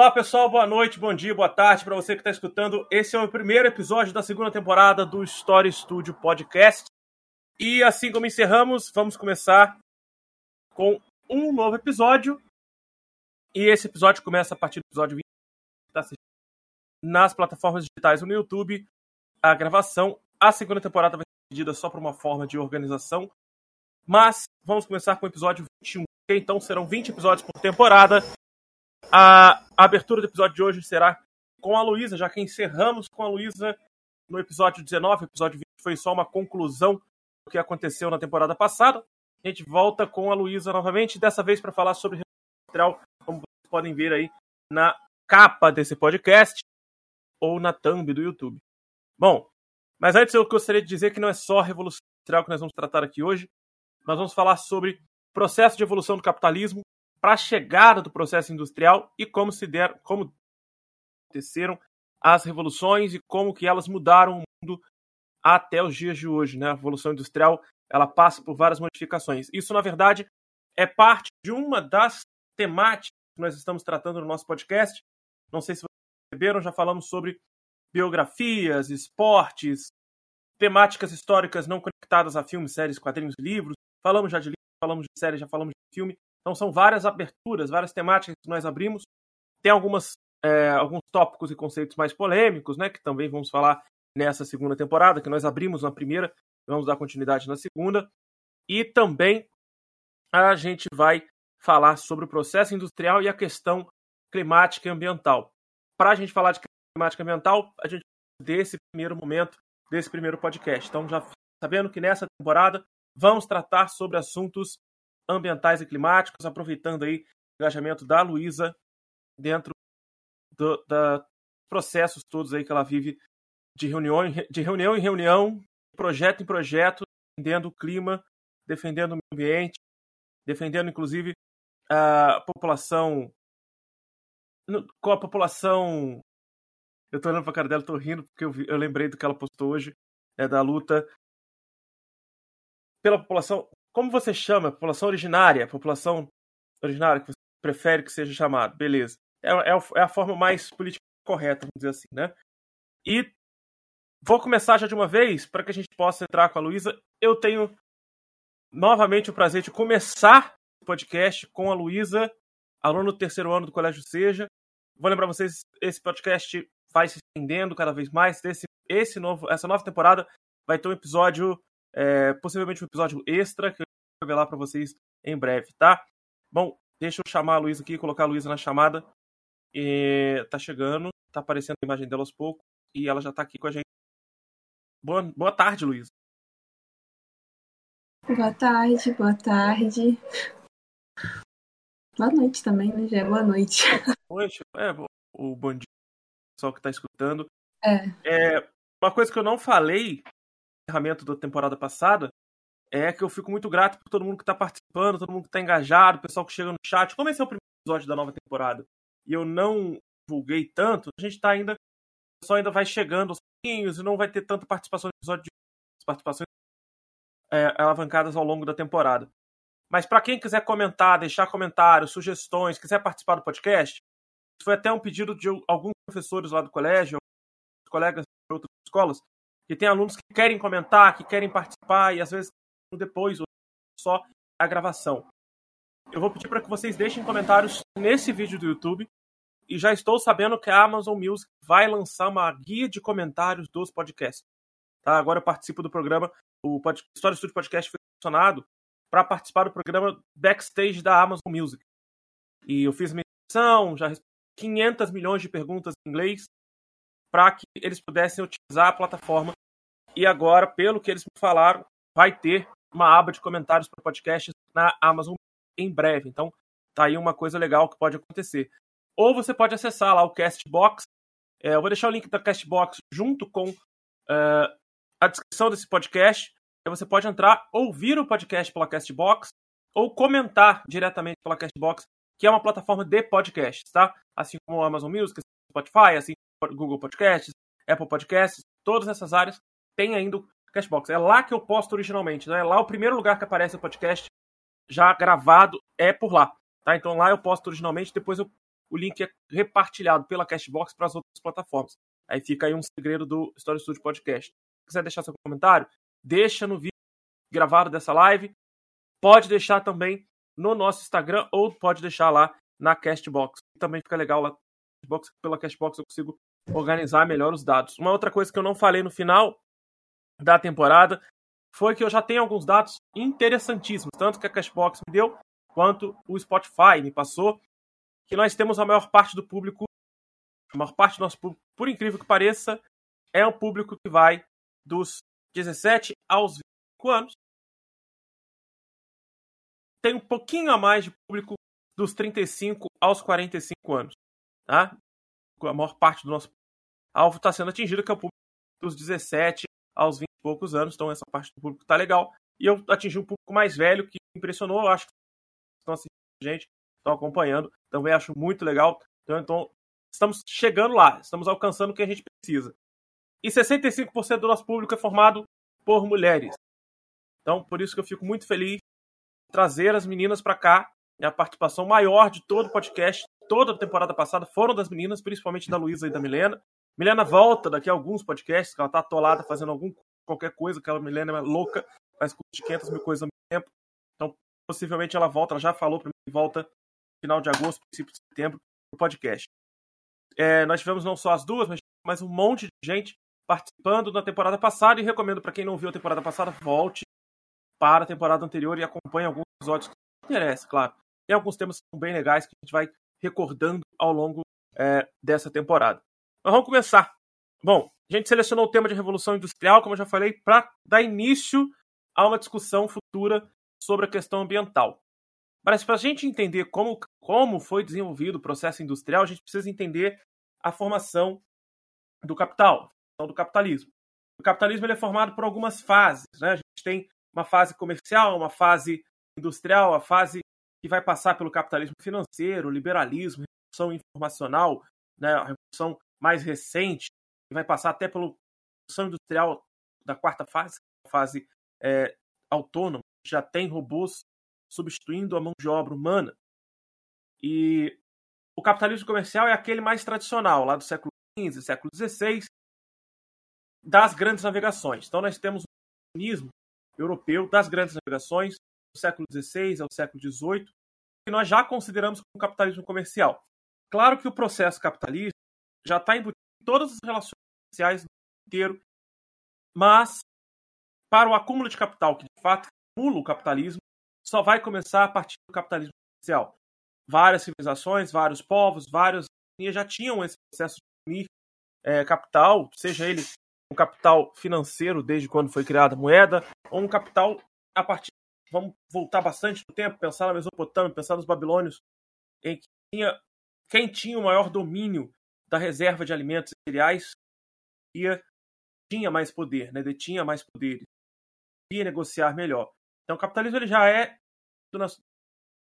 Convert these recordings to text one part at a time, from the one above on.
Olá pessoal, boa noite, bom dia, boa tarde para você que está escutando. Esse é o primeiro episódio da segunda temporada do Story Studio Podcast. E assim como encerramos, vamos começar com um novo episódio. E esse episódio começa a partir do episódio 20 tá nas plataformas digitais ou no YouTube. A gravação, a segunda temporada vai ser dividida só por uma forma de organização. Mas vamos começar com o episódio 21. Então serão 20 episódios por temporada. A abertura do episódio de hoje será com a Luísa, já que encerramos com a Luísa no episódio 19. O episódio 20 foi só uma conclusão do que aconteceu na temporada passada. A gente volta com a Luísa novamente, dessa vez para falar sobre industrial, como vocês podem ver aí na capa desse podcast ou na thumb do YouTube. Bom, mas antes eu gostaria de dizer que não é só a Revolução Industrial que nós vamos tratar aqui hoje. Nós vamos falar sobre processo de evolução do capitalismo, para a chegada do processo industrial e como se deram, como aconteceram as revoluções e como que elas mudaram o mundo até os dias de hoje, né? A revolução industrial, ela passa por várias modificações. Isso, na verdade, é parte de uma das temáticas que nós estamos tratando no nosso podcast. Não sei se vocês perceberam, já falamos sobre biografias, esportes, temáticas históricas não conectadas a filmes, séries, quadrinhos, livros. Falamos já de livros, falamos de séries, já falamos de filme. Então são várias aberturas, várias temáticas que nós abrimos. Tem algumas, é, alguns tópicos e conceitos mais polêmicos, né? Que também vamos falar nessa segunda temporada, que nós abrimos na primeira, vamos dar continuidade na segunda. E também a gente vai falar sobre o processo industrial e a questão climática e ambiental. Para a gente falar de climática e ambiental, a gente desse primeiro momento, desse primeiro podcast. Então, já sabendo que nessa temporada vamos tratar sobre assuntos ambientais e climáticos, aproveitando aí o engajamento da Luísa dentro do, da processos todos aí que ela vive de reunião, de reunião em reunião, projeto em projeto, defendendo o clima, defendendo o meio ambiente, defendendo inclusive a população com a população eu tô olhando pra cara dela, tô rindo porque eu, vi, eu lembrei do que ela postou hoje, é da luta pela população como você chama? População originária? População originária que você prefere que seja chamado? Beleza. É, é, é a forma mais política correta, vamos dizer assim, né? E vou começar já de uma vez, para que a gente possa entrar com a Luísa. Eu tenho novamente o prazer de começar o podcast com a Luísa, aluna do terceiro ano do Colégio Seja. Vou lembrar vocês, esse podcast vai se estendendo cada vez mais. Esse, esse novo, essa nova temporada vai ter um episódio é, possivelmente um episódio extra que eu vou revelar para vocês em breve, tá? Bom, deixa eu chamar a Luísa aqui, colocar a Luísa na chamada. E tá chegando, tá aparecendo a imagem dela aos poucos e ela já tá aqui com a gente. Boa, boa tarde, Luísa. Boa tarde, boa tarde. Boa noite também, né? Já é boa noite. Boa noite. É, o bom dia, pessoal que tá escutando. É. é. Uma coisa que eu não falei encerramento da temporada passada, é que eu fico muito grato por todo mundo que está participando, todo mundo que está engajado, o pessoal que chega no chat. Como esse é o primeiro episódio da nova temporada e eu não divulguei tanto, a gente está ainda. Pessoal ainda vai chegando aos pouquinhos e não vai ter tanta participação no episódio de participações é, alavancadas ao longo da temporada. Mas para quem quiser comentar, deixar comentários, sugestões, quiser participar do podcast, foi até um pedido de alguns professores lá do colégio, colegas de outras escolas, que tem alunos que querem comentar, que querem participar e às vezes depois ou só a gravação. Eu vou pedir para que vocês deixem comentários nesse vídeo do YouTube e já estou sabendo que a Amazon Music vai lançar uma guia de comentários dos podcasts. Tá? Agora eu participo do programa, o Pod... História Studio Podcast foi selecionado para participar do programa Backstage da Amazon Music. E eu fiz minha inscrição, já respondi 500 milhões de perguntas em inglês para que eles pudessem utilizar a plataforma e agora, pelo que eles me falaram, vai ter uma aba de comentários para podcast na Amazon em breve. Então, tá aí uma coisa legal que pode acontecer. Ou você pode acessar lá o Castbox. É, eu vou deixar o link da Castbox junto com uh, a descrição desse podcast. Aí você pode entrar, ouvir o podcast pela Castbox ou comentar diretamente pela Castbox, que é uma plataforma de podcasts, tá? Assim como o Amazon Music, Spotify, assim Google Podcasts, Apple Podcasts, todas essas áreas tem ainda o Cashbox. É lá que eu posto originalmente. Né? É lá o primeiro lugar que aparece o podcast já gravado é por lá. Tá? Então lá eu posto originalmente, depois eu o link é repartilhado pela Cashbox para as outras plataformas. Aí fica aí um segredo do Story Studio Podcast. Se quiser deixar seu comentário, deixa no vídeo gravado dessa live. Pode deixar também no nosso Instagram ou pode deixar lá na Castbox. Também fica legal lá Cashbox, pela Cashbox eu consigo organizar melhor os dados. Uma outra coisa que eu não falei no final da temporada foi que eu já tenho alguns dados interessantíssimos, tanto que a Cashbox me deu, quanto o Spotify me passou, que nós temos a maior parte do público, a maior parte do nosso público, por incrível que pareça, é um público que vai dos 17 aos 25 anos. Tem um pouquinho a mais de público dos 35 aos 45 anos. Tá? A maior parte do nosso alvo está sendo atingido, que é o público dos 17 aos 20 e poucos anos. Então, essa parte do público está legal. E eu atingi um público mais velho, que impressionou. Eu acho que estão assistindo gente, estão acompanhando. Também acho muito legal. Então, então, estamos chegando lá, estamos alcançando o que a gente precisa. E 65% do nosso público é formado por mulheres. Então, por isso que eu fico muito feliz de trazer as meninas para cá. É a participação maior de todo o podcast, toda a temporada passada, foram das meninas, principalmente da Luísa e da Milena. Milena volta daqui a alguns podcasts, que ela tá atolada fazendo algum, qualquer coisa, aquela Milena é louca, faz curso de 500 mil coisas ao mesmo tempo. Então, possivelmente ela volta, ela já falou para mim que volta final de agosto, princípio de setembro, o podcast. É, nós tivemos não só as duas, mas mais um monte de gente participando na temporada passada e recomendo para quem não viu a temporada passada, volte para a temporada anterior e acompanhe alguns episódios que interessam, claro. Tem alguns temas que são bem legais que a gente vai recordando ao longo é, dessa temporada. Mas vamos começar. Bom, a gente selecionou o tema de Revolução Industrial, como eu já falei, para dar início a uma discussão futura sobre a questão ambiental. Mas para a gente entender como, como foi desenvolvido o processo industrial, a gente precisa entender a formação do capital, do capitalismo. O capitalismo ele é formado por algumas fases. Né? A gente tem uma fase comercial, uma fase industrial, a fase que vai passar pelo capitalismo financeiro, liberalismo, revolução informacional, né, a revolução mais recente, que vai passar até pela revolução industrial da quarta fase, fase é, autônoma, já tem robôs substituindo a mão de obra humana. E o capitalismo comercial é aquele mais tradicional, lá do século XV, século XVI, das grandes navegações. Então nós temos o comunismo europeu das grandes navegações, do século XVI ao século XVIII, que nós já consideramos como capitalismo comercial. Claro que o processo capitalista já está embutido em todas as relações comerciais do mundo inteiro, mas para o acúmulo de capital, que de fato acumula o capitalismo, só vai começar a partir do capitalismo comercial. Várias civilizações, vários povos, várias já tinham esse processo de unir é, capital, seja ele um capital financeiro desde quando foi criada a moeda, ou um capital a partir vamos voltar bastante no tempo, pensar na Mesopotâmia, pensar nos babilônios, em que tinha, quem tinha o maior domínio da reserva de alimentos e cereais ia, tinha mais poder, né? detinha mais poderes, ia negociar melhor. Então, o capitalismo ele já é do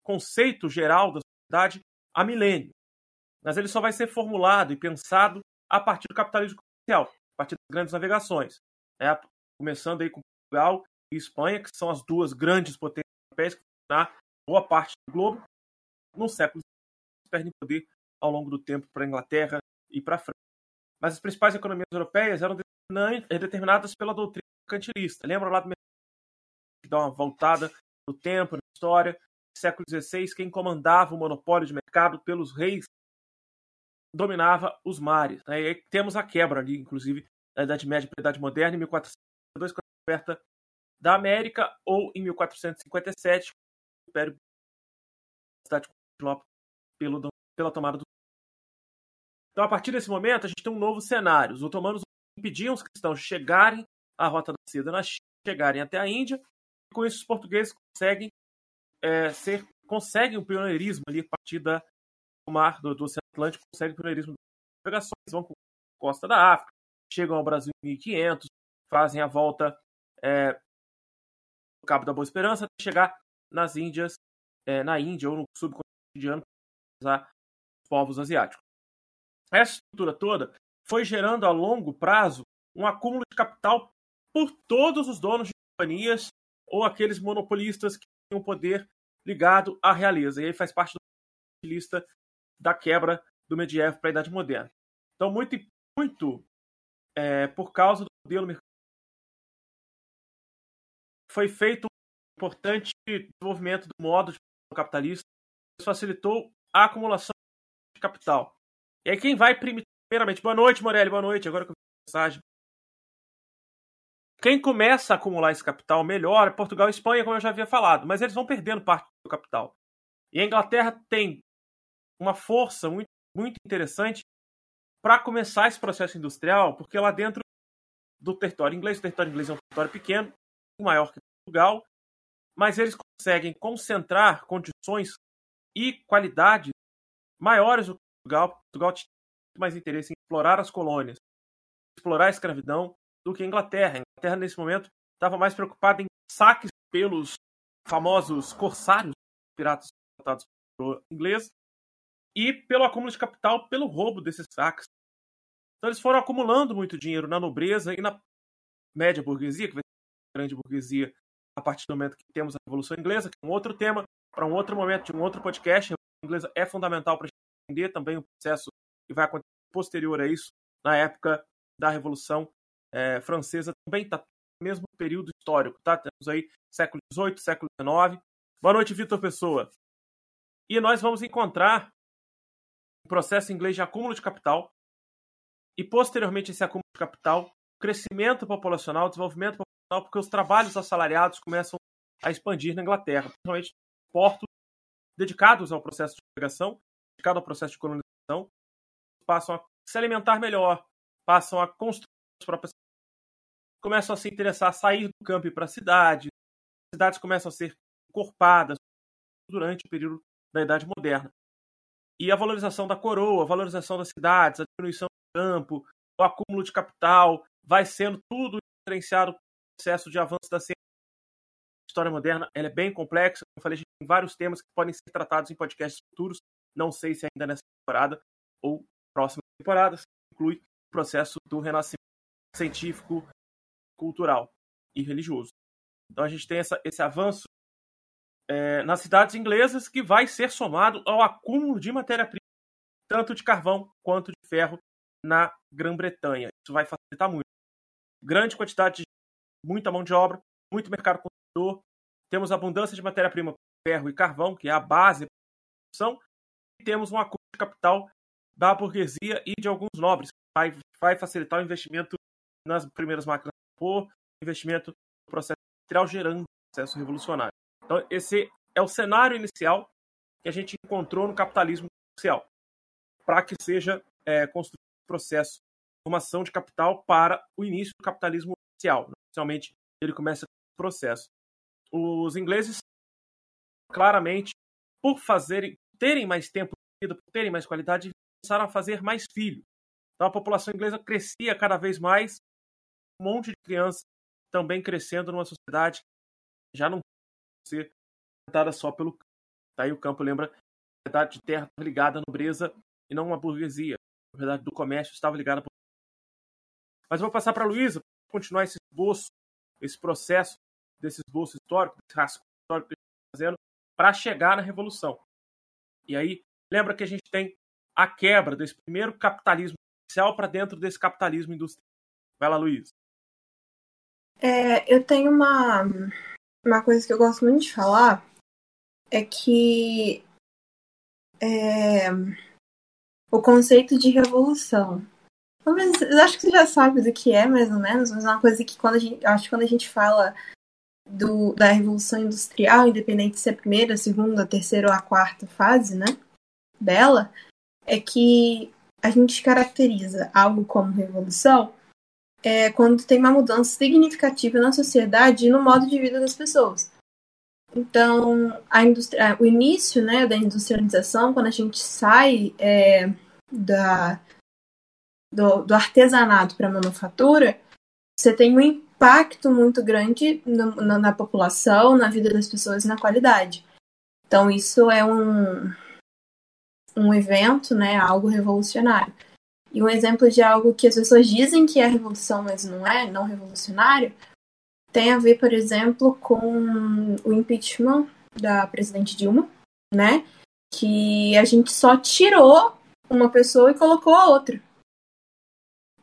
conceito geral da sociedade há milênio, mas ele só vai ser formulado e pensado a partir do capitalismo comercial, a partir das grandes navegações, né? começando aí com Portugal e Espanha, que são as duas grandes potências europeias que na boa parte do globo, no século perdem poder ao longo do tempo para a Inglaterra e para a França. Mas as principais economias europeias eram determinadas pela doutrina mercantilista. Lembra lá do que dá uma voltada no tempo, na história, século XVI, quem comandava o monopólio de mercado pelos reis dominava os mares. Né? E aí temos a quebra ali, inclusive, da Idade Média para a Idade Moderna, em 1402, com a descoberta da América, ou em 1457, o Império da cidade de pelo, pela tomada do. Então, a partir desse momento, a gente tem um novo cenário. Os otomanos impediam os cristãos chegarem à Rota da Seda na China, chegarem até a Índia, e com isso os portugueses conseguem é, ser conseguem o pioneirismo ali a partir da, do mar do, do Oceano Atlântico, conseguem o pioneirismo das navegações, vão para a costa da África, chegam ao Brasil em 1500, fazem a volta é, Cabo da Boa Esperança até chegar nas Índias, é, na Índia ou no subcontinente indiano, os povos asiáticos. Essa estrutura toda foi gerando a longo prazo um acúmulo de capital por todos os donos de companhias ou aqueles monopolistas que tinham poder ligado à realeza. E aí faz parte do monopolista da quebra do medievo para a Idade Moderna. Então, muito, muito é, por causa do modelo foi feito um importante desenvolvimento do modo de capitalista, isso facilitou a acumulação de capital. E aí quem vai primeiramente, boa noite, Morelli, boa noite, agora que eu vi mensagem. Quem começa a acumular esse capital melhor é Portugal e Espanha, como eu já havia falado, mas eles vão perdendo parte do capital. E a Inglaterra tem uma força muito, muito interessante para começar esse processo industrial, porque lá dentro do território inglês, o território inglês é um território pequeno, maior que Portugal, mas eles conseguem concentrar condições e qualidade maiores do que Portugal. Portugal tinha muito mais interesse em explorar as colônias, explorar a escravidão, do que a Inglaterra. A Inglaterra, nesse momento, estava mais preocupada em saques pelos famosos corsários, piratas tratados pelo inglês, e pelo acúmulo de capital pelo roubo desses saques. Então eles foram acumulando muito dinheiro na nobreza e na média burguesia, que vai ser a grande burguesia a partir do momento que temos a Revolução Inglesa, que é um outro tema para um outro momento de um outro podcast. A Revolução Inglesa é fundamental para a gente entender também o processo que vai acontecer posterior a isso, na época da Revolução é, Francesa, também está no mesmo período histórico. Tá? Temos aí século XVIII, século XIX. Boa noite, Vitor Pessoa. E nós vamos encontrar um processo inglês de acúmulo de capital e, posteriormente, esse acúmulo de capital, crescimento populacional, desenvolvimento populacional, porque os trabalhos assalariados começam a expandir na Inglaterra, principalmente portos dedicados ao processo de navegação, dedicados ao processo de colonização, passam a se alimentar melhor, passam a construir as próprias começam a se interessar a sair do campo para a cidade, as cidades começam a ser encorpadas durante o período da Idade Moderna. E a valorização da coroa, a valorização das cidades, a diminuição do campo, o acúmulo de capital, vai sendo tudo diferenciado pelo processo de avanço da ciência. A história moderna ela é bem complexa, eu falei, a gente tem vários temas que podem ser tratados em podcasts futuros, não sei se ainda nessa temporada ou próxima temporada, inclui o processo do renascimento científico, cultural e religioso. Então a gente tem essa, esse avanço é, nas cidades inglesas que vai ser somado ao acúmulo de matéria-prima, tanto de carvão quanto de ferro, na Grã-Bretanha. Isso vai facilitar muito. Grande quantidade de muita mão de obra, muito mercado consumidor, temos abundância de matéria-prima, ferro e carvão, que é a base da produção, temos um acúmulo de capital da burguesia e de alguns nobres, vai, vai facilitar o investimento nas primeiras máquinas de investimento no processo industrial gerando um processo revolucionário. Então, esse é o cenário inicial que a gente encontrou no capitalismo comercial, para que seja é, construído um processo de formação de capital para o início do capitalismo oficial. Inicialmente, ele começa com o processo. Os ingleses, claramente, por fazerem, terem mais tempo de vida, por terem mais qualidade, começaram a fazer mais filhos. Então, a população inglesa crescia cada vez mais, um monte de crianças também crescendo numa sociedade que já não ser tratada só pelo campo. Daí o campo lembra a sociedade de terra ligada à nobreza e não uma burguesia. Na verdade, do comércio estava ligada. Mas eu vou passar para a Luísa continuar esse esboço, esse processo desse esboço histórico, desse rascunho histórico que a gente está fazendo, para chegar na Revolução. E aí, lembra que a gente tem a quebra desse primeiro capitalismo social para dentro desse capitalismo industrial. Vai lá, Luiz. É, eu tenho uma, uma coisa que eu gosto muito de falar, é que é, o conceito de revolução. Talvez, eu acho que você já sabe do que é, mais ou menos, mas é uma coisa que quando a gente, acho que quando a gente fala do, da revolução industrial, independente se é a primeira, a segunda, a terceira ou a quarta fase, né, dela, é que a gente caracteriza algo como revolução é quando tem uma mudança significativa na sociedade e no modo de vida das pessoas. Então, a indústria, o início né, da industrialização, quando a gente sai é, da, do, do artesanato para a manufatura, você tem um impacto muito grande no, na, na população, na vida das pessoas e na qualidade. Então, isso é um, um evento, né, algo revolucionário. E um exemplo de algo que as pessoas dizem que é revolução, mas não é, não revolucionário, tem a ver, por exemplo, com o impeachment da presidente Dilma, né? que a gente só tirou uma pessoa e colocou a outra.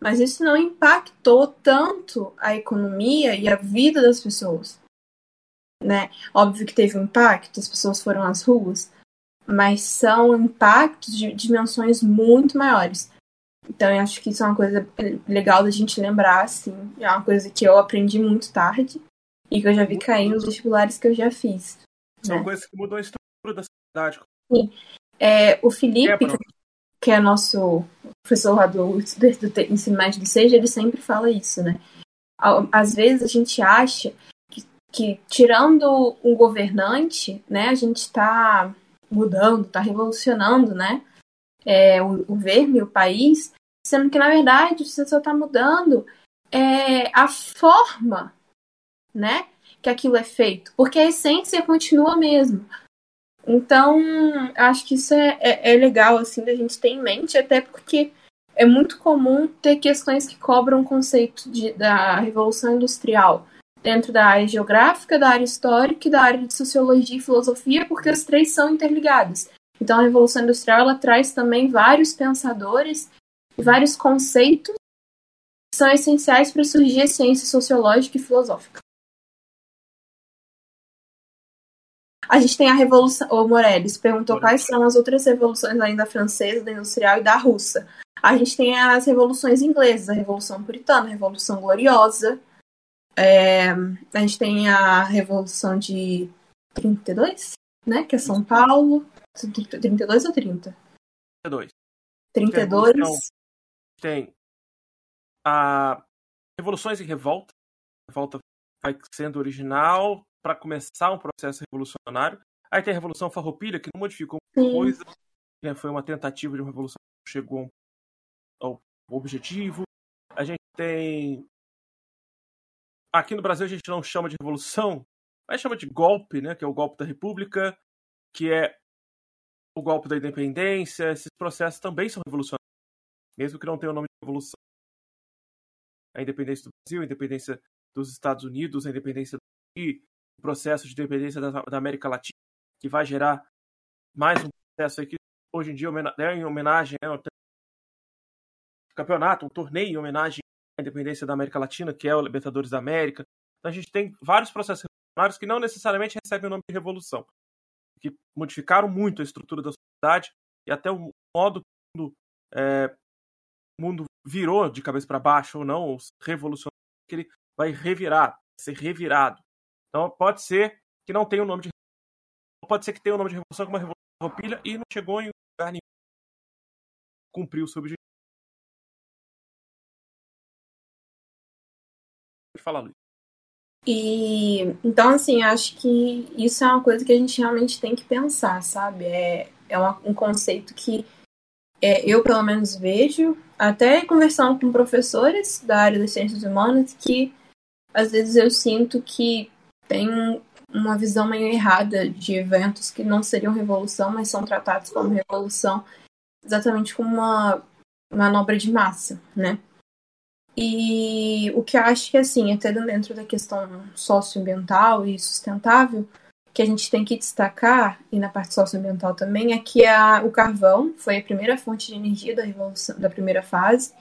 Mas isso não impactou tanto a economia e a vida das pessoas. Né? Óbvio que teve um impacto, as pessoas foram às ruas, mas são impactos de dimensões muito maiores. Então, eu acho que isso é uma coisa legal da gente lembrar, assim. É uma coisa que eu aprendi muito tarde e que eu já vi cair nos vestibulares que eu já fiz. São né? coisas que mudam a estrutura da cidade. Sim. É, o Felipe, é, que é nosso professor lá do, do, ensino médio do SEJA, ele sempre fala isso, né? Às vezes a gente acha que, que tirando um governante, né, a gente está mudando, está revolucionando, né? é, o, o verme, o país, sendo que, na verdade, você só está mudando é, a forma né, que aquilo é feito, porque a essência continua mesmo. Então, acho que isso é, é, é legal assim da gente ter em mente, até porque é muito comum ter questões que cobram o conceito de, da Revolução Industrial dentro da área geográfica, da área histórica e da área de sociologia e filosofia, porque as três são interligadas. Então, a Revolução Industrial ela traz também vários pensadores e vários conceitos que são essenciais para surgir a ciência sociológica e filosófica. A gente tem a Revolução. O Morelles perguntou quais são as outras revoluções além da francesa, da industrial e da russa. A gente tem as revoluções inglesas, a Revolução Puritana, a Revolução Gloriosa. É... a gente tem a Revolução de 32, né? Que é São Paulo. 32 ou 30? 32. 32. Tem a Revoluções e Revolta. A revolta vai sendo original para começar um processo revolucionário. Aí tem a Revolução Farroupilha, que não modificou muita coisa. Né? Foi uma tentativa de uma revolução que chegou ao objetivo. A gente tem. Aqui no Brasil a gente não chama de revolução, mas chama de golpe, né? Que é o golpe da República, que é o golpe da independência, esses processos também são revolucionários, mesmo que não tenham o nome de revolução. A independência do Brasil, a independência dos Estados Unidos, a independência do Chile, o processo de independência da, da, América Latina, que vai gerar mais um processo aqui, hoje em dia é em homenagem ao né, campeonato, um torneio em homenagem à independência da América Latina, que é o Libertadores da América. Então a gente tem vários processos revolucionários que não necessariamente recebem o nome de revolução, que modificaram muito a estrutura da sociedade e até o modo que o mundo, é, mundo virou de cabeça para baixo ou não, ou revolucionário, que ele vai revirar, ser revirado. Então pode ser que não tenha o nome de pode ser que tenha o nome de revolução como uma revolução roupilha e não chegou em lugar nenhum. Cumpriu o seu objetivo. Falar, Luiz. E então, assim, acho que isso é uma coisa que a gente realmente tem que pensar, sabe? É, é uma, um conceito que é, eu, pelo menos, vejo, até conversando com professores da área das ciências humanas, que às vezes eu sinto que tem uma visão meio errada de eventos que não seriam revolução, mas são tratados como revolução, exatamente como uma manobra de massa, né? E o que eu acho que, assim, até dentro da questão socioambiental e sustentável, que a gente tem que destacar, e na parte socioambiental também, é que a, o carvão foi a primeira fonte de energia da revolução da primeira fase.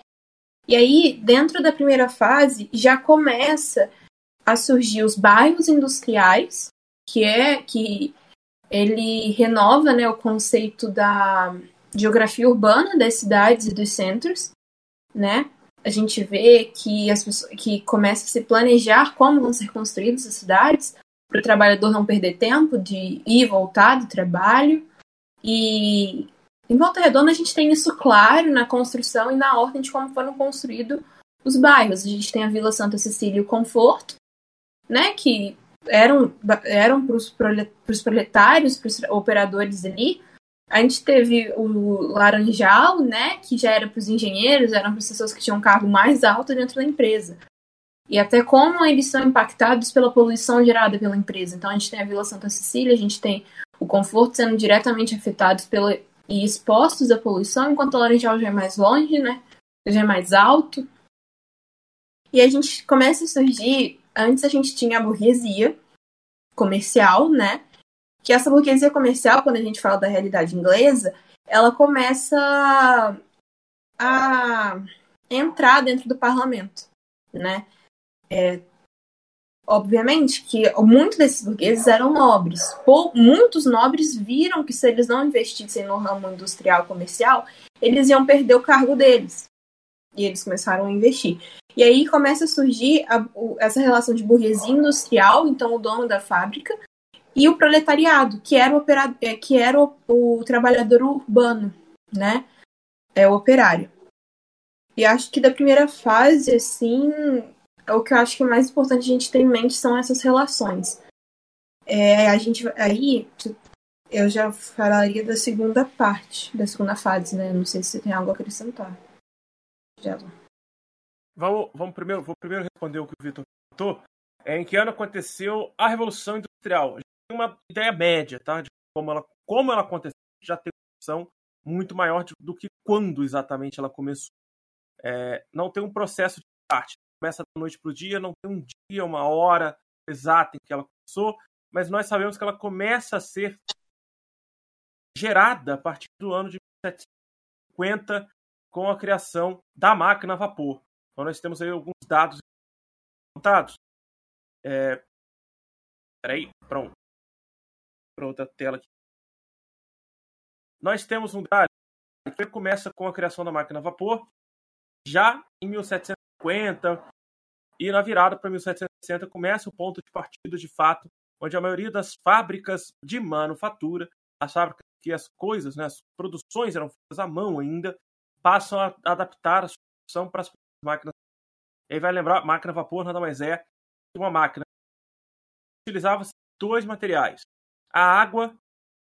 E aí, dentro da primeira fase, já começa a surgir os bairros industriais, que é que ele renova né, o conceito da geografia urbana das cidades e dos centros, né? a gente vê que as pessoas que começa a se planejar como vão ser construídas as cidades para o trabalhador não perder tempo de ir e voltar do trabalho e em Volta Redonda a gente tem isso claro na construção e na ordem de como foram construídos os bairros. A gente tem a Vila Santa Cecília e o Conforto, né, que eram eram para os proletários, para os operadores ali, a gente teve o Laranjal, né, que já era para os engenheiros, eram para as pessoas que tinham um cargo mais alto dentro da empresa. E até como eles são impactados pela poluição gerada pela empresa. Então a gente tem a Vila Santa Cecília, a gente tem o conforto sendo diretamente afetados pela, e expostos à poluição, enquanto o Laranjal já é mais longe, né, já é mais alto. E a gente começa a surgir, antes a gente tinha a burguesia comercial, né, que essa burguesia comercial, quando a gente fala da realidade inglesa, ela começa a entrar dentro do parlamento, né? É, obviamente que muitos desses burgueses eram nobres. Pou, muitos nobres viram que se eles não investissem no ramo industrial comercial, eles iam perder o cargo deles. E eles começaram a investir. E aí começa a surgir a, o, essa relação de burguesia industrial, então o dono da fábrica, e o proletariado, que era o, operado, é, que era o, o trabalhador urbano, né? É o operário. E acho que da primeira fase, assim, o que eu acho que é mais importante a gente ter em mente são essas relações. É, a gente aí eu já falaria da segunda parte, da segunda fase, né? Não sei se tem algo a acrescentar. Já. Vamos, vamos primeiro, vou primeiro responder o que o Vitor perguntou. É, em que ano aconteceu a Revolução Industrial? Gente tem uma ideia média, tá? De como ela, como ela aconteceu, já tem uma noção muito maior de, do que quando exatamente ela começou. É, não tem um processo de parte. Começa da noite para o dia, não tem um dia, uma hora exata em que ela começou, mas nós sabemos que ela começa a ser gerada a partir do ano de 1750 com a criação da máquina a vapor. Então nós temos aí alguns dados contados. É... Peraí, pronto. Para outra tela aqui. Nós temos um dado que começa com a criação da máquina a vapor já em 1750 e na virada para 1760 começa o ponto de partida de fato, onde a maioria das fábricas de manufatura, as fábricas que as coisas, né, as produções eram feitas à mão ainda, passam a adaptar a sua produção para as máquinas. E aí vai lembrar, máquina a vapor nada mais é que uma máquina utilizava dois materiais: a água,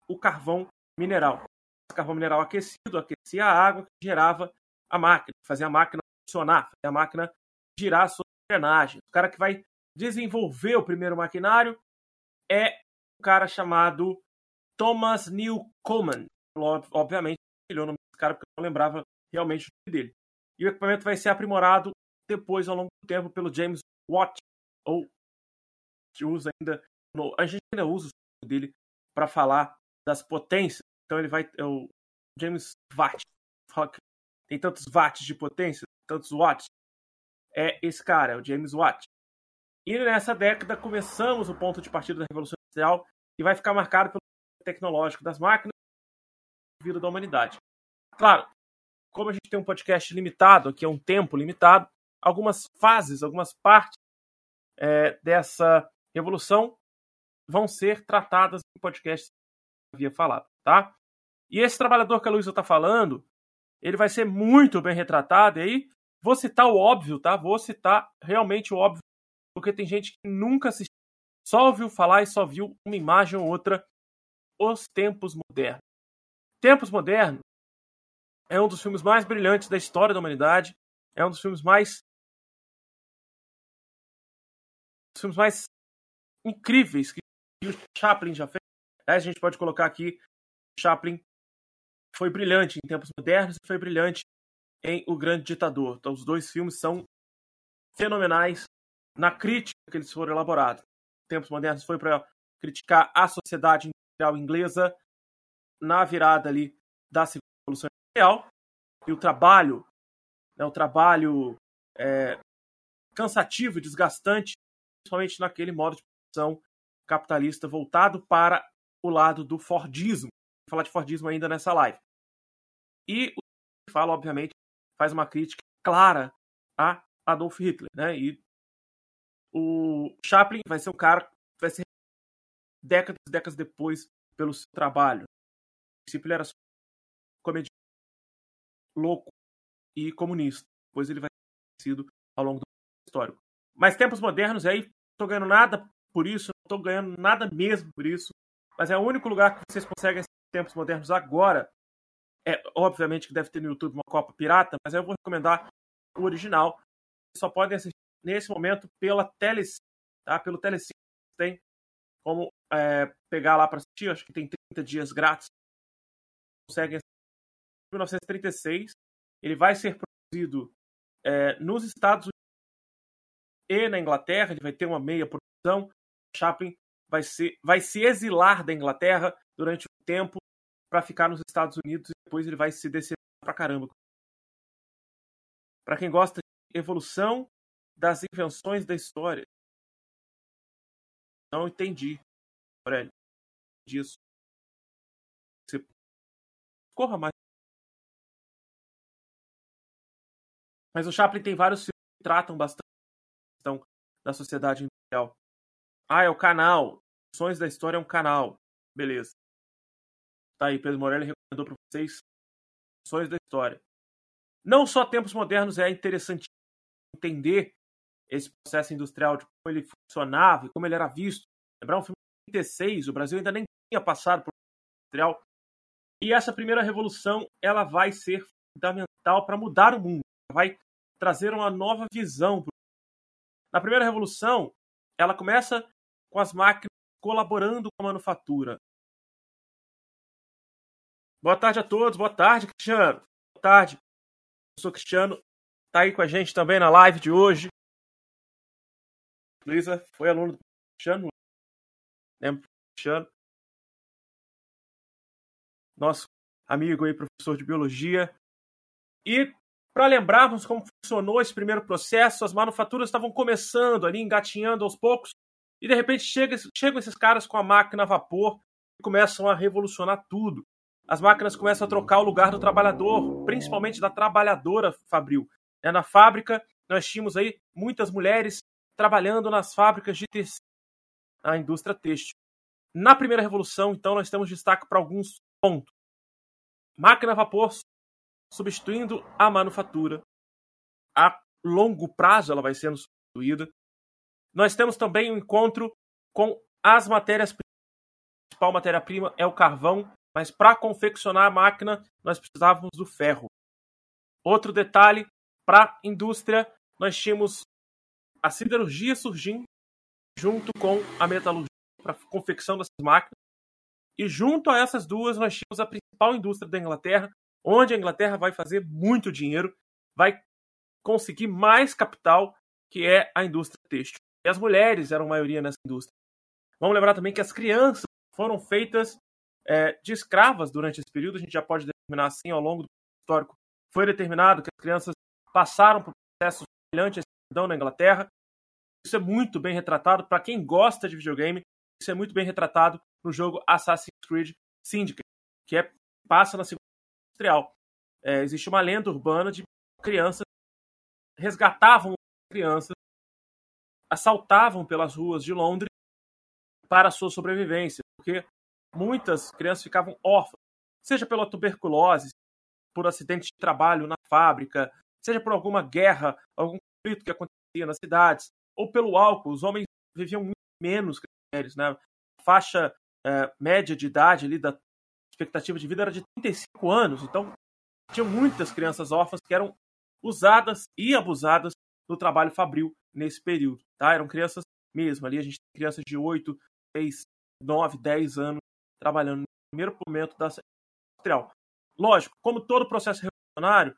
o carvão mineral. O carvão mineral aquecido aquecia a água que gerava a máquina, fazia a máquina funcionar, fazia a máquina girar a sua engrenagem. O cara que vai desenvolver o primeiro maquinário é um cara chamado Thomas Newcomen. Obviamente, ele é o nome desse cara porque eu não lembrava realmente dele. E o equipamento vai ser aprimorado depois, ao longo do tempo, pelo James Watt, ou usa ainda, no, a gente ainda usa o dele para falar das potências. Então ele vai, é o James Watt, fala que tem tantos watts de potência, tantos watts. É esse cara, é o James Watt. E nessa década começamos o ponto de partida da Revolução Industrial, que vai ficar marcado pelo tecnológico das máquinas e vida da humanidade. Claro, como a gente tem um podcast limitado, aqui é um tempo limitado, algumas fases, algumas partes é, dessa revolução vão ser tratadas no podcast que eu havia falado, tá? E esse trabalhador que a Luísa está falando, ele vai ser muito bem retratado, e aí vou citar o óbvio, tá? Vou citar realmente o óbvio, porque tem gente que nunca assistiu, só ouviu falar e só viu uma imagem ou outra, Os Tempos Modernos. Tempos Modernos é um dos filmes mais brilhantes da história da humanidade, é um dos filmes mais dos filmes mais incríveis que o Chaplin já fez. A gente pode colocar aqui Chaplin foi brilhante em Tempos Modernos e foi brilhante em O Grande Ditador. Então, os dois filmes são fenomenais na crítica que eles foram elaborados. Tempos Modernos foi para criticar a sociedade industrial inglesa na virada ali da Industrial e o trabalho, né, o trabalho é, cansativo desgastante, principalmente naquele modo de produção capitalista voltado para o lado do Fordismo, falar de Fordismo ainda nessa live. E o fala, obviamente, faz uma crítica clara a Adolf Hitler, né? E o Chaplin vai ser um cara que vai ser décadas e décadas depois pelo seu trabalho. No princípio ele era comediante louco e comunista. Depois ele vai ser sido ao longo do histórico. Mas tempos modernos, aí, não estou ganhando nada por isso, não estou ganhando nada mesmo por isso. Mas é o único lugar que vocês conseguem tempos modernos agora, é obviamente que deve ter no YouTube uma Copa Pirata, mas eu vou recomendar o original. Vocês só podem assistir nesse momento pela Telecine, tá? Pelo Telecine tem como é, pegar lá para assistir, acho que tem 30 dias grátis. Conseguem em 1936. Ele vai ser produzido é, nos Estados Unidos e na Inglaterra, ele vai ter uma meia produção. Chaplin vai, ser, vai se exilar da Inglaterra durante um tempo para ficar nos Estados Unidos e depois ele vai se descer pra caramba. Para quem gosta de evolução das invenções da história. Não entendi, Aurélio, disso. Você corra mais. Mas o Chaplin tem vários filmes que tratam bastante da sociedade industrial. Ah, é o canal. Sonhos da História é um canal. Beleza. Tá aí, Pedro Morelli recomendou para vocês Sonhos da História. Não só tempos modernos é interessante entender esse processo industrial, de como ele funcionava e como ele era visto. Lembrar um filme de 36, o Brasil ainda nem tinha passado por industrial. E essa primeira revolução, ela vai ser fundamental para mudar o mundo. Vai trazer uma nova visão na primeira revolução, ela começa com as máquinas colaborando com a manufatura. Boa tarde a todos, boa tarde, Cristiano. Boa tarde. Eu sou Cristiano, tá aí com a gente também na live de hoje. Luísa foi aluno do Cristiano. Lembra do Cristiano? Nosso amigo aí, professor de biologia. E para lembrarmos como funcionou esse primeiro processo, as manufaturas estavam começando ali, engatinhando aos poucos, e de repente chega, chegam esses caras com a máquina a vapor e começam a revolucionar tudo. As máquinas começam a trocar o lugar do trabalhador, principalmente da trabalhadora fabril. É, na fábrica, nós tínhamos aí muitas mulheres trabalhando nas fábricas de tecido, na indústria têxtil. Na primeira revolução, então, nós temos destaque para alguns pontos. Máquina a vapor substituindo a manufatura. A longo prazo ela vai sendo substituída. Nós temos também um encontro com as matérias-primas. A principal matéria-prima é o carvão, mas para confeccionar a máquina nós precisávamos do ferro. Outro detalhe, para a indústria, nós tínhamos a siderurgia surgindo junto com a metalurgia para confecção dessas máquinas. E junto a essas duas, nós tínhamos a principal indústria da Inglaterra, onde a Inglaterra vai fazer muito dinheiro, vai conseguir mais capital, que é a indústria têxtil. E as mulheres eram maioria nessa indústria. Vamos lembrar também que as crianças foram feitas é, de escravas durante esse período, a gente já pode determinar assim ao longo do histórico. Foi determinado que as crianças passaram por processos semelhantes à na Inglaterra. Isso é muito bem retratado para quem gosta de videogame. Isso é muito bem retratado no jogo Assassin's Creed Syndicate, que é, passa na Segunda industrial. É, existe uma lenda urbana de crianças resgatavam crianças, assaltavam pelas ruas de Londres para a sua sobrevivência, porque muitas crianças ficavam órfãs, seja pela tuberculose, por acidente de trabalho na fábrica, seja por alguma guerra, algum conflito que acontecia nas cidades, ou pelo álcool. Os homens viviam muito menos que as mulheres, né? A faixa é, média de idade ali da expectativa de vida era de 35 anos. Então, tinha muitas crianças órfãs que eram usadas e abusadas no trabalho fabril nesse período. Tá? Eram crianças mesmo. Ali a gente tem crianças de 8, 6, 9, 10 anos trabalhando no primeiro momento da industrial. Lógico, como todo processo revolucionário,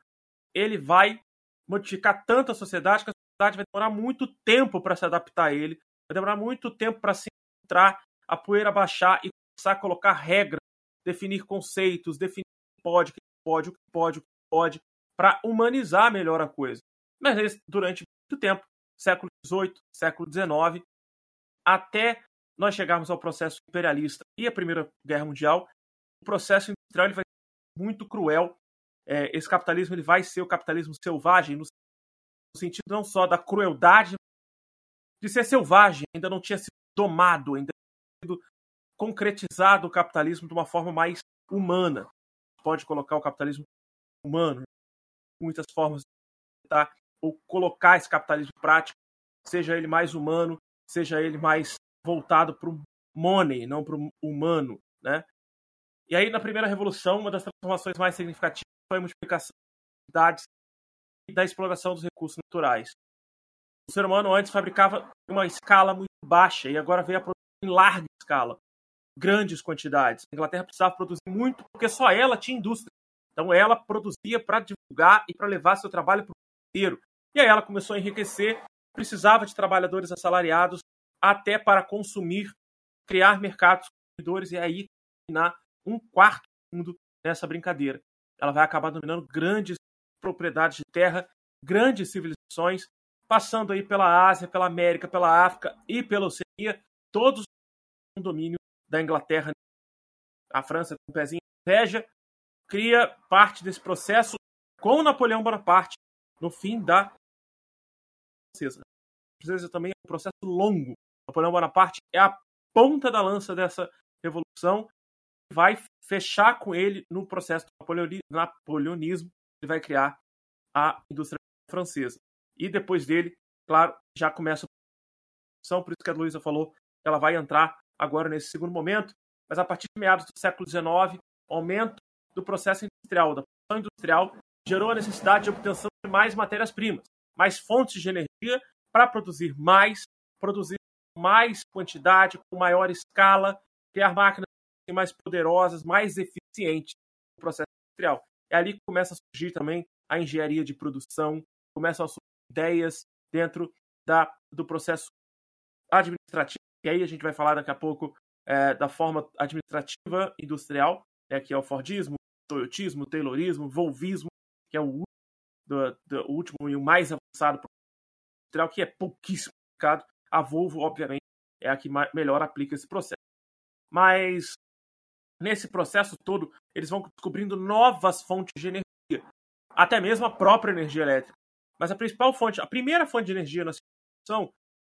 ele vai modificar tanto a sociedade que a sociedade vai demorar muito tempo para se adaptar a ele, vai demorar muito tempo para se entrar, a poeira baixar e começar a colocar regras definir conceitos, definir o que pode, o que pode, o que pode, pode, para humanizar melhor a coisa. Mas durante muito tempo, século XVIII, século XIX, até nós chegarmos ao processo imperialista e a Primeira Guerra Mundial, o processo industrial ele vai ser muito cruel. É, esse capitalismo ele vai ser o capitalismo selvagem, no sentido não só da crueldade de ser selvagem, ainda não tinha sido domado, ainda não tinha sido concretizado o capitalismo de uma forma mais humana. Pode colocar o capitalismo humano, muitas formas de tentar ou colocar esse capitalismo prático, seja ele mais humano, seja ele mais voltado para o money, não para o humano, né? E aí na primeira revolução, uma das transformações mais significativas foi a multiplicação das cidades e da exploração dos recursos naturais. O ser humano antes fabricava em uma escala muito baixa e agora veio a produzir em larga escala grandes quantidades. A Inglaterra precisava produzir muito porque só ela tinha indústria. Então ela produzia para divulgar e para levar seu trabalho para o inteiro. E aí ela começou a enriquecer, precisava de trabalhadores assalariados até para consumir criar mercados consumidores e aí dominar um quarto do mundo nessa brincadeira. Ela vai acabar dominando grandes propriedades de terra, grandes civilizações, passando aí pela Ásia, pela América, pela África e pela Oceania, todos um domínio da Inglaterra. A França com um pezinho inveja, cria parte desse processo com Napoleão Bonaparte no fim da francesa. Precisa também é um processo longo. Napoleão Bonaparte é a ponta da lança dessa revolução. Vai fechar com ele no processo do napoleonismo. Ele vai criar a indústria francesa. E depois dele, claro, já começa a produção. Por isso que a Luísa falou ela vai entrar agora nesse segundo momento. Mas a partir de meados do século XIX, o aumento do processo industrial, da produção industrial, gerou a necessidade de obtenção de mais matérias-primas, mais fontes de energia para produzir mais, produzir mais quantidade, com maior escala, criar máquinas mais poderosas, mais eficientes no processo industrial. É ali que começa a surgir também a engenharia de produção, começam a surgir ideias dentro da, do processo administrativo, e aí a gente vai falar daqui a pouco é, da forma administrativa industrial, né, que é o Fordismo, Toyotismo, Taylorismo, Volvismo, que é o, do, do, o último e o mais avançado industrial, que é pouquíssimo aplicado. A Volvo, obviamente, é a que mais, melhor aplica esse processo. Mas nesse processo todo, eles vão descobrindo novas fontes de energia, até mesmo a própria energia elétrica. Mas a principal fonte, a primeira fonte de energia na são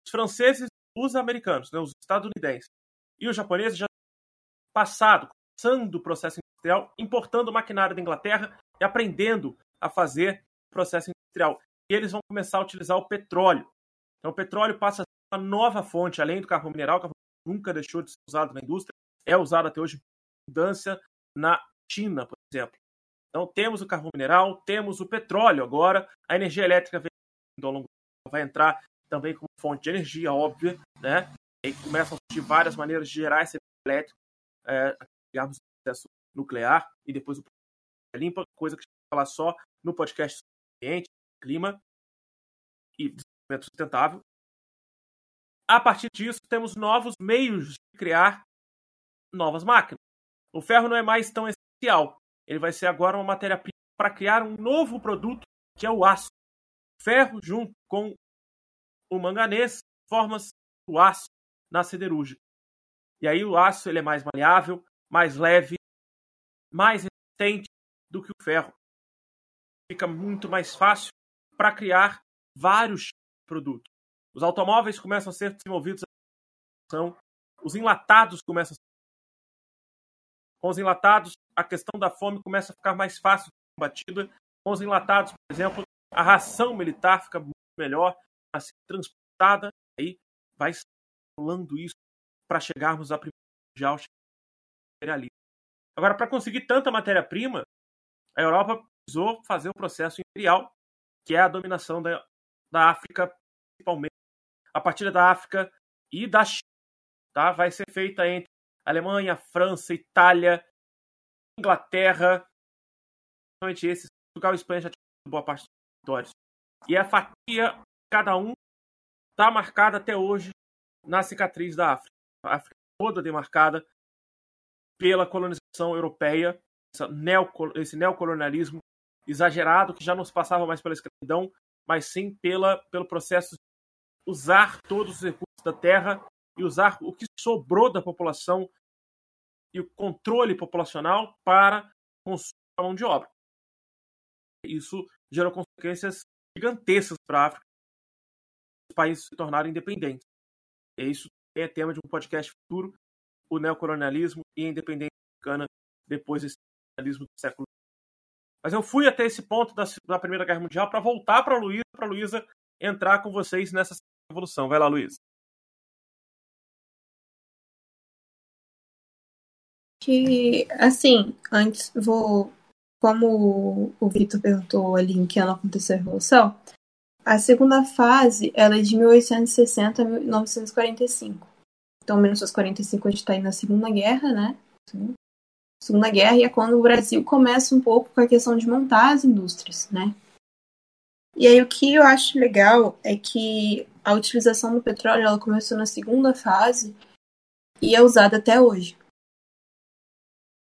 os franceses os americanos, né, os estadunidenses. E os japoneses já passado, começando o processo industrial, importando maquinário da Inglaterra e aprendendo a fazer processo industrial. E eles vão começar a utilizar o petróleo. Então, o petróleo passa a ser uma nova fonte, além do carvão mineral, carvão nunca deixou de ser usado na indústria, é usado até hoje em mudança na China, por exemplo. Então, temos o carvão mineral, temos o petróleo agora, a energia elétrica vai entrar também como fonte de energia, óbvia, né? E começam a surgir várias maneiras de gerar esse elétrico, é, digamos, processo nuclear e depois o limpa, coisa que a gente vai falar só no podcast ambiente, clima e desenvolvimento sustentável. A partir disso, temos novos meios de criar novas máquinas. O ferro não é mais tão essencial. Ele vai ser agora uma matéria-prima para criar um novo produto, que é o aço. Ferro junto com o manganês forma-se o aço na siderúrgica. E aí o aço ele é mais maleável, mais leve, mais resistente do que o ferro. Fica muito mais fácil para criar vários produtos. Os automóveis começam a ser desenvolvidos, os enlatados começam a ser com os enlatados, a questão da fome começa a ficar mais fácil de combatida. Com os enlatados, por exemplo, a ração militar fica muito melhor a ser transportada. Aí vai rolando isso para chegarmos à primeira mundial imperialista. Agora, para conseguir tanta matéria-prima, a Europa precisou fazer o processo imperial, que é a dominação da, da África, principalmente a partir da África e da China. Tá? Vai ser feita entre Alemanha, França, Itália, Inglaterra, principalmente esses. Portugal e Espanha já tinham boa parte dos territórios. E a fatia, cada um, está marcada até hoje na cicatriz da África. A África toda demarcada pela colonização europeia, esse neocolonialismo exagerado que já não se passava mais pela escravidão, mas sim pela, pelo processo de usar todos os recursos da terra e usar o que sobrou da população e o controle populacional para consumir a mão de obra. Isso gerou consequências gigantescas para a África, países se tornarem independentes. E isso é tema de um podcast futuro, o neocolonialismo e a independência africana depois desse colonialismo do século mas eu fui até esse ponto da, da Primeira Guerra Mundial para voltar para Luísa, para Luísa entrar com vocês nessa evolução. Vai lá, Luísa. Que, assim, antes vou. Como o Vitor perguntou ali em que ano aconteceu a Revolução, a segunda fase ela é de 1860 a 1945. Então, 1945 a gente está aí na Segunda Guerra, né? Segunda Guerra, é quando o Brasil começa um pouco com a questão de montar as indústrias, né? E aí o que eu acho legal é que a utilização do petróleo ela começou na segunda fase e é usada até hoje.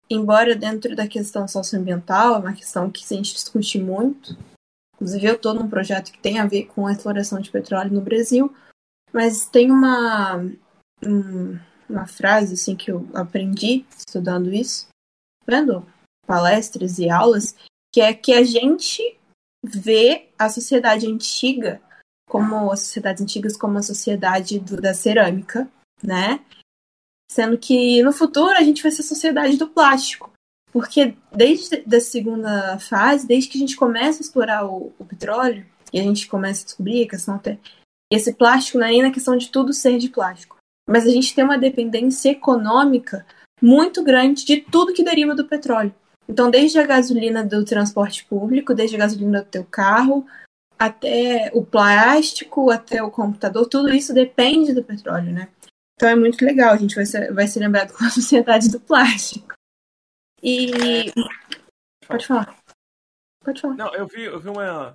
Embora dentro da questão socioambiental, é uma questão que a gente discute muito, inclusive eu estou num projeto que tem a ver com a exploração de petróleo no Brasil, mas tem uma, uma frase assim que eu aprendi estudando isso, vendo palestras e aulas, que é que a gente vê a sociedade antiga como as sociedades antigas como a sociedade do, da cerâmica, né? Sendo que no futuro a gente vai ser a sociedade do plástico. Porque desde a segunda fase, desde que a gente começa a explorar o, o petróleo, e a gente começa a descobrir a questão até. Esse plástico não é nem na questão de tudo ser de plástico. Mas a gente tem uma dependência econômica muito grande de tudo que deriva do petróleo. Então, desde a gasolina do transporte público, desde a gasolina do teu carro, até o plástico, até o computador, tudo isso depende do petróleo, né? Então é muito legal, a gente vai ser, vai ser lembrado como a sociedade do plástico. E. Pode falar. Pode falar. Não, eu vi, eu vi uma,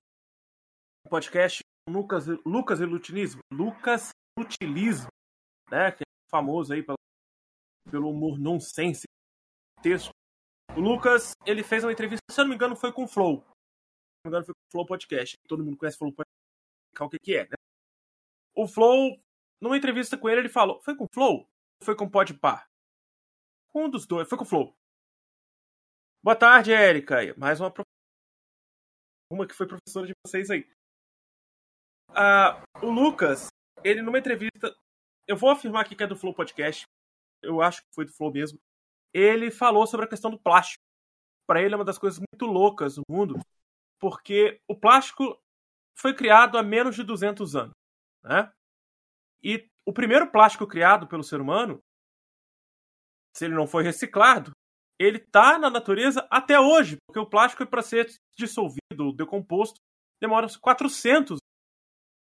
um podcast Lucas, Lucas Ilutilismo. Lucas Utilismo, né? Que é famoso aí pelo, pelo humor nonsense texto o Lucas, ele fez uma entrevista, se eu não me engano, foi com o Flow. Se não me engano, foi com o Flow Podcast. Todo mundo conhece o Flow Podcast, o que, que é, né? O Flow, numa entrevista com ele, ele falou: Foi com o Flow? Ou foi com o Podpar? Um dos dois, foi com o Flow. Boa tarde, Érica. Mais uma uma que foi professora de vocês aí. Ah, o Lucas, ele numa entrevista, eu vou afirmar aqui que é do Flow Podcast. Eu acho que foi do Flow mesmo ele falou sobre a questão do plástico. Para ele é uma das coisas muito loucas do mundo, porque o plástico foi criado há menos de 200 anos, né? E o primeiro plástico criado pelo ser humano, se ele não foi reciclado, ele está na natureza até hoje, porque o plástico para ser dissolvido, decomposto, demora 400.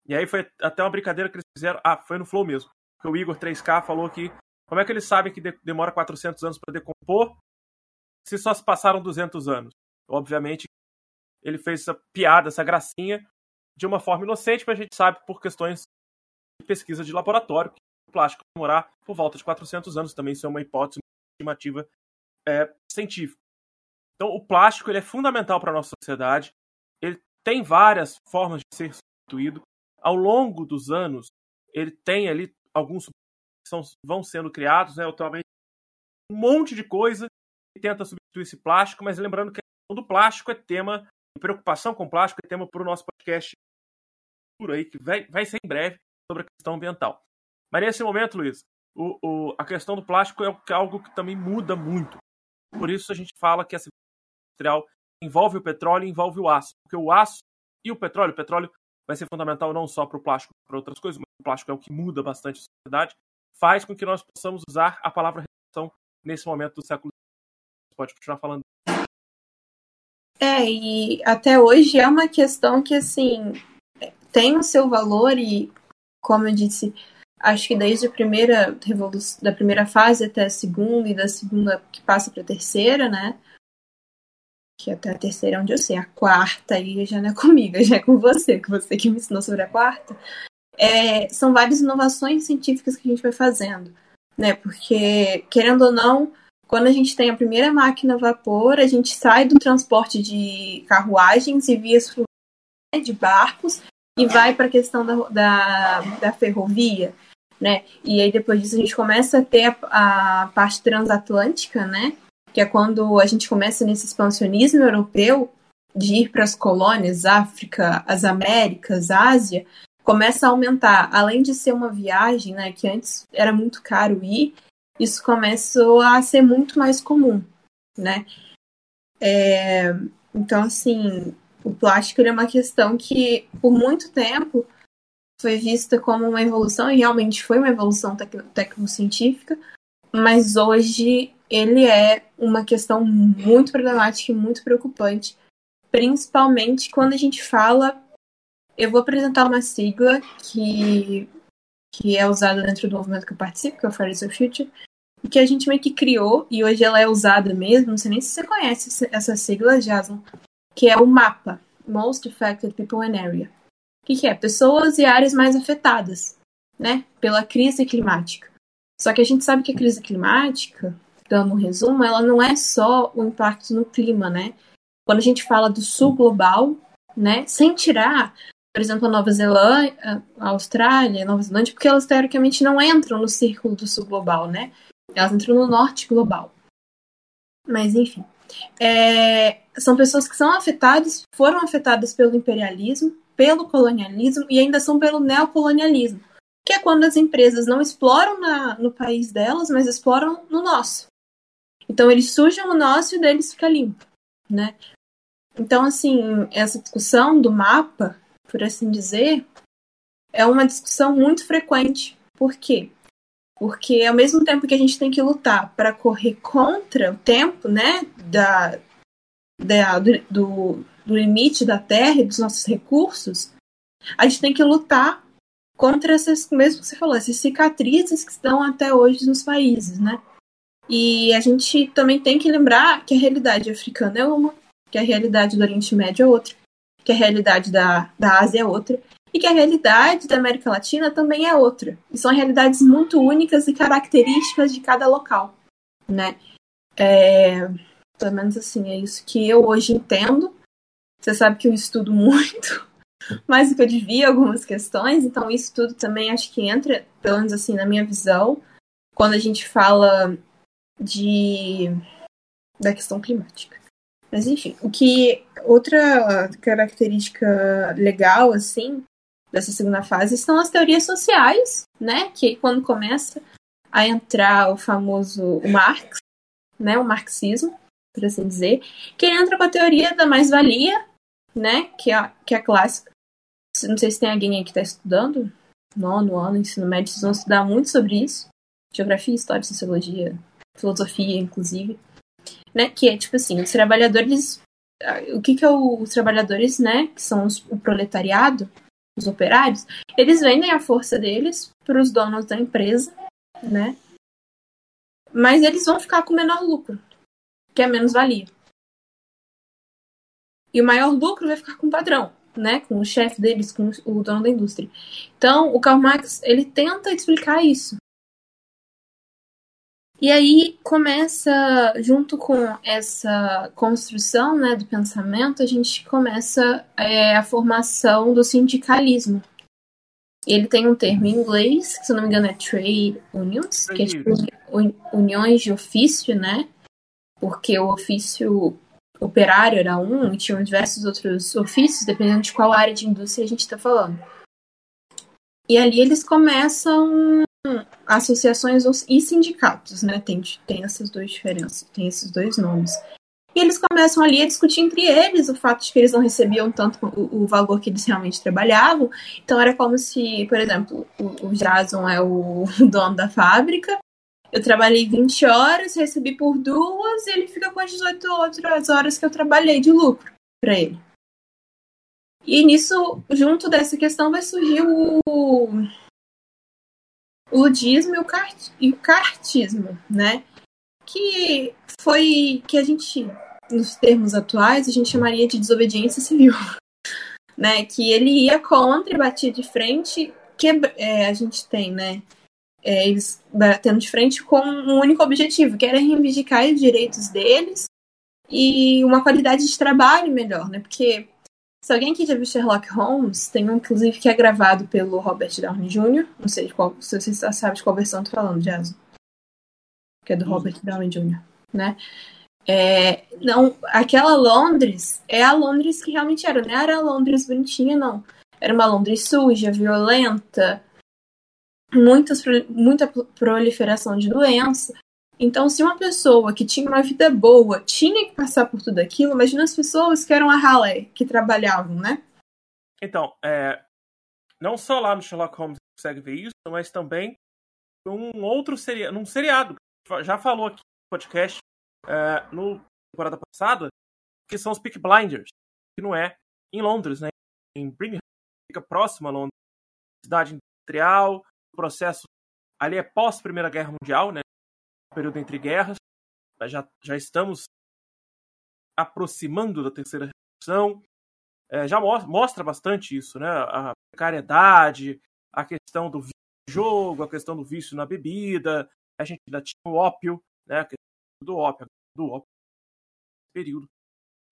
E aí foi até uma brincadeira que eles fizeram, ah, foi no Flow mesmo, o Igor 3K falou que como é que eles sabem que demora 400 anos para decompor se só se passaram 200 anos? Obviamente, ele fez essa piada, essa gracinha, de uma forma inocente, mas a gente sabe por questões de pesquisa de laboratório que o plástico demorar por volta de 400 anos. Também isso é uma hipótese, estimativa é, científica. Então, o plástico ele é fundamental para a nossa sociedade. Ele tem várias formas de ser substituído. Ao longo dos anos, ele tem ali alguns são, vão sendo criados, né? Atualmente, um monte de coisa que tenta substituir esse plástico, mas lembrando que a questão do plástico é tema, preocupação com plástico é tema para o nosso podcast por aí, que vai, vai ser em breve sobre a questão ambiental. Mas nesse momento, Luiz, o, o, a questão do plástico é algo que também muda muito. Por isso a gente fala que a industrial envolve o petróleo e envolve o aço. Porque o aço e o petróleo, o petróleo vai ser fundamental não só para o plástico, para outras coisas, mas o plástico é o que muda bastante a sociedade faz com que nós possamos usar a palavra revolução nesse momento do século Você pode continuar falando. É, e até hoje é uma questão que, assim, tem o seu valor e, como eu disse, acho que desde a primeira revolução, da primeira fase até a segunda e da segunda que passa para a terceira, né? Que até a terceira é onde eu sei, a quarta aí já não é comigo, já é com você, que você que me ensinou sobre a quarta é, são várias inovações científicas que a gente vai fazendo, né? Porque, querendo ou não, quando a gente tem a primeira máquina a vapor, a gente sai do transporte de carruagens e vias né, de barcos e vai para a questão da, da, da, ferrovia, né? E aí depois disso a gente começa a ter a, a parte transatlântica, né? Que é quando a gente começa nesse expansionismo europeu de ir para as colônias, África, as Américas, Ásia, começa a aumentar. Além de ser uma viagem, né, que antes era muito caro ir, isso começou a ser muito mais comum, né? É, então, assim, o plástico é uma questão que, por muito tempo, foi vista como uma evolução, e realmente foi uma evolução tec tecnocientífica, mas hoje ele é uma questão muito problemática e muito preocupante, principalmente quando a gente fala eu vou apresentar uma sigla que, que é usada dentro do movimento que eu participo, que é o Fridays for Future, e que a gente meio que criou, e hoje ela é usada mesmo, não sei nem se você conhece essa sigla, Jason, que é o MAPA, Most Affected People in Area. Que, que é? Pessoas e áreas mais afetadas, né, pela crise climática. Só que a gente sabe que a crise climática, dando um resumo, ela não é só o impacto no clima, né? Quando a gente fala do sul global, né, sem tirar, por exemplo, a Nova Zelândia, a Austrália, a Nova Zelândia, porque elas teoricamente não entram no círculo do sul global, né? Elas entram no norte global. Mas enfim, é, são pessoas que são afetadas, foram afetadas pelo imperialismo, pelo colonialismo e ainda são pelo neocolonialismo, que é quando as empresas não exploram na, no país delas, mas exploram no nosso. Então eles sujam o nosso e deles fica limpo, né? Então assim, essa discussão do mapa, por assim dizer, é uma discussão muito frequente. Por quê? Porque ao mesmo tempo que a gente tem que lutar para correr contra o tempo, né, da, da do, limite da terra e dos nossos recursos, a gente tem que lutar contra essas, mesmo que você falou, essas cicatrizes que estão até hoje nos países, né? E a gente também tem que lembrar que a realidade africana é uma, que a realidade do Oriente Médio é outra, que a realidade da, da Ásia é outra, e que a realidade da América Latina também é outra. E são realidades muito únicas e características de cada local, né? É, pelo menos assim, é isso que eu hoje entendo. Você sabe que eu estudo muito, mais do que eu devia algumas questões, então isso tudo também acho que entra, pelo menos assim, na minha visão, quando a gente fala de da questão climática. Mas enfim, o que outra característica legal assim dessa segunda fase são as teorias sociais, né? Que quando começa a entrar o famoso Marx, né? O marxismo, por assim dizer, que entra com a teoria da mais-valia, né? Que é, que é clássica. Não sei se tem alguém aí que está estudando, nono ano, ensino médio, vocês vão estudar muito sobre isso. Geografia, história, sociologia, filosofia, inclusive. Né? Que é tipo assim, os trabalhadores. O que, que é o, os trabalhadores, né? Que são os, o proletariado, os operários, eles vendem a força deles para os donos da empresa, né? Mas eles vão ficar com menor lucro, que é menos valia. E o maior lucro vai ficar com o padrão, né? Com o chefe deles, com o dono da indústria. Então, o Karl Marx, ele tenta explicar isso. E aí começa, junto com essa construção né, do pensamento, a gente começa é, a formação do sindicalismo. Ele tem um termo em inglês, que se não me engano é trade unions, que é tipo uniões de ofício, né? Porque o ofício operário era um e tinham diversos outros ofícios, dependendo de qual área de indústria a gente está falando. E ali eles começam associações e sindicatos, né? Tem, tem essas duas diferenças, tem esses dois nomes. E eles começam ali a discutir entre eles o fato de que eles não recebiam tanto o, o valor que eles realmente trabalhavam. Então era como se, por exemplo, o, o Jason é o dono da fábrica. Eu trabalhei 20 horas, recebi por duas, e ele fica com as 18 outras horas que eu trabalhei de lucro para ele. E nisso, junto dessa questão, vai surgir o, o ludismo e o, kart, e o kartismo, né? Que foi que a gente, nos termos atuais, a gente chamaria de desobediência civil, né? Que ele ia contra e batia de frente, que é, a gente tem, né? É, eles batendo de frente com um único objetivo, que era reivindicar os direitos deles e uma qualidade de trabalho melhor, né? Porque se alguém aqui já viu Sherlock Holmes, tem um, inclusive, que é gravado pelo Robert Downey Jr. Não sei de qual, se você sabe de qual versão eu tô falando, Jason. Que é do Robert Downey Jr., né? É, não, aquela Londres é a Londres que realmente era, não era a Londres bonitinha, não. Era uma Londres suja, violenta, muitas, muita proliferação de doença. Então, se uma pessoa que tinha uma vida boa tinha que passar por tudo aquilo, imagina as pessoas que eram a Halley, que trabalhavam, né? Então, é, não só lá no Sherlock Holmes você consegue ver isso, mas também um outro seriado, num seriado, já falou aqui no podcast, é, no temporada passada, que são os Peak Blinders, que não é em Londres, né? Em Birmingham, fica próximo a Londres, cidade industrial, processo ali é pós Primeira Guerra Mundial, né? período entre guerras. Já, já estamos aproximando da terceira revolução. É, já mostra bastante isso, né? A precariedade, a questão do jogo, a questão do vício na bebida, a gente ainda tinha o ópio, né? A questão do ópio, do ópio período.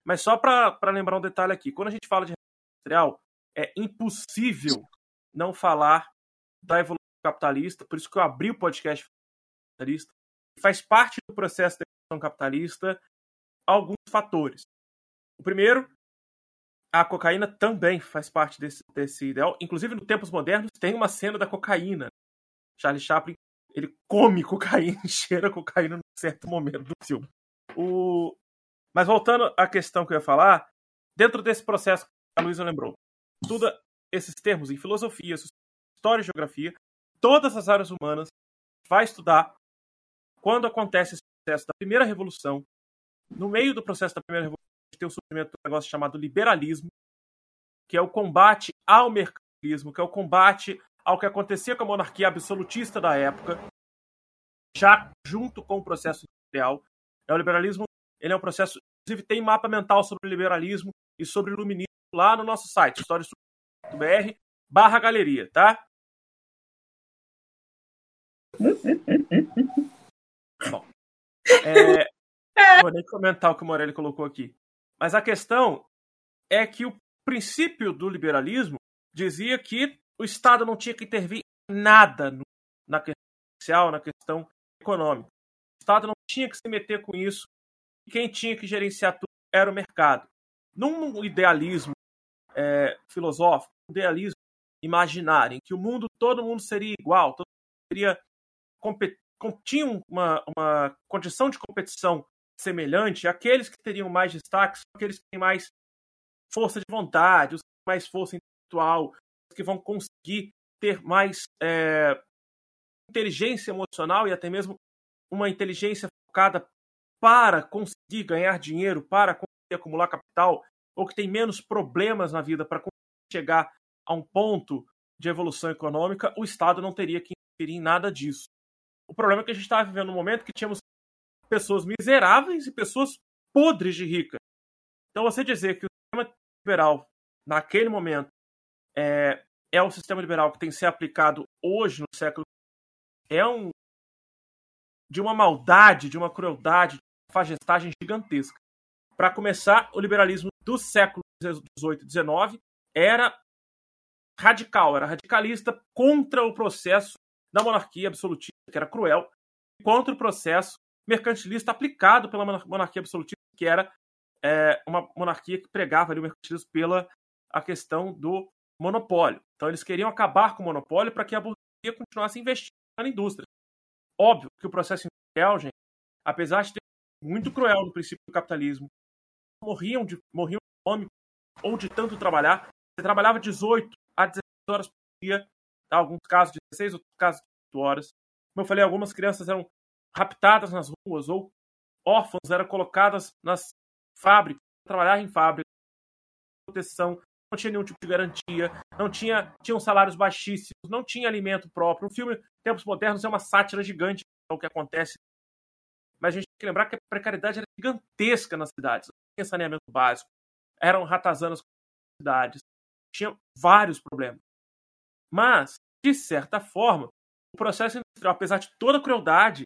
Mas só para lembrar um detalhe aqui, quando a gente fala de industrial, é impossível não falar da evolução capitalista, por isso que eu abri o podcast capitalista, faz parte do processo da evolução capitalista alguns fatores. O primeiro, a cocaína também faz parte desse, desse ideal. Inclusive, no tempos modernos, tem uma cena da cocaína. Charlie Chaplin, ele come cocaína, cheira cocaína num certo momento do filme. O... Mas voltando à questão que eu ia falar, dentro desse processo que a Luísa lembrou, estuda esses termos em filosofia, história e geografia, todas as áreas humanas, vai estudar quando acontece esse processo da primeira revolução. No meio do processo da primeira revolução, tem o surgimento do negócio chamado liberalismo, que é o combate ao mercantilismo, que é o combate ao que acontecia com a monarquia absolutista da época, já junto com o processo industrial. É o liberalismo, ele é um processo, inclusive tem mapa mental sobre o liberalismo e sobre o iluminismo lá no nosso site, história.br barra galeria, tá? Bom, é, vou nem comentar o que o Morelli colocou aqui. Mas a questão é que o princípio do liberalismo dizia que o Estado não tinha que intervir nada no, na questão social, na questão econômica. O Estado não tinha que se meter com isso. Quem tinha que gerenciar tudo era o mercado. Num idealismo é, filosófico, um idealismo imaginário, em que o mundo, todo mundo seria igual, todo mundo seria tinha uma, uma condição de competição semelhante, aqueles que teriam mais destaque são aqueles que têm mais força de vontade, os que têm mais força intelectual, os que vão conseguir ter mais é, inteligência emocional e até mesmo uma inteligência focada para conseguir ganhar dinheiro, para conseguir acumular capital, ou que tem menos problemas na vida para chegar a um ponto de evolução econômica, o Estado não teria que interferir em nada disso. O problema é que a gente estava vivendo um momento que tínhamos pessoas miseráveis e pessoas podres de ricas. Então você dizer que o sistema liberal, naquele momento, é, é o sistema liberal que tem que ser aplicado hoje, no século é um de uma maldade, de uma crueldade, de uma fagestagem gigantesca. Para começar, o liberalismo do século XVIII e XIX era radical, era radicalista contra o processo da monarquia absolutista, que era cruel, contra o processo mercantilista aplicado pela monarquia absolutista, que era é, uma monarquia que pregava ali o mercantilismo pela a questão do monopólio. Então eles queriam acabar com o monopólio para que a burguesia continuasse investindo na indústria. Óbvio que o processo industrial, gente, apesar de ter muito cruel no princípio do capitalismo, morriam de morriam de fome ou de tanto trabalhar. Você trabalhava 18 a 16 horas por dia, tá? alguns casos 16, outros casos 18 horas. Como eu falei, algumas crianças eram raptadas nas ruas ou órfãos eram colocadas nas fábricas, trabalhar em fábrica, proteção, não tinha nenhum tipo de garantia, não tinha, tinham salários baixíssimos, não tinha alimento próprio. O filme Tempos Modernos é uma sátira gigante ao que acontece. Mas a gente tem que lembrar que a precariedade era gigantesca nas cidades. Não tinha saneamento básico, eram ratazanas nas cidades, tinha vários problemas. Mas, de certa forma, processo industrial, apesar de toda a crueldade,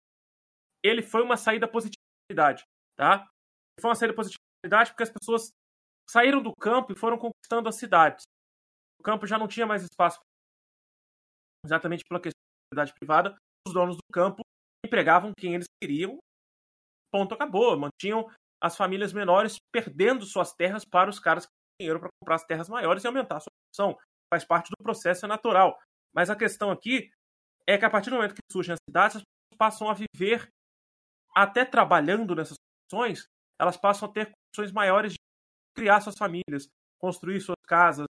ele foi uma saída positividade, tá? Foi uma saída positividade porque as pessoas saíram do campo e foram conquistando as cidades. O campo já não tinha mais espaço exatamente pela questão da propriedade privada. Os donos do campo empregavam quem eles queriam. Ponto, acabou. Mantinham as famílias menores perdendo suas terras para os caras que tinham dinheiro para comprar as terras maiores e aumentar a sua produção. Faz parte do processo, é natural. Mas a questão aqui é que a partir do momento que surgem as cidades, as pessoas passam a viver até trabalhando nessas condições, elas passam a ter condições maiores de criar suas famílias, construir suas casas,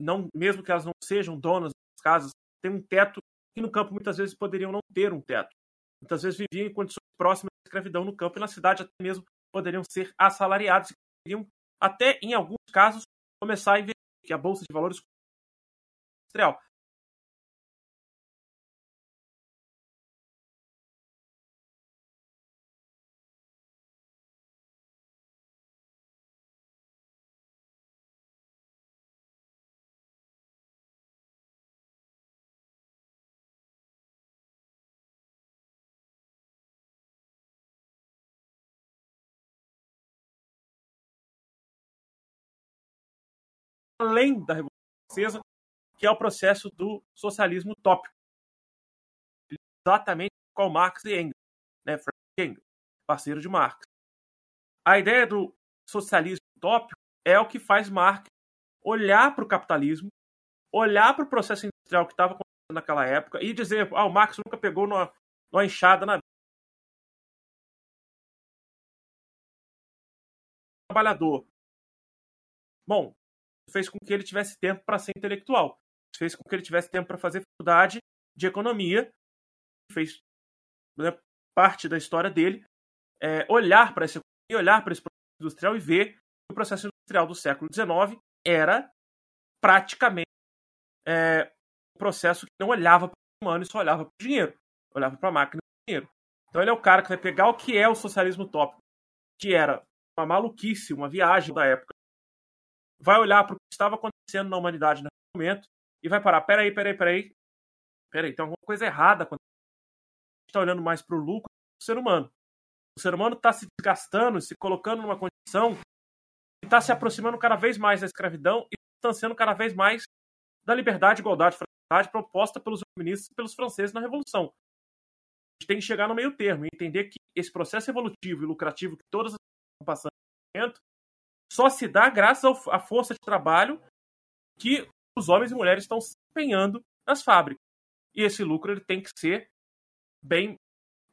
não mesmo que elas não sejam donas das casas, ter um teto que no campo muitas vezes poderiam não ter um teto. Muitas vezes viviam em condições próximas à escravidão no campo e na cidade até mesmo poderiam ser assalariados e poderiam até em alguns casos começar a investir que a bolsa de valores industrial além da Revolução Francesa, que é o processo do socialismo utópico. Exatamente com Marx e Engels, né? Frank Engels, parceiro de Marx. A ideia do socialismo utópico é o que faz Marx olhar para o capitalismo, olhar para o processo industrial que estava acontecendo naquela época e dizer: ah, o Marx nunca pegou numa, numa enxada na trabalhador. Bom, fez com que ele tivesse tempo para ser intelectual, fez com que ele tivesse tempo para fazer faculdade de economia, fez né, parte da história dele, é, olhar para esse olhar para esse processo industrial e ver que o processo industrial do século XIX era praticamente é, um processo que não olhava para o humano e só olhava para o dinheiro, olhava para a máquina e dinheiro. Então ele é o cara que vai pegar o que é o socialismo utópico, que era uma maluquice, uma viagem da época, vai olhar para o estava acontecendo na humanidade naquele momento e vai parar, peraí, peraí, peraí, peraí, tem alguma coisa errada quando a gente está olhando mais para o lucro do ser humano. O ser humano está se desgastando, se colocando numa condição está se aproximando cada vez mais da escravidão e distanciando cada vez mais da liberdade, igualdade, fraternidade proposta pelos feministas e pelos franceses na Revolução. A gente tem que chegar no meio termo e entender que esse processo evolutivo e lucrativo que todas as estão passando só se dá graças à força de trabalho que os homens e mulheres estão se empenhando nas fábricas. E esse lucro ele tem que ser bem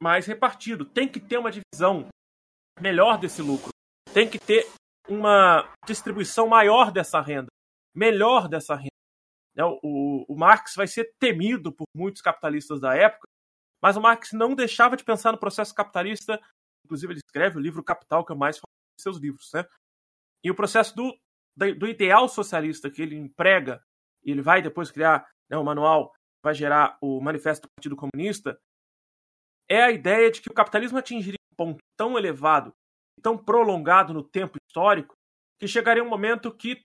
mais repartido. Tem que ter uma divisão melhor desse lucro. Tem que ter uma distribuição maior dessa renda, melhor dessa renda. Né, o, o Marx vai ser temido por muitos capitalistas da época, mas o Marx não deixava de pensar no processo capitalista. Inclusive, ele escreve o livro Capital, que é o mais famoso de seus livros. Né? E o processo do, do ideal socialista que ele emprega, e ele vai depois criar né, o manual, vai gerar o Manifesto do Partido Comunista, é a ideia de que o capitalismo atingiria um ponto tão elevado, tão prolongado no tempo histórico, que chegaria um momento que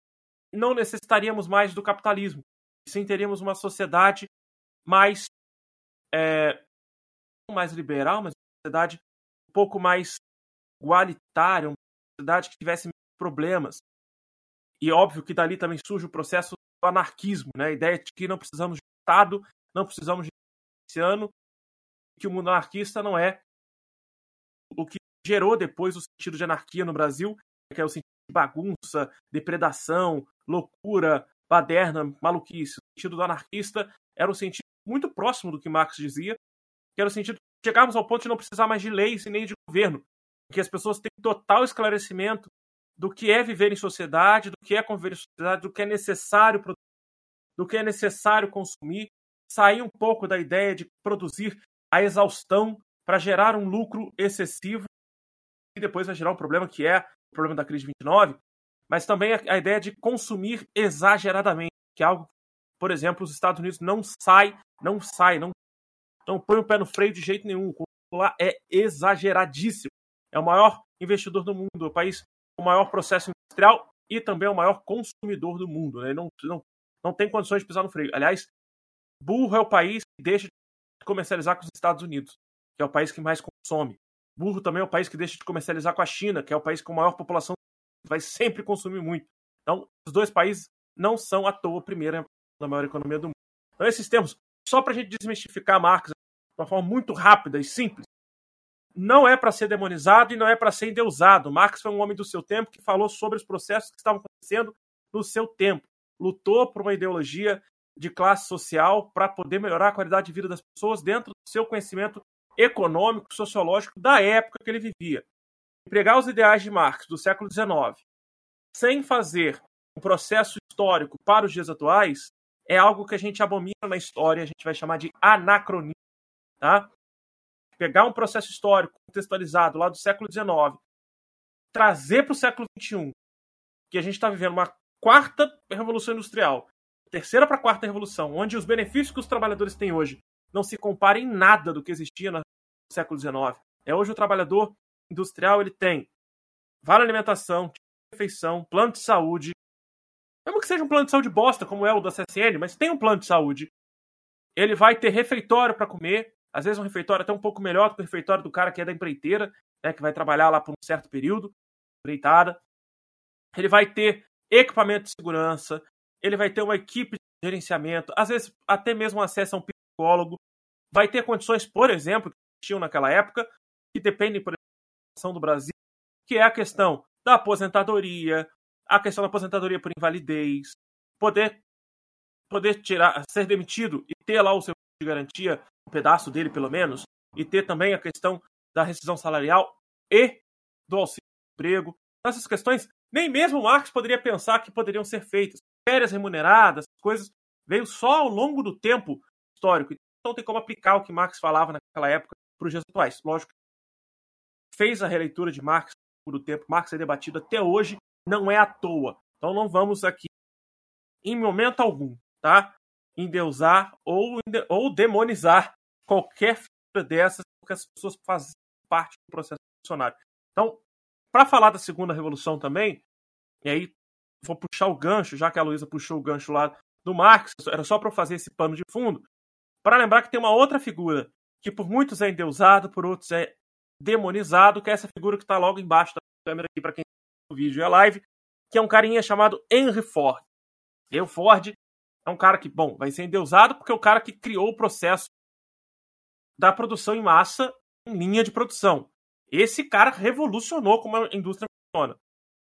não necessitaríamos mais do capitalismo, sim teríamos uma sociedade mais é, mais liberal, mas uma sociedade um pouco mais igualitária, uma sociedade que tivesse problemas. E óbvio que dali também surge o processo do anarquismo, né? a ideia de que não precisamos de Estado, não precisamos de ano, que o mundo anarquista não é o que gerou depois o sentido de anarquia no Brasil, que é o sentido de bagunça, depredação, loucura, baderna, maluquice. O sentido do anarquista era um sentido muito próximo do que Marx dizia, que era o sentido de chegarmos ao ponto de não precisar mais de leis e nem de governo, que as pessoas têm total esclarecimento do que é viver em sociedade, do que é conviver em sociedade, do que é necessário do que é necessário consumir, sair um pouco da ideia de produzir a exaustão para gerar um lucro excessivo e depois vai gerar um problema que é o problema da crise de 29, mas também a, ideia de consumir exageradamente, que é algo, por exemplo, os Estados Unidos não sai, não sai, não, não põe o pé no freio de jeito nenhum. O lá é exageradíssimo. É o maior investidor do mundo, é o país o maior processo industrial e também o maior consumidor do mundo. Né? Não, não, não tem condições de pisar no freio. Aliás, burro é o país que deixa de comercializar com os Estados Unidos, que é o país que mais consome. Burro também é o país que deixa de comercializar com a China, que é o país com maior população, vai sempre consumir muito. Então, os dois países não são à toa a primeira na maior economia do mundo. Então, esses termos, só para a gente desmistificar Marx de uma forma muito rápida e simples, não é para ser demonizado e não é para ser endeusado. Marx foi um homem do seu tempo que falou sobre os processos que estavam acontecendo no seu tempo. Lutou por uma ideologia de classe social para poder melhorar a qualidade de vida das pessoas dentro do seu conhecimento econômico, sociológico da época que ele vivia. Empregar os ideais de Marx do século XIX sem fazer um processo histórico para os dias atuais é algo que a gente abomina na história, a gente vai chamar de anacronismo. Tá? Pegar um processo histórico contextualizado lá do século XIX, trazer para o século XXI, que a gente está vivendo uma quarta revolução industrial, terceira para quarta revolução, onde os benefícios que os trabalhadores têm hoje não se comparem em nada do que existia no século XIX. É hoje o trabalhador industrial ele tem vale alimentação, refeição, plano de saúde, mesmo que seja um plano de saúde bosta como é o da CSN, mas tem um plano de saúde. Ele vai ter refeitório para comer, às vezes um refeitório até um pouco melhor do que o refeitório do cara que é da empreiteira, né, que vai trabalhar lá por um certo período, empreitada. Ele vai ter equipamento de segurança, ele vai ter uma equipe de gerenciamento, às vezes até mesmo acesso a um psicólogo, vai ter condições, por exemplo, que tinham naquela época, que dependem, por exemplo, do Brasil, que é a questão da aposentadoria, a questão da aposentadoria por invalidez, poder poder tirar, ser demitido e ter lá o seu de garantia, um pedaço dele pelo menos, e ter também a questão da rescisão salarial e do auxílio emprego. Essas questões, nem mesmo Marx poderia pensar que poderiam ser feitas. Férias remuneradas, coisas, veio só ao longo do tempo histórico. Então tem como aplicar o que Marx falava naquela época para os dias atuais. Lógico, fez a releitura de Marx do tempo, Marx é debatido até hoje, não é à toa. Então não vamos aqui, em momento algum, tá? Endeusar ou, ou demonizar qualquer figura dessas, porque as pessoas fazem parte do processo funcionário. Então, para falar da segunda revolução também, e aí vou puxar o gancho, já que a Luísa puxou o gancho lá do Marx, era só para fazer esse pano de fundo, para lembrar que tem uma outra figura que por muitos é endeusado, por outros é demonizado, que é essa figura que está logo embaixo da câmera aqui para quem no vídeo e a live, que é um carinha chamado Henry Ford. Eu Ford é um cara que, bom, vai ser endeusado porque é o cara que criou o processo da produção em massa em linha de produção. Esse cara revolucionou como a indústria funciona.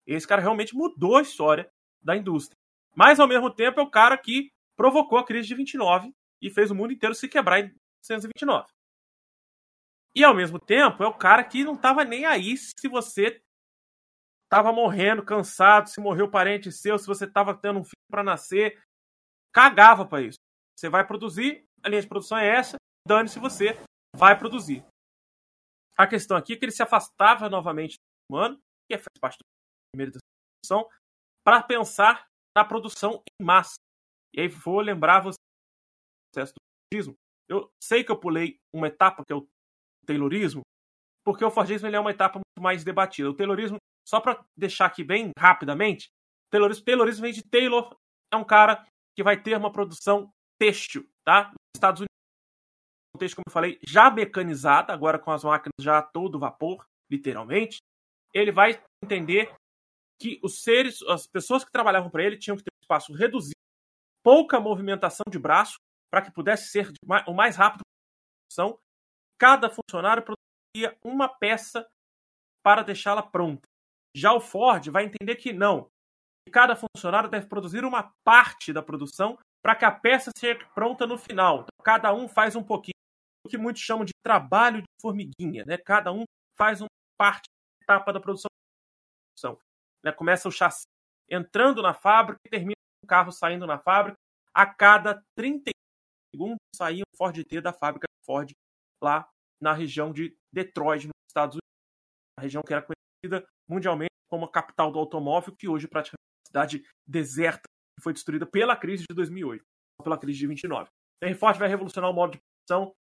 Esse cara realmente mudou a história da indústria. Mas, ao mesmo tempo, é o cara que provocou a crise de 29 e fez o mundo inteiro se quebrar em 1929. E, ao mesmo tempo, é o cara que não estava nem aí se você estava morrendo, cansado, se morreu parente seu, se você estava tendo um filho para nascer, cagava para isso. Você vai produzir, a linha de produção é essa, dane-se você, vai produzir. A questão aqui é que ele se afastava novamente do humano, que faz parte do primeiro da produção, para pensar na produção em massa. E aí vou lembrar você do processo do Fordismo. Eu sei que eu pulei uma etapa, que é o Taylorismo, porque o Fordismo ele é uma etapa muito mais debatida. O Taylorismo, só para deixar aqui bem rapidamente, Taylorismo, Taylorismo vem de Taylor, é um cara que vai ter uma produção têxtil, tá? Nos Estados Unidos, têxtil, como eu falei, já mecanizada, agora com as máquinas já a todo vapor, literalmente. Ele vai entender que os seres, as pessoas que trabalhavam para ele tinham que ter um espaço reduzido, pouca movimentação de braço, para que pudesse ser o mais rápido possível. Cada funcionário produzia uma peça para deixá-la pronta. Já o Ford vai entender que não, cada deve produzir uma parte da produção para que a peça seja pronta no final. Então, cada um faz um pouquinho, o que muitos chamam de trabalho de formiguinha, né? Cada um faz uma parte da etapa da produção. Né? Começa o chassi entrando na fábrica e termina o carro saindo na fábrica. A cada 30 segundos saía um Ford T da fábrica Ford lá na região de Detroit, nos Estados Unidos. A região que era conhecida mundialmente como a capital do automóvel, que hoje praticamente cidade deserta que foi destruída pela crise de 2008, pela crise de 29. Henry Ford vai revolucionar o modo de produção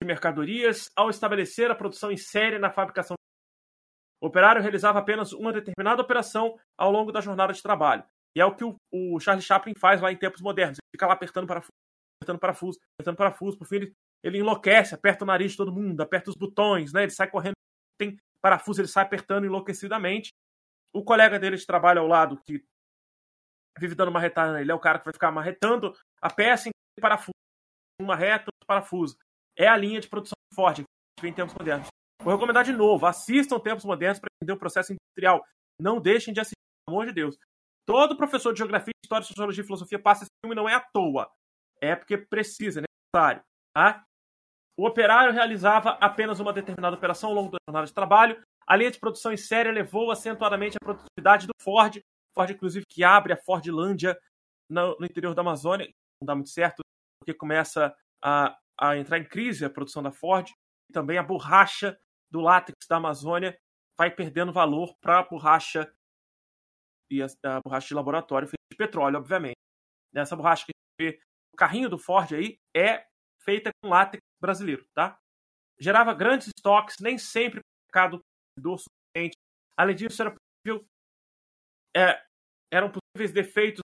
de mercadorias ao estabelecer a produção em série na fabricação. O operário realizava apenas uma determinada operação ao longo da jornada de trabalho. E é o que o, o Charles Chaplin faz lá em tempos modernos. Ele fica lá apertando parafuso, apertando parafuso, apertando parafuso. Por fim, ele, ele enlouquece, aperta o nariz de todo mundo, aperta os botões, né? Ele sai correndo, tem parafuso, ele sai apertando enlouquecidamente. O colega dele de trabalho ao lado, que vive dando uma retada nele, é o cara que vai ficar marretando a peça em parafuso. Uma reta, outro parafuso. É a linha de produção forte que vem em tempos modernos. Vou recomendar de novo, assistam Tempos Modernos para entender o processo industrial. Não deixem de assistir, pelo amor de Deus. Todo professor de geografia, história, sociologia e filosofia passa esse filme não é à toa. É porque precisa, é necessário. Tá? O operário realizava apenas uma determinada operação ao longo da jornada de trabalho a linha de produção em série elevou acentuadamente a produtividade do Ford. Ford, inclusive, que abre a Fordlândia no, no interior da Amazônia. Não dá muito certo, porque começa a, a entrar em crise a produção da Ford. E também a borracha do látex da Amazônia vai perdendo valor para a borracha e a, a, borracha de laboratório feita de petróleo, obviamente. Essa borracha que a gente vê, o carrinho do Ford aí é feita com látex brasileiro, tá? Gerava grandes estoques, nem sempre o mercado consumidor suficiente. Além disso, era possível, é, eram possíveis defeitos,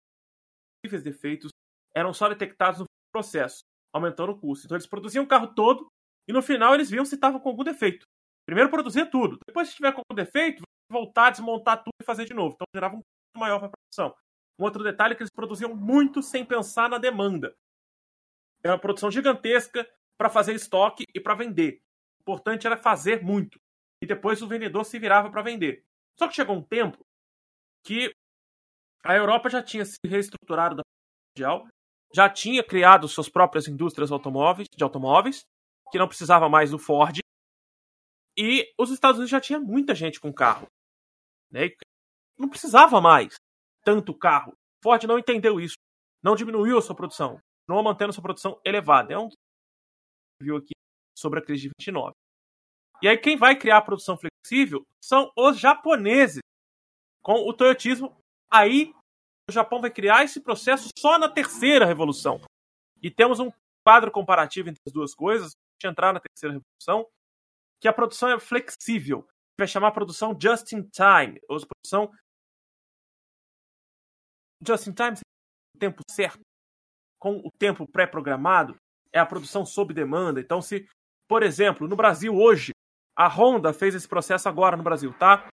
possíveis defeitos eram só detectados no processo, aumentando o custo. Então eles produziam o carro todo e no final eles viam se estava com algum defeito. Primeiro produzia tudo, depois se tiver com algum defeito, voltar, desmontar tudo e fazer de novo. Então gerava um custo maior para a produção. Um outro detalhe é que eles produziam muito sem pensar na demanda. É uma produção gigantesca para fazer estoque e para vender. O importante era fazer muito. E depois o vendedor se virava para vender. Só que chegou um tempo que a Europa já tinha se reestruturado da mundial, já tinha criado suas próprias indústrias automóveis, de automóveis, que não precisava mais do Ford. E os Estados Unidos já tinha muita gente com carro. Né? Não precisava mais tanto carro. Ford não entendeu isso. Não diminuiu a sua produção. Não mantendo sua produção elevada. É um viu aqui sobre a crise de 29. E aí quem vai criar a produção flexível são os japoneses. Com o toyotismo, aí o Japão vai criar esse processo só na terceira revolução. E temos um quadro comparativo entre as duas coisas, de entrar na terceira revolução, que a produção é flexível. Vai chamar a produção just in time, ou produção just in time, o tempo certo, com o tempo pré-programado, é a produção sob demanda. Então, se, por exemplo, no Brasil hoje, a Honda fez esse processo agora no Brasil, tá?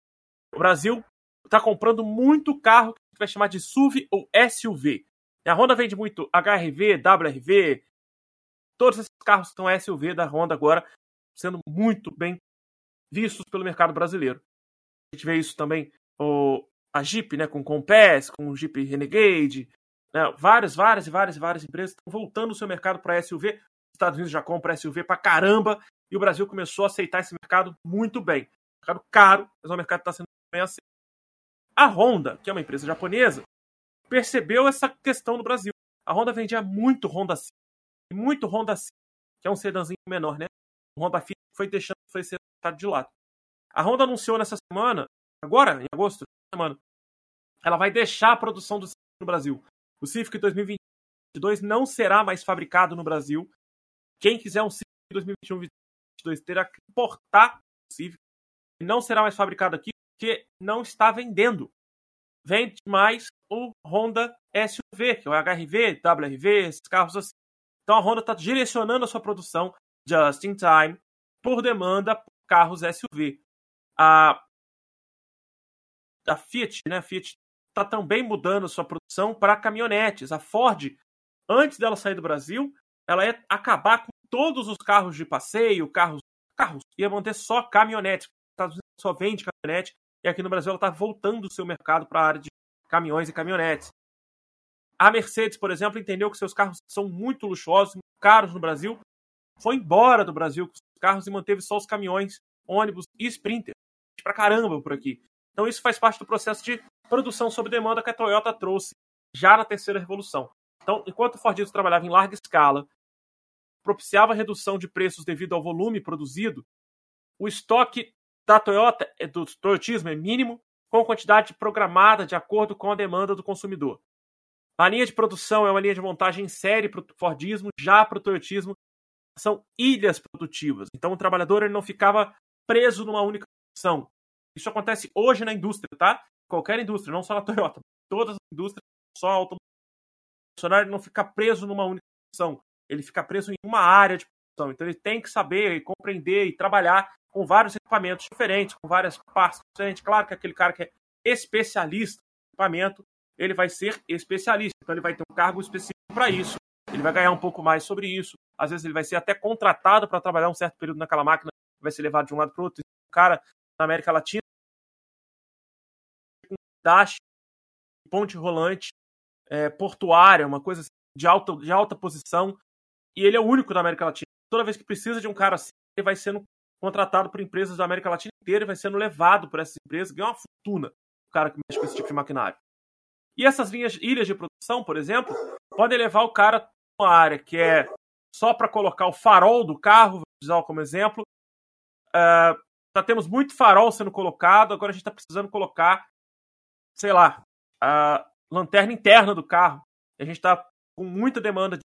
O Brasil está comprando muito carro que a gente vai chamar de SUV ou SUV. A Honda vende muito HRV, WRV, todos esses carros são SUV da Honda agora, sendo muito bem vistos pelo mercado brasileiro. A gente vê isso também, o, a Jeep, né, com Compass, com o Jeep Renegade, né, várias, várias e várias e várias empresas estão voltando o seu mercado para SUV. Os Estados Unidos já compram SUV para caramba e o Brasil começou a aceitar esse mercado muito bem. Mercado caro, mas o mercado está sendo bem aceito. A Honda, que é uma empresa japonesa, percebeu essa questão no Brasil. A Honda vendia muito Honda Civic, muito Honda Civic, que é um sedãzinho menor, né? O Honda Fit foi deixando, foi sendo deixado de lado. A Honda anunciou nessa semana, agora, em agosto, semana, ela vai deixar a produção do Civic no Brasil. O Civic 2022 não será mais fabricado no Brasil. Quem quiser um Civic 2021-2022 terá que importar o Civic. Não será mais fabricado aqui porque não está vendendo. Vende mais o Honda SUV, que é o HRV, WRV, esses carros assim. Então a Honda está direcionando a sua produção just in time por demanda por carros SUV. A, a Fiat, né, a Fiat está também mudando sua produção para caminhonetes. A Ford, antes dela sair do Brasil, ela ia acabar com todos os carros de passeio, carros, carros, ia manter só caminhonetes. Os Estados Unidos só vende caminhonete e aqui no Brasil ela está voltando o seu mercado para a área de caminhões e caminhonetes. A Mercedes, por exemplo, entendeu que seus carros são muito luxuosos, muito caros no Brasil, foi embora do Brasil com os carros e manteve só os caminhões, ônibus e sprinter. Pra caramba por aqui. Então isso faz parte do processo de produção sob demanda que a Toyota trouxe já na terceira revolução. Então, enquanto o Fordismo trabalhava em larga escala, propiciava redução de preços devido ao volume produzido, o estoque da Toyota, é, do Toyotismo, é mínimo, com quantidade programada de acordo com a demanda do consumidor. A linha de produção é uma linha de montagem em série para o Fordismo, já para o Toyotismo são ilhas produtivas. Então o trabalhador ele não ficava preso numa única função. Isso acontece hoje na indústria, tá? Qualquer indústria, não só na Toyota. Todas as indústrias, só automóvel. O funcionário não fica preso numa única função. Ele fica preso em uma área de produção. Então ele tem que saber e compreender e trabalhar com vários equipamentos diferentes, com várias partes diferentes. Claro que aquele cara que é especialista em equipamento, ele vai ser especialista. Então ele vai ter um cargo específico para isso. Ele vai ganhar um pouco mais sobre isso. Às vezes ele vai ser até contratado para trabalhar um certo período naquela máquina, vai ser levado de um lado para o outro. O cara na América Latina, um dash, ponte rolante, é, portuária, uma coisa assim, de alta, de alta posição, e ele é o único da América Latina. Toda vez que precisa de um cara assim, ele vai sendo contratado por empresas da América Latina inteira e vai sendo levado por essas empresas, ganha uma fortuna o cara que mexe com esse tipo de maquinário. E essas linhas, ilhas de produção, por exemplo, podem levar o cara para uma área que é só para colocar o farol do carro, vou usar como exemplo. Uh, já temos muito farol sendo colocado, agora a gente está precisando colocar, sei lá, a lanterna interna do carro. A gente está com muita demanda de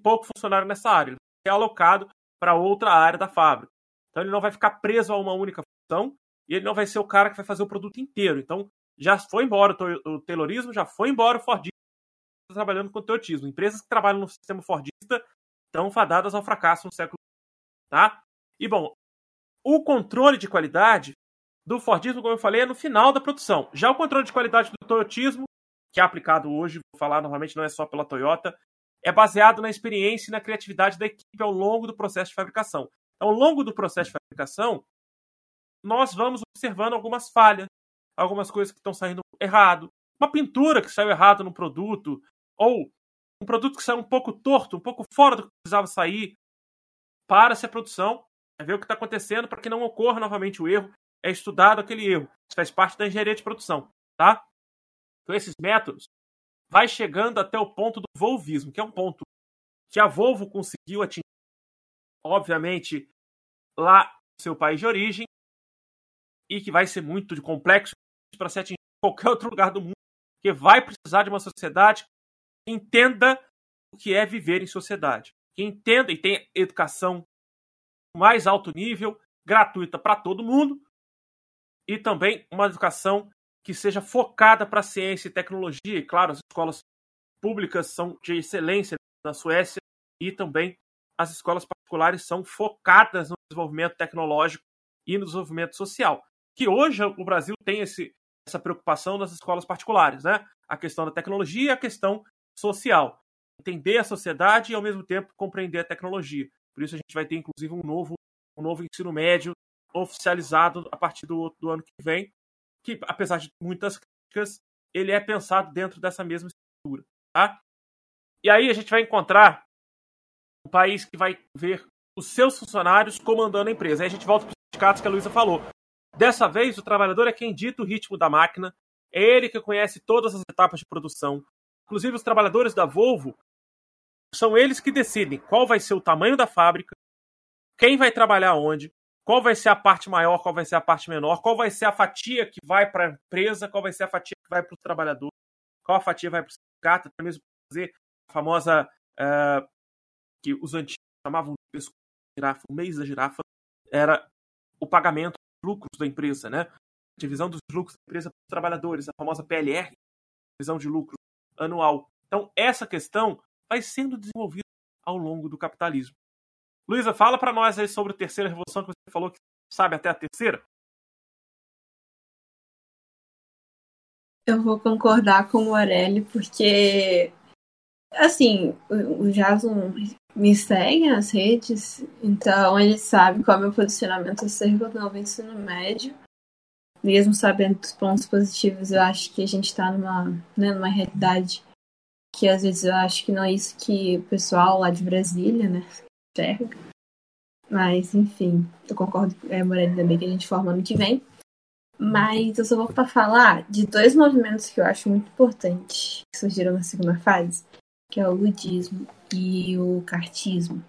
pouco funcionário nessa área. Ele ser alocado para outra área da fábrica. Então ele não vai ficar preso a uma única função e ele não vai ser o cara que vai fazer o produto inteiro. Então já foi embora o Taylorismo, já foi embora o Fordismo trabalhando com o Toyotismo. Empresas que trabalham no sistema Fordista estão fadadas ao fracasso no século tá? E bom, o controle de qualidade do Fordismo, como eu falei, é no final da produção. Já o controle de qualidade do Toyotismo que é aplicado hoje, vou falar novamente, não é só pela Toyota, é baseado na experiência e na criatividade da equipe ao longo do processo de fabricação. Então, ao longo do processo de fabricação, nós vamos observando algumas falhas, algumas coisas que estão saindo errado, uma pintura que saiu errado no produto, ou um produto que saiu um pouco torto, um pouco fora do que precisava sair, para-se a produção, é ver o que está acontecendo para que não ocorra novamente o erro, é estudado aquele erro. Isso faz parte da engenharia de produção, tá? Então, esses métodos vai chegando até o ponto do volvismo, que é um ponto que a Volvo conseguiu atingir, obviamente, lá no seu país de origem, e que vai ser muito de complexo para se atingir em qualquer outro lugar do mundo, que vai precisar de uma sociedade que entenda o que é viver em sociedade, que entenda e tenha educação mais alto nível, gratuita para todo mundo, e também uma educação que seja focada para ciência e tecnologia. E, claro, as escolas públicas são de excelência na Suécia e também as escolas particulares são focadas no desenvolvimento tecnológico e no desenvolvimento social. Que hoje o Brasil tem esse, essa preocupação nas escolas particulares, né? A questão da tecnologia e a questão social. Entender a sociedade e, ao mesmo tempo, compreender a tecnologia. Por isso, a gente vai ter, inclusive, um novo, um novo ensino médio oficializado a partir do, do ano que vem, que, apesar de muitas críticas, ele é pensado dentro dessa mesma estrutura. Tá? E aí a gente vai encontrar um país que vai ver os seus funcionários comandando a empresa. Aí a gente volta para os sindicatos que a Luísa falou. Dessa vez, o trabalhador é quem dita o ritmo da máquina, é ele que conhece todas as etapas de produção. Inclusive, os trabalhadores da Volvo são eles que decidem qual vai ser o tamanho da fábrica, quem vai trabalhar onde, qual vai ser a parte maior, qual vai ser a parte menor, qual vai ser a fatia que vai para a empresa, qual vai ser a fatia que vai para o trabalhador, qual a fatia vai para o sindicato, até mesmo fazer a famosa uh, que os antigos chamavam de girafa, o mês da girafa, era o pagamento dos lucros da empresa, né? Divisão dos lucros da empresa para os trabalhadores, a famosa PLR, divisão de lucros anual. Então, essa questão vai sendo desenvolvida ao longo do capitalismo. Luísa, fala para nós aí sobre a terceira revolução que você falou que sabe até a terceira. Eu vou concordar com o Aurélio, porque, assim, o Jason me segue nas redes, então ele sabe qual é o meu posicionamento acerca do novo ensino médio. Mesmo sabendo dos pontos positivos, eu acho que a gente está numa, né, numa realidade que às vezes eu acho que não é isso que o pessoal lá de Brasília, né, enxerga. Mas, enfim, eu concordo com a Morelli também que a gente forma ano que vem. Mas eu só vou para falar de dois movimentos que eu acho muito importantes que surgiram na segunda fase, que é o ludismo e o cartismo.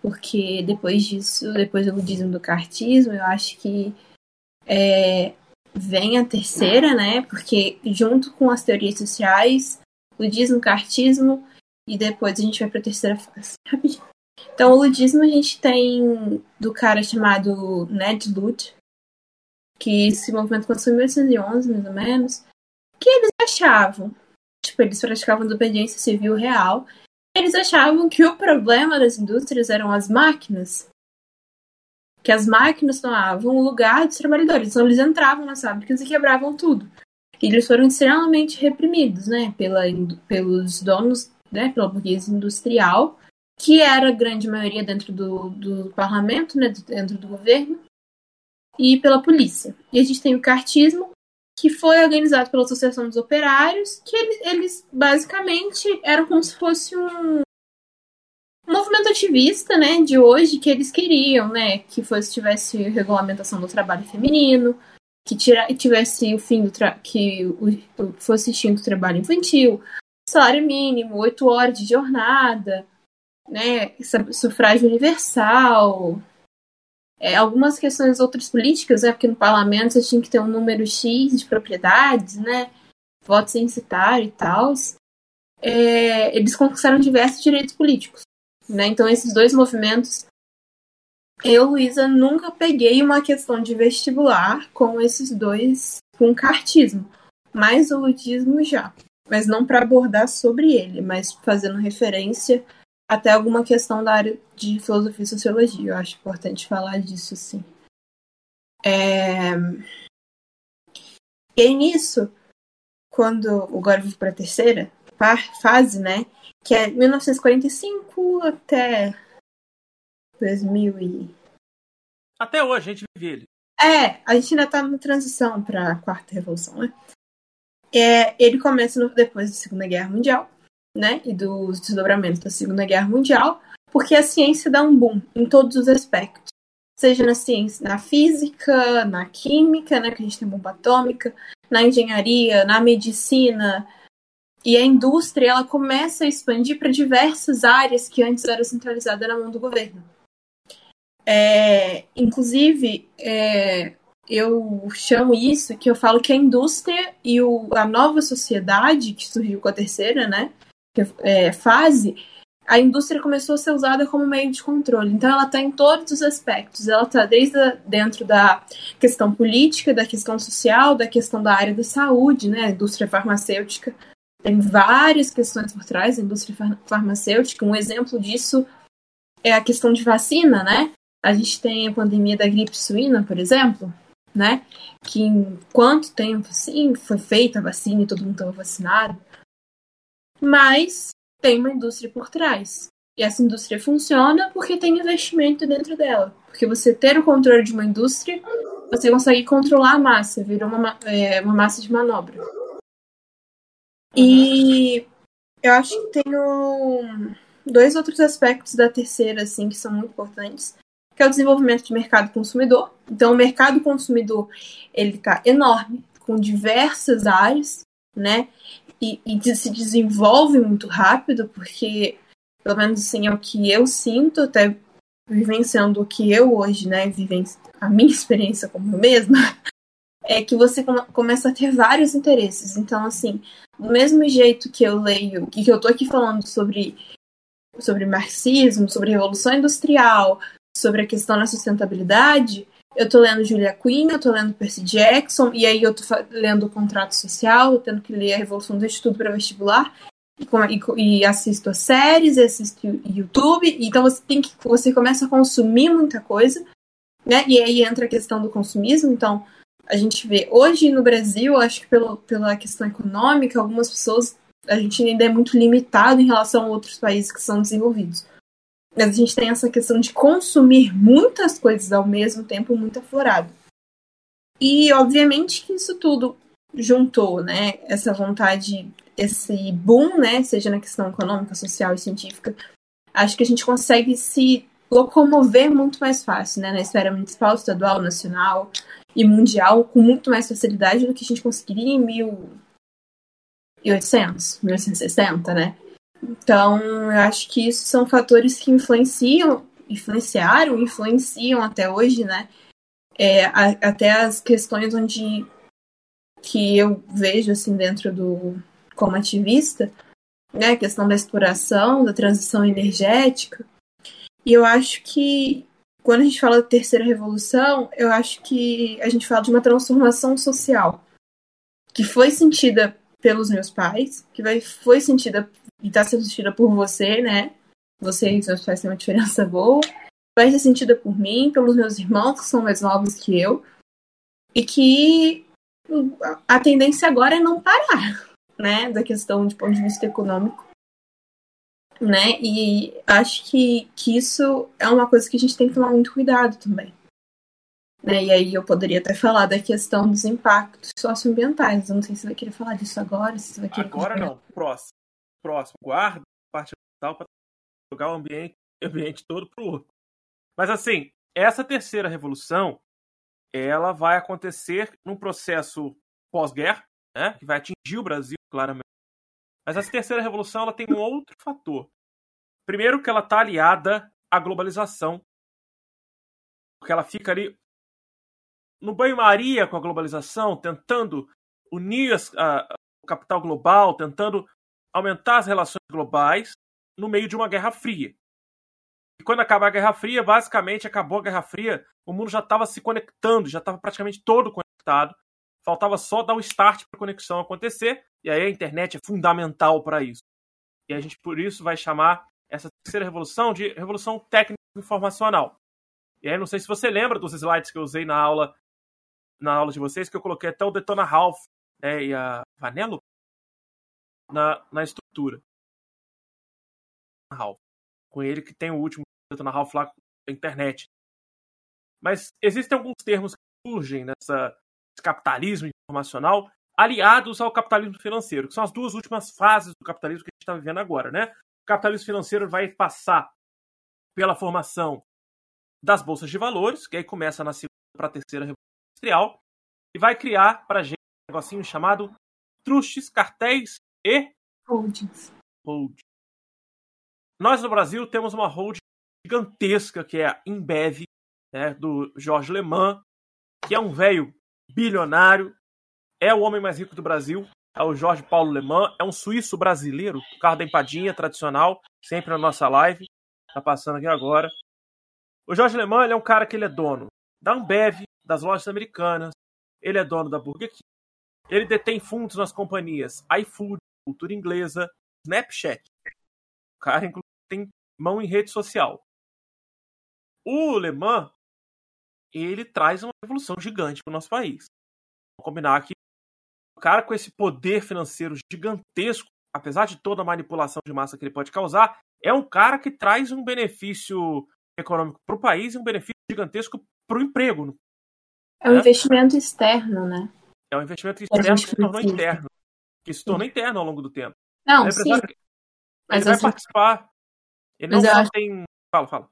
Porque depois disso, depois do ludismo e do cartismo, eu acho que é, vem a terceira, né? Porque junto com as teorias sociais, ludismo, cartismo, e depois a gente vai para a terceira fase. Rapidinho. Então, o ludismo a gente tem do cara chamado Ned Ludd, que esse movimento começou em 1811, mais ou menos, que eles achavam, tipo, eles praticavam desobediência civil real, eles achavam que o problema das indústrias eram as máquinas, que as máquinas tomavam o lugar dos trabalhadores, então eles entravam nas fábricas e quebravam tudo. E eles foram extremamente reprimidos, né, pela, pelos donos, né, pela burguesia industrial, que era a grande maioria dentro do, do parlamento, né, dentro do governo, e pela polícia. E a gente tem o cartismo, que foi organizado pela Associação dos Operários, que eles, eles basicamente eram como se fosse um, movimento ativista, né, de hoje, que eles queriam, né, que fosse tivesse regulamentação do trabalho feminino, que tira, tivesse o fim do que o, fosse extinto o trabalho infantil, salário mínimo, oito horas de jornada, né, sufrágio universal, é, algumas questões outras políticas, né, porque no parlamento você tinha que ter um número X de propriedades, né, voto censitário e tal, é, eles conquistaram diversos direitos políticos. Né? Então, esses dois movimentos, eu, Luísa, nunca peguei uma questão de vestibular com esses dois, com cartismo, mas o ludismo já. Mas não para abordar sobre ele, mas fazendo referência até alguma questão da área de filosofia e sociologia. Eu acho importante falar disso, sim. É... E aí, nisso, quando agora vou para a terceira fase, né? Que é 1945 até 2000 e... Até hoje a gente vive ele. É, a gente ainda está na transição para a quarta revolução, né? É, ele começa no, depois da Segunda Guerra Mundial, né? E dos desdobramentos da Segunda Guerra Mundial, porque a ciência dá um boom em todos os aspectos. Seja na ciência, na física, na química, né? Que a gente tem bomba atômica, na engenharia, na medicina. E a indústria ela começa a expandir para diversas áreas que antes eram centralizadas na mão do governo. É, inclusive, é, eu chamo isso que eu falo que a indústria e o, a nova sociedade que surgiu com a terceira né, é, fase, a indústria começou a ser usada como meio de controle. Então, ela está em todos os aspectos. Ela está desde a, dentro da questão política, da questão social, da questão da área da saúde, né? A indústria farmacêutica tem várias questões por trás da indústria farmacêutica. Um exemplo disso é a questão de vacina, né? A gente tem a pandemia da gripe suína, por exemplo, né? Que em quanto tempo, sim, foi feita a vacina e todo mundo estava vacinado. Mas tem uma indústria por trás. E essa indústria funciona porque tem investimento dentro dela. Porque você ter o controle de uma indústria, você consegue controlar a massa, vira uma, é, uma massa de manobra. E eu acho que tem dois outros aspectos da terceira, assim, que são muito importantes que é o desenvolvimento de mercado consumidor. Então, o mercado consumidor ele está enorme, com diversas áreas, né? E, e, se desenvolve muito rápido, porque, pelo menos assim, é o que eu sinto, até vivenciando o que eu hoje, né, vivencio, a minha experiência como eu mesma, é que você começa a ter vários interesses. Então, assim, do mesmo jeito que eu leio, que eu tô aqui falando sobre, sobre marxismo, sobre revolução industrial, sobre a questão da sustentabilidade, eu tô lendo Julia Quinn, eu tô lendo Percy Jackson, e aí eu tô lendo o Contrato Social, tendo que ler a Revolução do Estudo para Vestibular, e, e, assisto as séries, e assisto YouTube, então você tem que você começa a consumir muita coisa, né? E aí entra a questão do consumismo, então a gente vê hoje no Brasil, acho que pelo, pela questão econômica, algumas pessoas a gente ainda é muito limitado em relação a outros países que são desenvolvidos. A gente tem essa questão de consumir muitas coisas ao mesmo tempo muito aflorado. E, obviamente, que isso tudo juntou, né? Essa vontade, esse boom, né? Seja na questão econômica, social e científica. Acho que a gente consegue se locomover muito mais fácil, né? Na esfera municipal, estadual, nacional e mundial, com muito mais facilidade do que a gente conseguiria em 1800, 1860, né? Então, eu acho que isso são fatores que influenciam, influenciaram, influenciam até hoje, né? É, a, até as questões onde que eu vejo assim dentro do como ativista, né? A questão da exploração, da transição energética. E eu acho que quando a gente fala da terceira revolução, eu acho que a gente fala de uma transformação social que foi sentida pelos meus pais, que vai, foi sentida e está sendo sentida por você, né? Você e seus pais têm uma diferença boa. Vai ser sentida por mim, pelos meus irmãos, que são mais novos que eu. E que a tendência agora é não parar, né? Da questão de ponto de vista econômico. Né? E acho que, que isso é uma coisa que a gente tem que tomar muito cuidado também. Né? E aí eu poderia até falar da questão dos impactos socioambientais. Eu não sei se você vai querer falar disso agora, se você vai querer. Agora não, próximo próximo, guarda a parte tal para jogar o ambiente, o ambiente todo pro outro. Mas assim, essa terceira revolução, ela vai acontecer num processo pós-guerra, né, que vai atingir o Brasil claramente. Mas essa terceira revolução ela tem um outro fator. Primeiro que ela está aliada à globalização, porque ela fica ali no banho-maria com a globalização, tentando unir a, o capital global, tentando aumentar as relações globais no meio de uma Guerra Fria. E quando acaba a Guerra Fria, basicamente acabou a Guerra Fria, o mundo já estava se conectando, já estava praticamente todo conectado. Faltava só dar o start para a conexão acontecer, e aí a internet é fundamental para isso. E a gente, por isso, vai chamar essa terceira revolução de revolução técnica informacional. E aí, não sei se você lembra dos slides que eu usei na aula na aula de vocês, que eu coloquei até o Detona Ralph né, e a Vanellope na, na estrutura. Com ele que tem o último na Ralph lá da internet. Mas existem alguns termos que surgem nessa capitalismo informacional aliados ao capitalismo financeiro, que são as duas últimas fases do capitalismo que a gente está vivendo agora, né? O capitalismo financeiro vai passar pela formação das bolsas de valores, que aí começa na segunda para a terceira revolução industrial, e vai criar para a gente um negocinho chamado trustes, cartéis e holdings. Hold. Nós no Brasil temos uma hold gigantesca que é a Embev, né, do Jorge Le Mans, que é um velho bilionário, é o homem mais rico do Brasil, é o Jorge Paulo Le Mans, é um suíço brasileiro, o carro da empadinha tradicional, sempre na nossa live, tá passando aqui agora. O Jorge Le Mans, ele é um cara que ele é dono da Ambev, das lojas americanas, ele é dono da Burger King, ele detém fundos nas companhias iFood, Cultura Inglesa, Snapchat. O cara, inclusive, tem mão em rede social. O Le Mans, ele traz uma revolução gigante para o nosso país. Vamos combinar que o cara com esse poder financeiro gigantesco, apesar de toda a manipulação de massa que ele pode causar, é um cara que traz um benefício econômico para o país e um benefício gigantesco para o emprego. É um né? investimento externo, né? É um investimento externo que se tornou interno. Que se tornou interno ao longo do tempo. Não, sim. Ele mas vai assim, participar. Ele não só acho... tem. Fala, fala.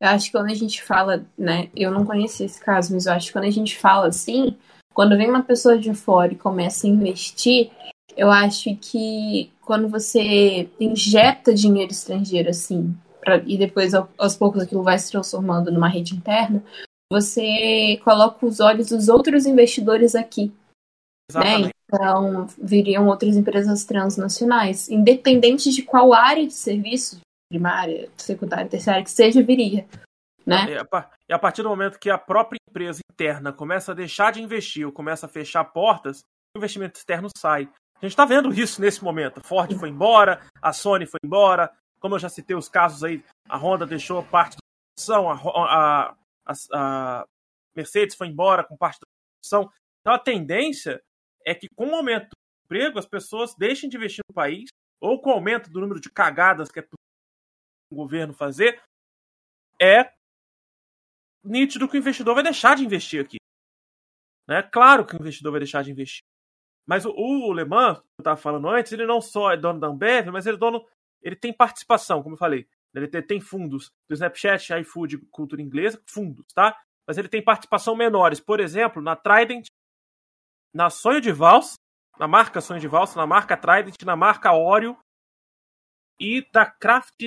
Eu acho que quando a gente fala, né? Eu não conheci esse caso, mas eu acho que quando a gente fala assim, quando vem uma pessoa de fora e começa a investir, eu acho que quando você injeta dinheiro estrangeiro assim, pra, e depois aos poucos aquilo vai se transformando numa rede interna, você coloca os olhos dos outros investidores aqui. Né? Então, viriam outras empresas transnacionais, independente de qual área de serviço, primária, secundária, terciária que seja, viria. Né? E a partir do momento que a própria empresa interna começa a deixar de investir ou começa a fechar portas, o investimento externo sai. A gente está vendo isso nesse momento. A Ford foi embora, a Sony foi embora, como eu já citei os casos aí, a Honda deixou parte da produção, a, a, a, Mercedes foi embora com parte da produção. Então a tendência é que com o aumento do emprego as pessoas deixem de investir no país, ou com o aumento do número de cagadas que é o governo fazer, é nítido que o investidor vai deixar de investir aqui. Né? Claro que o investidor vai deixar de investir. Mas o, o Le Mans, que eu estava falando antes, ele não só é dono da Ambev, mas ele é dono, ele tem participação, como eu falei. Ele tem fundos do Snapchat, iFood, cultura inglesa, fundos, tá? Mas ele tem participação menores. Por exemplo, na Trident, na Sonho de Vals, na marca Sonho de Vals, na marca Trident, na marca Oreo e da Kraft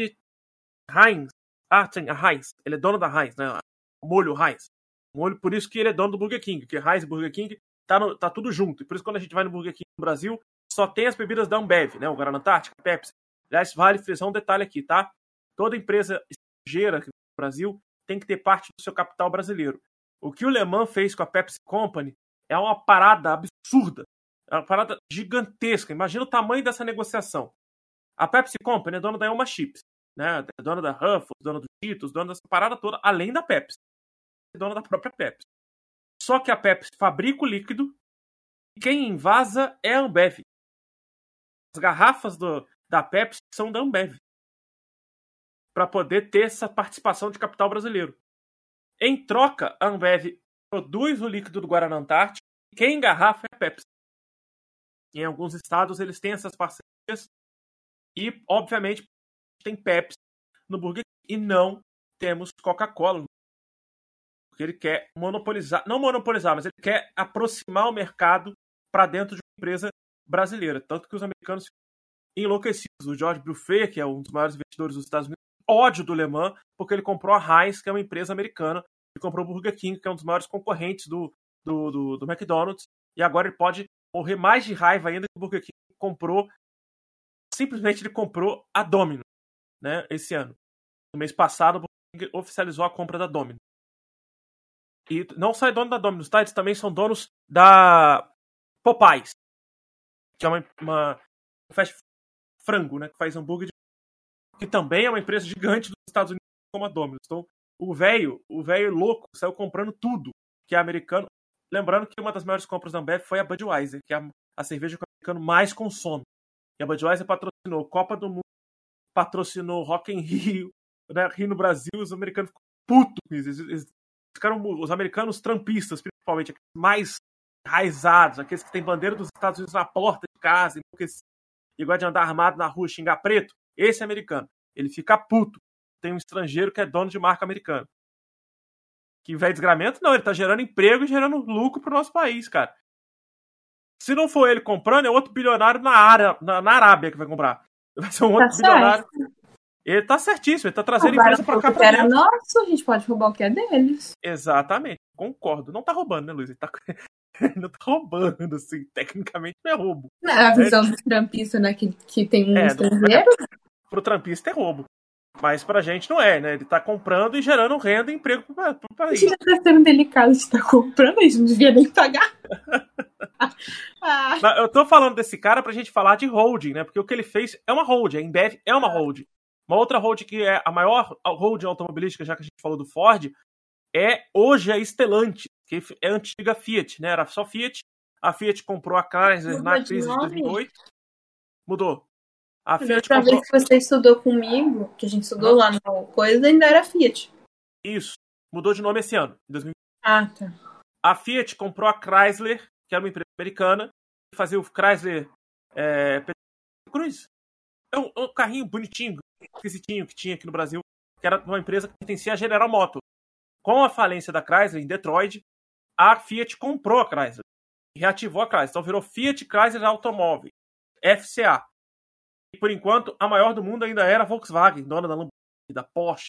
Heinz. Ah, sim, a Heinz. Ele é dono da Heinz, né? Molho Heinz. Molho, por isso que ele é dono do Burger King, que Heinz e Burger King tá, no, tá tudo junto. E por isso quando a gente vai no Burger King no Brasil, só tem as bebidas da Ambev, né? O Guaraná Antártica, Pepsi. Aliás, vale frisar um detalhe aqui, tá? Toda empresa estrangeira no Brasil tem que ter parte do seu capital brasileiro. O que o Le Mans fez com a Pepsi Company é uma parada absurda. É uma parada gigantesca. Imagina o tamanho dessa negociação. A Pepsi Company é dona da Elma Chips, né? É dona da Ruffles, dona do Cheetos, dona dessa parada toda, além da Pepsi. É dona da própria Pepsi. Só que a Pepsi fabrica o líquido e quem invasa é a Ambev. As garrafas do, da Pepsi são da Ambev. Para poder ter essa participação de capital brasileiro. Em troca, a Ambev produz o líquido do Guaraná Antártico e quem engarrafa é a Pepsi. Em alguns estados eles têm essas parcerias e, obviamente, tem Pepsi no Burger King e não temos Coca-Cola. Porque ele quer monopolizar, não monopolizar, mas ele quer aproximar o mercado para dentro de uma empresa brasileira. Tanto que os americanos enlouquecidos. O George Buffet, que é um dos maiores investidores dos Estados Unidos, ódio do Le Mans, porque ele comprou a Heinz, que é uma empresa americana, e comprou o Burger King, que é um dos maiores concorrentes do, do, do, do McDonald's, e agora ele pode morrer mais de raiva ainda que o Burger King comprou. Simplesmente ele comprou a Domino, né, esse ano. No mês passado, o Burger King oficializou a compra da Domino. E não só é dono da Domino's, tá? Eles também são donos da Popeyes, que é uma, uma fast frango, né? Que faz hambúrguer, de... que também é uma empresa gigante dos Estados Unidos como a Domino's. Então, o velho, o velho louco, saiu comprando tudo que é americano. lembrando que uma das maiores compras da Ambev foi a Budweiser, que é a, a cerveja que o americano mais consome. E a Budweiser patrocinou Copa do Mundo, patrocinou Rock in Rio, né, Rio no Brasil, os americanos ficam putos com isso. Eles, eles ficaram, os americanos trampistas, principalmente, mais raizados, aqueles que têm bandeira dos Estados Unidos na porta de casa, e gosta de andar armado na rua, xingar preto, esse é americano. Ele fica puto. Tem um estrangeiro que é dono de marca americana. Que velho desgramento, não, ele tá gerando emprego e gerando lucro pro nosso país, cara. Se não for ele comprando, é outro bilionário na, área, na, na Arábia que vai comprar. Vai ser um outro tá bilionário. Ele tá certíssimo, ele tá trazendo Agora, empresa pra cá pra era nosso, a gente pode roubar o que é deles. Exatamente, concordo. Não tá roubando, né, Luiz? Ele tá, não tá roubando, assim, tecnicamente não é roubo. Não, a visão é. do trampista, né, que, que tem um é, estrangeiro. É, pro trampista é roubo. Mas pra gente não é, né? Ele tá comprando e gerando renda e emprego pro, pro país. A gente tá sendo delicado de estar tá comprando, a gente não devia nem pagar. ah. Eu tô falando desse cara pra gente falar de holding, né? Porque o que ele fez é uma holding, a Embev é uma holding. Uma outra holding que é a maior holding automobilística, já que a gente falou do Ford, é hoje a Stellantis, que é a antiga Fiat, né? Era só Fiat. A Fiat comprou a Chrysler na crise de 2008. Mudou. A Fiat comprou... vez que você estudou comigo, que a gente estudou lá no coisa, ainda era Fiat. Isso. Mudou de nome esse ano, em 2020. Ah, tá. A Fiat comprou a Chrysler, que era uma empresa americana, e fazia o Chrysler é, Cruz. É um, um, carrinho bonitinho, esquisitinho que tinha aqui no Brasil, que era uma empresa que pertencia à General Motors. Com a falência da Chrysler em Detroit, a Fiat comprou a Chrysler e reativou a Chrysler. Então virou Fiat Chrysler Automóvel, FCA. Por enquanto, a maior do mundo ainda era a Volkswagen, dona da Lamborghini, da Porsche,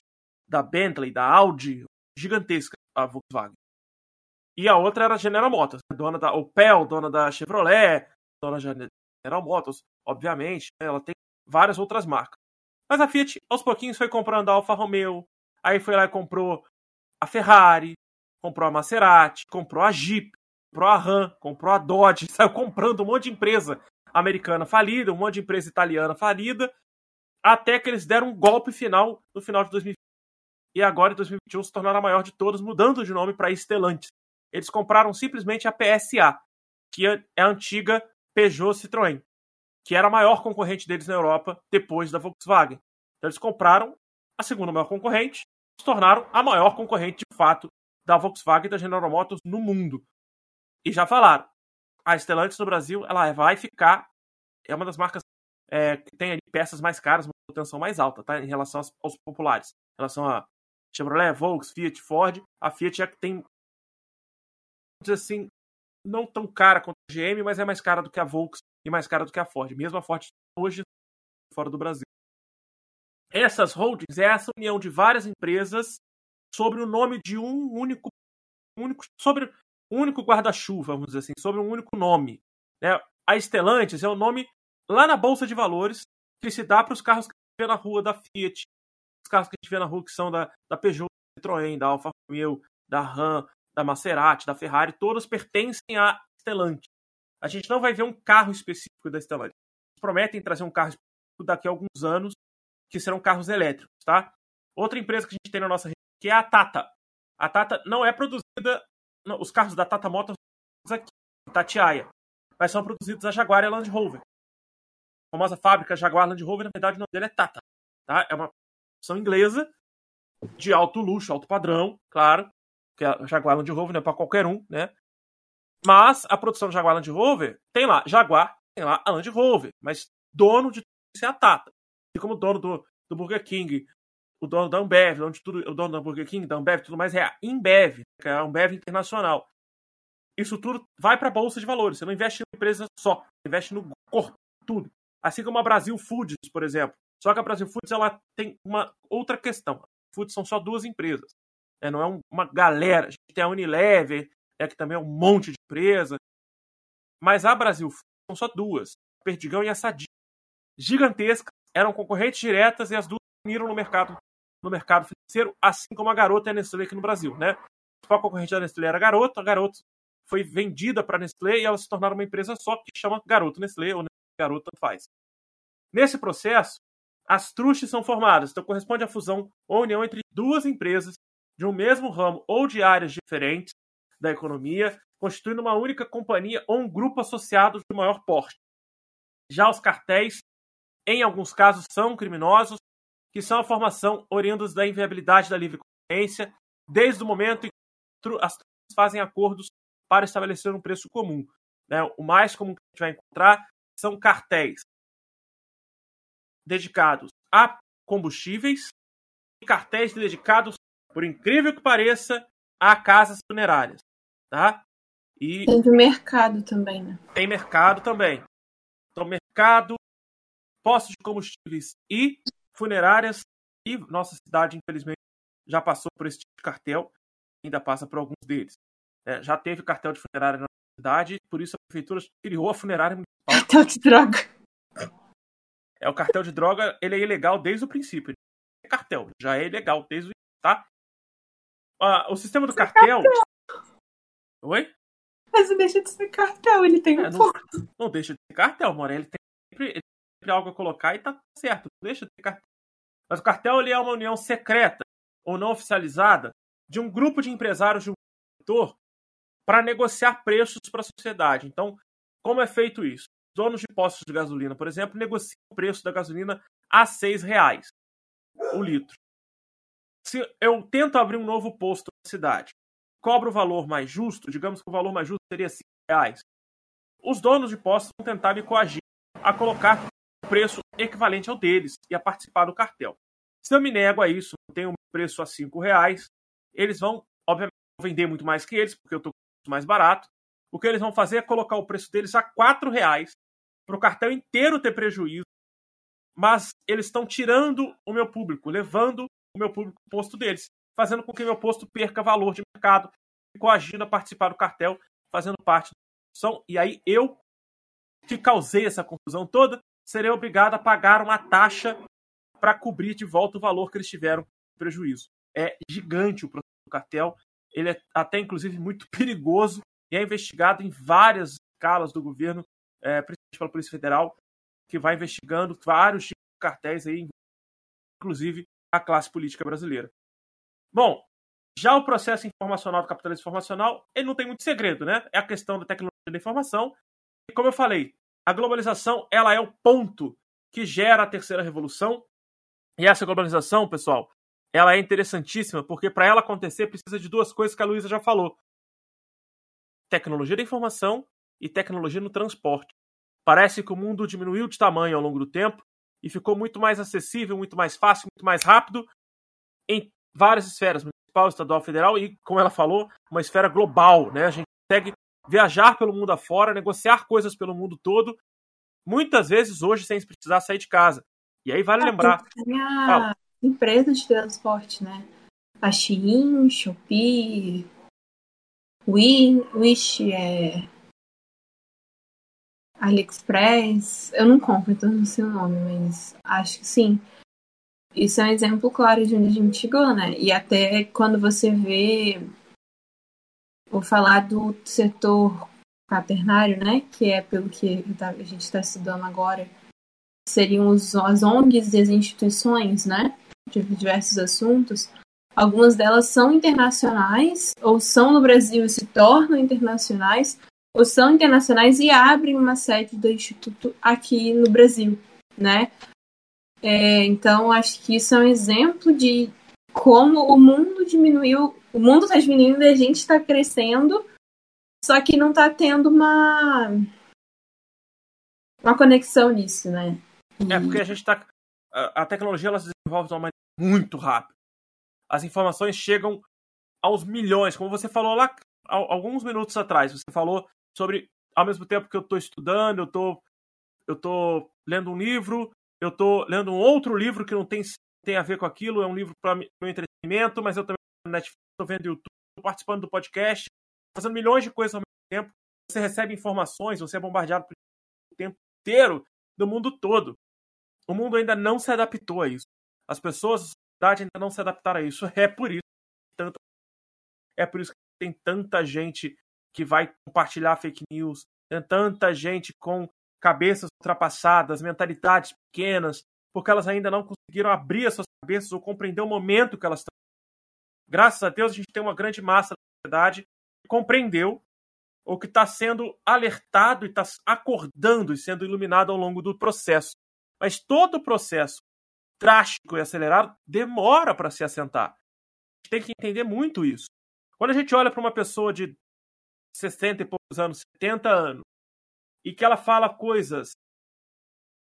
da Bentley, da Audi, gigantesca a Volkswagen. E a outra era a General Motors, dona da Opel, dona da Chevrolet, dona da General Motors, obviamente, né, ela tem várias outras marcas. Mas a Fiat, aos pouquinhos, foi comprando a Alfa Romeo, aí foi lá e comprou a Ferrari, comprou a Maserati, comprou a Jeep, comprou a Ram, comprou a Dodge, saiu comprando um monte de empresa americana falida, um monte de empresa italiana falida, até que eles deram um golpe final no final de 2020. E agora, em 2021, se tornaram a maior de todas, mudando de nome para Stellantis. Eles compraram simplesmente a PSA, que é a antiga Peugeot Citroën, que era a maior concorrente deles na Europa depois da Volkswagen. Então, eles compraram a segunda maior concorrente, se tornaram a maior concorrente de fato da Volkswagen e da General Motors no mundo. E já falaram, a Stellantis no Brasil ela vai ficar é uma das marcas é, que tem ali peças mais caras, uma manutenção mais alta, tá? Em relação aos, aos, populares, em relação a Chevrolet, Volkswagen, Fiat, Ford, a Fiat já tem dizer assim, não tão cara quanto a GM, mas é mais cara do que a Volkswagen e mais cara do que a Ford. Mesmo a Ford hoje fora do Brasil. Essas holdings é essa união de várias empresas sobre o nome de um único, único sobre único guarda-chuva, vamos dizer assim, sobre um único nome. Né? A Stellantis é o nome lá na bolsa de valores que se dá para os carros que a gente vê na rua da Fiat, os carros que a gente vê na rua que são da, da Peugeot, da Citroën, da Alfa Romeo, da Ram, da Maserati, da Ferrari, todas pertencem à Stellantis. A gente não vai ver um carro específico da Stellantis. Eles prometem trazer um carro específico daqui a alguns anos, que serão carros elétricos, tá? Outra empresa que a gente tem na nossa região que é a Tata. A Tata não é produzida, não, os carros da Tata Motors aqui, em Tatiaia, mas são produzidos a Jaguar e a Land Rover. A famosa fábrica Jaguar Land Rover, na verdade, o nome dele é Tata. Tá? É uma produção inglesa de alto luxo, alto padrão, claro, que a Jaguar Land Rover não é para qualquer um, né? Mas a produção do Jaguar Land Rover tem lá Jaguar, tem lá a Land Rover, mas dono de tudo isso é a Tata. E como dono do, do Burger King, o dono da Ambev, onde tudo, o dono da Burger King, da Ambev, tudo mais é a Embev, que é a Ambev Internacional. Isso tudo vai para a bolsa de valores. Você não investe em empresa só, você investe no corpo, tudo. Assim como a Brasil Foods, por exemplo. Só que a Brasil Foods ela tem uma outra questão. Foods são só duas empresas. É, não é uma galera. A gente tem a Unilever, é, que também é um monte de empresa. Mas a Brasil Foods são só duas. Perdigão e a Sadia. Gigantescas, eram concorrentes diretas e as duas uniram no mercado no mercado financeiro, assim como a Garota e a Nestlé aqui no Brasil, né? A principal concorrente da Nestlé era a Garota, a Garota foi vendida para a Nestlé e ela se tornaram uma empresa só que chama Garota Nestlé ou Garota faz. Nesse processo, as truches são formadas, então corresponde à fusão ou união entre duas empresas de um mesmo ramo ou de áreas diferentes da economia constituindo uma única companhia ou um grupo associado de maior porte. Já os cartéis, em alguns casos, são criminosos, que são a formação oriundos da inviabilidade da livre concorrência, desde o momento em que as fazem acordos para estabelecer um preço comum. Né? O mais comum que a gente vai encontrar são cartéis dedicados a combustíveis e cartéis dedicados, por incrível que pareça, a casas funerárias. Tá? E tem de mercado também, né? Tem mercado também. Então, mercado, postos de combustíveis e funerárias. E nossa cidade, infelizmente, já passou por esse tipo de cartel, ainda passa por alguns deles. É, já teve cartel de funerária na cidade, por isso a prefeitura criou a funerária municipal. Cartel de droga. É, o cartel de droga, ele é ilegal desde o princípio. É cartel, já é ilegal desde o tá? Ah, o sistema do cartel... cartel. Oi? Mas não deixa de ser cartel, ele tem é, um não, não, deixa de ser cartel, Mora. Ele tem sempre, ele tem sempre algo a colocar e tá certo, não deixa de ser cartel. Mas o cartel ele é uma união secreta ou não oficializada de um grupo de empresários de um setor para negociar preços para a sociedade. Então, como é feito isso? Donos de postos de gasolina, por exemplo, negociam o preço da gasolina a seis reais o litro. Se eu tento abrir um novo posto na cidade, cobra o valor mais justo, digamos que o valor mais justo seria 5 reais, os donos de postos vão tentar me coagir a colocar preço equivalente ao deles e a participar do cartel. Se eu me nego a isso, tenho um preço a 5 reais, eles vão, obviamente, vender muito mais que eles, porque eu estou mais barato. O que eles vão fazer é colocar o preço deles a 4 reais para o cartel inteiro ter prejuízo, mas eles estão tirando o meu público, levando o meu público o posto deles fazendo com que meu posto perca valor de mercado, coagindo a participar do cartel, fazendo parte da discussão. E aí eu, que causei essa confusão toda, serei obrigado a pagar uma taxa para cobrir de volta o valor que eles tiveram de prejuízo. É gigante o processo do cartel, ele é até inclusive muito perigoso e é investigado em várias escalas do governo, é, principalmente pela Polícia Federal, que vai investigando vários tipos de cartéis aí, inclusive a classe política brasileira. Bom, já o processo informacional do capitalismo informacional, ele não tem muito segredo, né? É a questão da tecnologia da informação. E como eu falei, a globalização, ela é o ponto que gera a terceira revolução. E essa globalização, pessoal, ela é interessantíssima, porque para ela acontecer precisa de duas coisas que a Luísa já falou: tecnologia da informação e tecnologia no transporte. Parece que o mundo diminuiu de tamanho ao longo do tempo e ficou muito mais acessível, muito mais fácil, muito mais rápido em várias esferas, municipal, estadual, federal e, como ela falou, uma esfera global, né? A gente consegue viajar pelo mundo afora, negociar coisas pelo mundo todo, muitas vezes hoje sem precisar sair de casa. E aí vale ah, lembrar. Tem a empresa de transporte, né? A Shein, Shopee, Win, Wish, é... AliExpress. Eu não compro, então não sei o nome, mas acho que sim. Isso é um exemplo claro de onde a gente chegou, né? E até quando você vê. Vou falar do setor quaternário, né? Que é pelo que tá, a gente está estudando agora. Seriam as ONGs e as instituições, né? De diversos assuntos. Algumas delas são internacionais, ou são no Brasil e se tornam internacionais, ou são internacionais e abrem uma sede do Instituto aqui no Brasil, né? É, então, acho que isso é um exemplo de como o mundo diminuiu, o mundo está diminuindo e a gente está crescendo, só que não está tendo uma uma conexão nisso, né? E... É porque a gente está a, tecnologia ela se desenvolve de uma maneira muito rápida. As informações chegam aos milhões, como você falou lá alguns minutos atrás. Você falou sobre ao mesmo tempo que eu estou estudando, eu estou eu tô lendo um livro, eu estou lendo um outro livro que não tem, tem a ver com aquilo, é um livro para meu entretenimento, mas eu também Netflix, estou vendo YouTube, estou participando do podcast, fazendo milhões de coisas ao mesmo tempo. Você recebe informações, você é bombardeado o tempo inteiro do mundo todo. O mundo ainda não se adaptou a isso. As pessoas, a sociedade ainda não se adaptaram a isso. É por isso tanto é por isso que tem tanta gente que vai compartilhar fake news, tem tanta gente com cabeças ultrapassadas, mentalidades pequenas, porque elas ainda não conseguiram abrir as suas cabeças ou compreender o momento que elas estão. Graças a Deus, a gente tem uma grande massa da sociedade que compreendeu ou que está sendo alertado e está acordando e sendo iluminado ao longo do processo. Mas todo o processo drástico e acelerado demora para se assentar. A gente tem que entender muito isso. Quando a gente olha para uma pessoa de 60 e poucos anos, 70 anos, e que ela fala coisas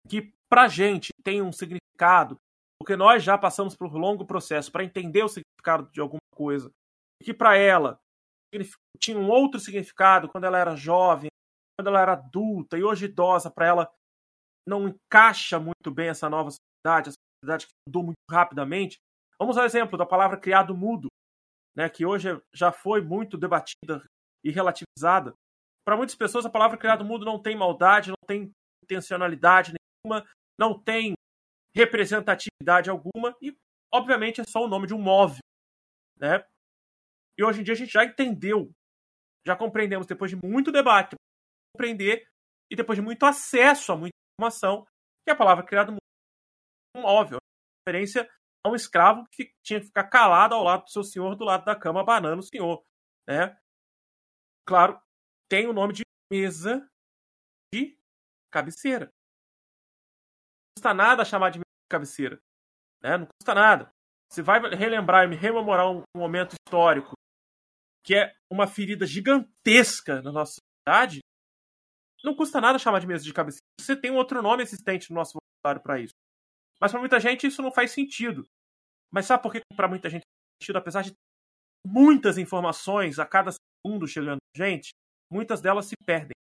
que para gente tem um significado, porque nós já passamos por um longo processo para entender o significado de alguma coisa, que para ela tinha um outro significado quando ela era jovem, quando ela era adulta e hoje idosa, para ela não encaixa muito bem essa nova sociedade, essa sociedade que mudou muito rapidamente. Vamos ao exemplo da palavra criado mudo, né, que hoje já foi muito debatida e relativizada. Para muitas pessoas, a palavra criado mudo não tem maldade, não tem intencionalidade nenhuma, não tem representatividade alguma e, obviamente, é só o nome de um móvel. Né? E hoje em dia a gente já entendeu, já compreendemos, depois de muito debate, compreender e depois de muito acesso a muita informação, que a palavra criado é um móvel. Referência a um escravo que tinha que ficar calado ao lado do seu senhor, do lado da cama, abanando o senhor. Né? Claro, tem o nome de mesa de cabeceira. Custa nada chamar de cabeceira. Né? Não custa nada. Você vai relembrar e me rememorar um, um momento histórico que é uma ferida gigantesca na nossa sociedade, não custa nada chamar de mesa de cabeceira. Você tem um outro nome existente no nosso vocabulário para isso. Mas para muita gente isso não faz sentido. Mas sabe por que para muita gente faz sentido? Apesar de muitas informações a cada segundo chegando gente, muitas delas se perdem.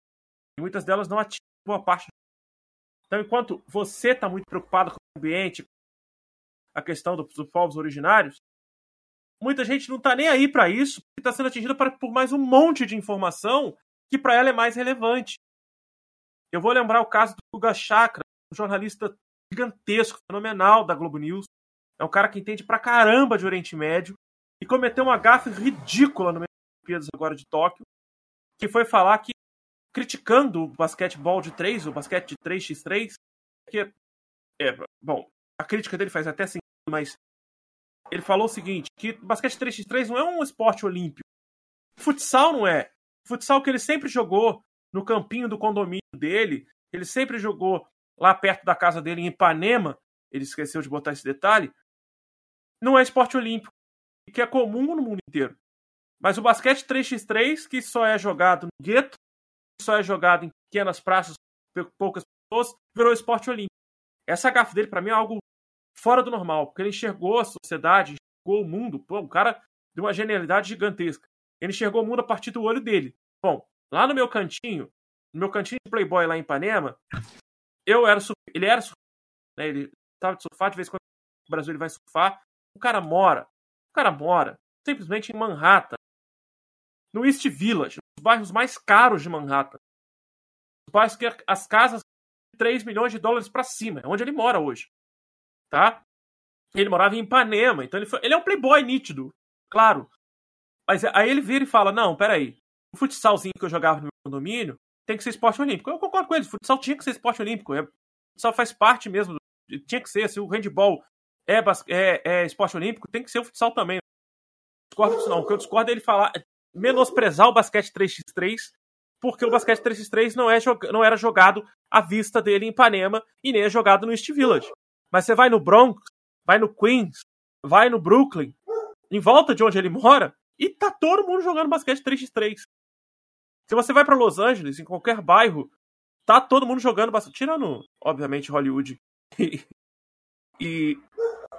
E muitas delas não atingem boa parte. Então, enquanto você está muito preocupado com o ambiente, a questão dos, povos originários, muita gente não está nem aí para isso, porque está sendo atingida por mais um monte de informação que para ela é mais relevante. Eu vou lembrar o caso do Guga Chakra, um jornalista gigantesco, fenomenal da Globo News. É um cara que entende pra caramba de Oriente Médio e cometeu uma gafe ridícula no meio das Olimpíadas agora de Tóquio, que foi falar que, criticando o basquetebol de 3, o basquete de 3x3, que é, bom, a crítica dele faz até sentido, mas ele falou o seguinte, que basquete 3x3 não é um esporte olímpico. Futsal não é. Futsal que ele sempre jogou no campinho do condomínio dele, ele sempre jogou lá perto da casa dele em Ipanema, ele esqueceu de botar esse detalhe, não é esporte olímpico, que é comum no mundo inteiro. Mas o basquete 3x3, que só é jogado no gueto, só é jogado em pequenas praças, poucas pessoas, virou esporte olímpico. Essa gafe dele, para mim, é algo fora do normal, porque ele enxergou a sociedade, enxergou o mundo. Pô, um cara de uma genialidade gigantesca. Ele enxergou o mundo a partir do olho dele. Bom, lá no meu cantinho, no meu cantinho de Playboy lá em Ipanema, eu era ele era né, ele estava de surfar, de vez em quando no Brasil ele vai surfar. O cara mora, o cara mora simplesmente em Manhattan, no East Village, os bairros mais caros de Manhattan. Os bairros que as casas 3 milhões de dólares para cima, é onde ele mora hoje tá? Ele morava em Ipanema, então ele, foi, ele é um playboy nítido, claro. Mas aí ele vira e fala: Não, peraí, o futsalzinho que eu jogava no meu condomínio tem que ser esporte olímpico. Eu concordo com ele, o futsal tinha que ser esporte olímpico. É, futsal faz parte mesmo, tinha que ser. Se o handball é, é, é esporte olímpico, tem que ser o futsal também. discordo disso não. O que eu discordo é ele falar, menosprezar o basquete 3x3, porque o basquete 3x3 não, é, não era jogado à vista dele em Ipanema e nem é jogado no East Village. Mas você vai no Bronx, vai no Queens, vai no Brooklyn, em volta de onde ele mora, e tá todo mundo jogando basquete 3x3. Se você vai para Los Angeles, em qualquer bairro, tá todo mundo jogando basquete. Tirando, obviamente, Hollywood e, e,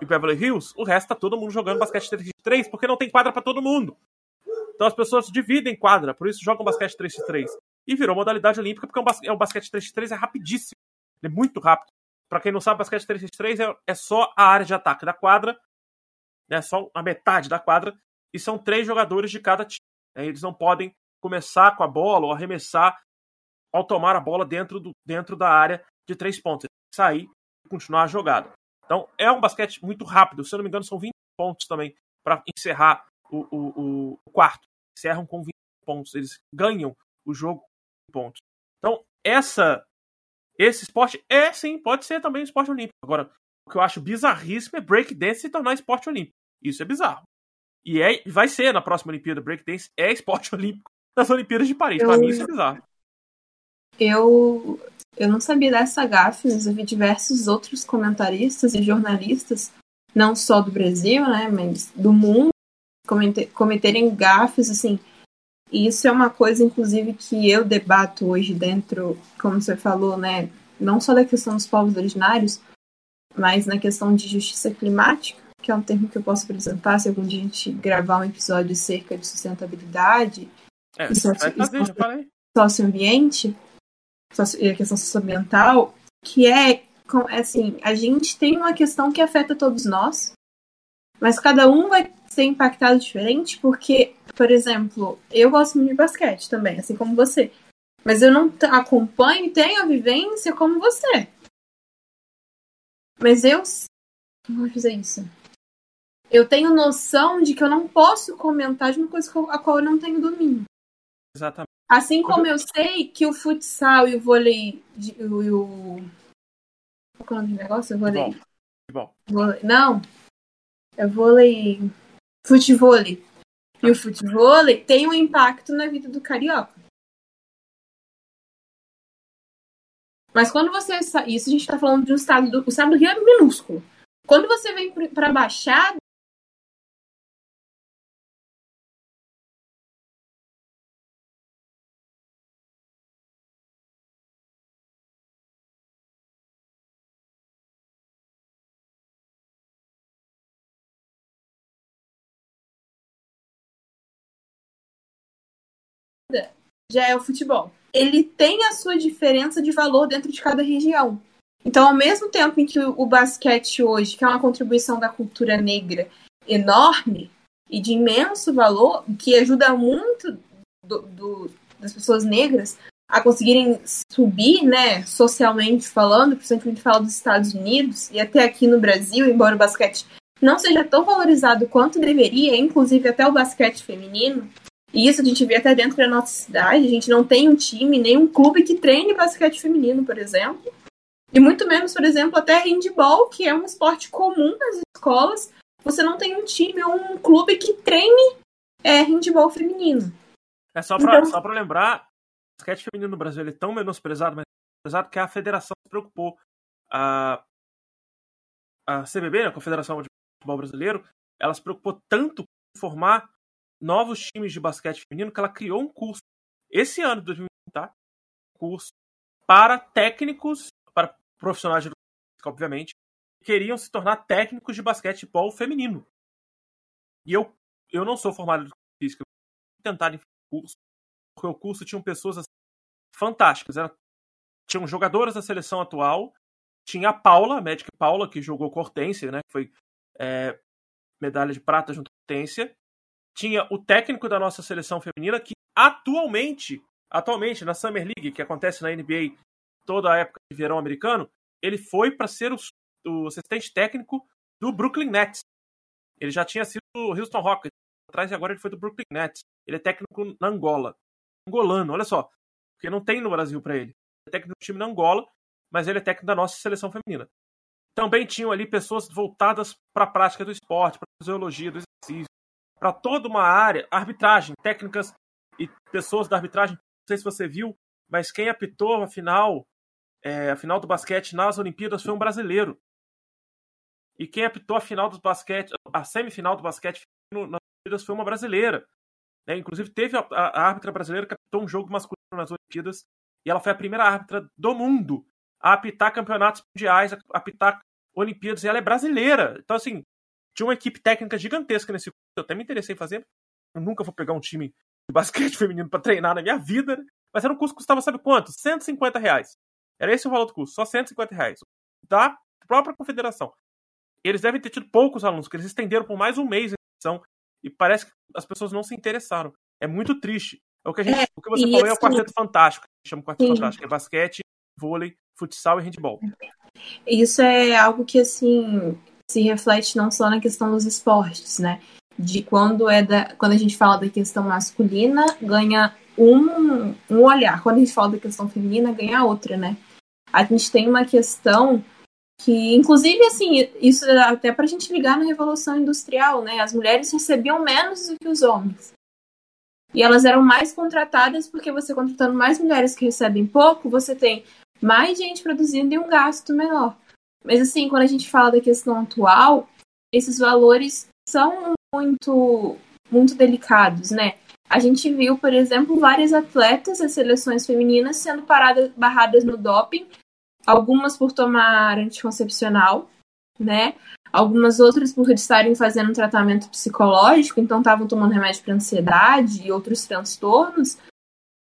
e Beverly Hills, o resto tá todo mundo jogando basquete 3x3 porque não tem quadra para todo mundo. Então as pessoas dividem quadra, por isso jogam basquete 3x3. E virou modalidade olímpica porque é um basquete 3x3 é rapidíssimo. Ele é muito rápido. Para quem não sabe, basquete 3x3 é, é só a área de ataque da quadra, né, só a metade da quadra, e são três jogadores de cada time. Né, eles não podem começar com a bola ou arremessar ao tomar a bola dentro, do, dentro da área de três pontos. Sair e continuar a jogada. Então é um basquete muito rápido. Se eu não me engano, são 20 pontos também para encerrar o, o, o, quarto. Encerram com 20 pontos. Eles ganham o jogo com pontos. Então, essa esse esporte é sim, pode ser também esporte olímpico. Agora, o que eu acho bizarríssimo é breakdance se tornar esporte olímpico. Isso é bizarro. E é, vai ser na próxima Olimpíada breakdance é esporte olímpico. das Olimpíadas de Paris. Eu... Pra mim isso é bizarro. Eu, eu não sabia dessa gafe, mas eu vi diversos outros comentaristas e jornalistas, não só do Brasil, né, mas do mundo, cometerem gafes, assim. E isso é uma coisa, inclusive, que eu debato hoje dentro, como você falou, né, não só da questão dos povos originários, mas na questão de justiça climática, que é um termo que eu posso apresentar se algum dia a gente gravar um episódio cerca de sustentabilidade é, e socio, fazer, socioambiente e a questão socioambiental, que é, assim, a gente tem uma questão que afeta todos nós, mas cada um vai ser impactado diferente, porque, por exemplo, eu gosto muito de basquete também, assim como você. Mas eu não acompanho e tenho a vivência como você. Mas eu. Como eu vou fazer isso? Eu tenho noção de que eu não posso comentar de uma coisa a qual eu não tenho domínio. Exatamente. Assim como eu sei que o futsal e o vôlei. E o. Qual é o nome do negócio? O vôlei. Bom. vôlei. Não. É vôlei. Futevôlei. E o futevôlei tem um impacto na vida do carioca. Mas quando você. Isso a gente está falando de um estado do. O estado do Rio é minúsculo. Quando você vem para a Baixada, já é o futebol. Ele tem a sua diferença de valor dentro de cada região. Então, ao mesmo tempo em que o basquete hoje, que é uma contribuição da cultura negra enorme e de imenso valor, que ajuda muito do, do, das pessoas negras a conseguirem subir, né, socialmente falando, principalmente fala dos Estados Unidos e até aqui no Brasil, embora o basquete não seja tão valorizado quanto deveria, inclusive até o basquete feminino, e isso a gente vê até dentro da nossa cidade. A gente não tem um time, nem um clube que treine basquete feminino, por exemplo. E muito menos, por exemplo, até handball, que é um esporte comum nas escolas. Você não tem um time ou um clube que treine é, handball feminino. É só pra, então... só pra lembrar, o basquete feminino no Brasil é tão menosprezado, mas menosprezado que a federação se preocupou. A, a CBB, né, a Confederação de Futebol Brasileiro, ela se preocupou tanto em formar novos times de basquete feminino que ela criou um curso esse ano de 2020, tá? Curso para técnicos, para profissionais de educação, obviamente, que queriam se tornar técnicos de basquetebol feminino. E eu, eu não sou formado em educação física, eu tentar curso, porque o curso tinha pessoas assim, fantásticas. Era, tinham jogadoras da seleção atual, tinha a Paula, a médica Paula, que jogou com Hortência, né? Que foi é, medalha de prata junto com Hortência tinha o técnico da nossa seleção feminina que atualmente, atualmente na Summer League, que acontece na NBA toda a época de verão americano, ele foi para ser o, o, assistente técnico do Brooklyn Nets. Ele já tinha sido o Houston Rockets atrás e agora ele foi do Brooklyn Nets. Ele é técnico na Angola. Angolano, olha só. Porque não tem no Brasil para ele. Ele é técnico do time na Angola, mas ele é técnico da nossa seleção feminina. Também tinham ali pessoas voltadas para a prática do esporte, para a fisiologia do exercício, para toda uma área, arbitragem, técnicas e pessoas da arbitragem. Não sei se você viu, mas quem apitou a final, é, a final do basquete nas Olimpíadas foi um brasileiro. E quem apitou a final do basquete, a semifinal do basquete nas Olimpíadas foi uma brasileira. É, inclusive teve a, a, a árbitra brasileira que apitou um jogo masculino nas Olimpíadas e ela foi a primeira árbitra do mundo a apitar campeonatos mundiais, a apitar Olimpíadas, e ela é brasileira. Então, assim, tinha uma equipe técnica gigantesca nesse curso. Eu até me interessei em fazer. Eu nunca vou pegar um time de basquete feminino para treinar na minha vida, né? Mas era um curso que custava, sabe quanto? 150 reais. Era esse o valor do curso, só 150 reais. Da própria confederação. Eles devem ter tido poucos alunos, porque eles estenderam por mais um mês a edição e parece que as pessoas não se interessaram. É muito triste. É o que, a gente, é, o que você falou é o assim quarteto fantástico. Chama o quarteto sim. fantástico. É basquete, vôlei, futsal e handball. Isso é algo que, assim, se reflete não só na questão dos esportes, né? De quando é da, quando a gente fala da questão masculina, ganha um, um olhar. Quando a gente fala da questão feminina, ganha outra, né? A gente tem uma questão que, inclusive, assim, isso até para a gente ligar na Revolução Industrial, né? As mulheres recebiam menos do que os homens. E elas eram mais contratadas porque você contratando mais mulheres que recebem pouco, você tem mais gente produzindo e um gasto menor. Mas assim, quando a gente fala da questão atual, esses valores são muito muito delicados, né? A gente viu, por exemplo, várias atletas das seleções femininas sendo paradas, barradas no doping, algumas por tomar anticoncepcional, né? Algumas outras por estarem fazendo tratamento psicológico, então estavam tomando remédio para ansiedade e outros transtornos.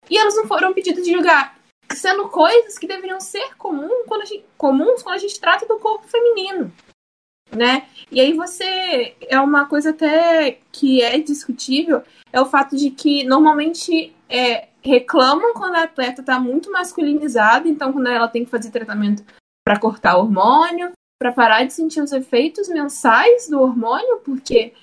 E elas não foram pedidas de julgar, sendo coisas que deveriam ser comum quando gente, comuns quando a gente trata do corpo feminino né? E aí você é uma coisa até que é discutível é o fato de que normalmente é, reclamam quando a atleta está muito masculinizada, então quando ela tem que fazer tratamento para cortar hormônio, para parar de sentir os efeitos mensais do hormônio, porque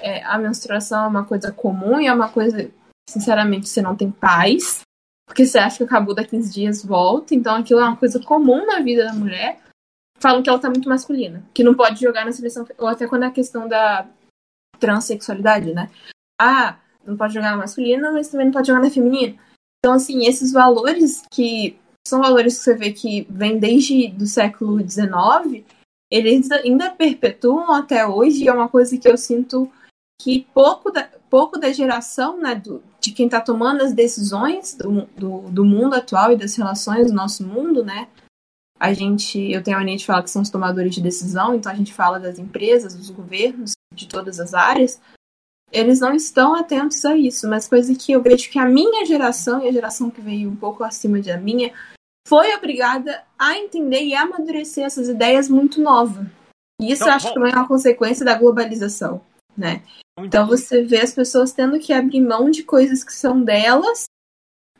é, a menstruação é uma coisa comum e é uma coisa, sinceramente, você não tem paz, porque você acha que acabou daqui 15 dias volta, então aquilo é uma coisa comum na vida da mulher falam que ela tá muito masculina, que não pode jogar na seleção, ou até quando é a questão da transexualidade, né? Ah, não pode jogar na masculina, mas também não pode jogar na feminina. Então, assim, esses valores que são valores que você vê que vêm desde do século XIX, eles ainda perpetuam até hoje, e é uma coisa que eu sinto que pouco da, pouco da geração, né, do, de quem está tomando as decisões do, do, do mundo atual e das relações do nosso mundo, né, a gente, eu tenho a mania de falar que são os tomadores de decisão, então a gente fala das empresas, dos governos, de todas as áreas, eles não estão atentos a isso, mas coisa que eu vejo que a minha geração e a geração que veio um pouco acima da minha foi obrigada a entender e a amadurecer essas ideias muito nova. E isso então, acho que também é uma consequência da globalização, né? Então você vê as pessoas tendo que abrir mão de coisas que são delas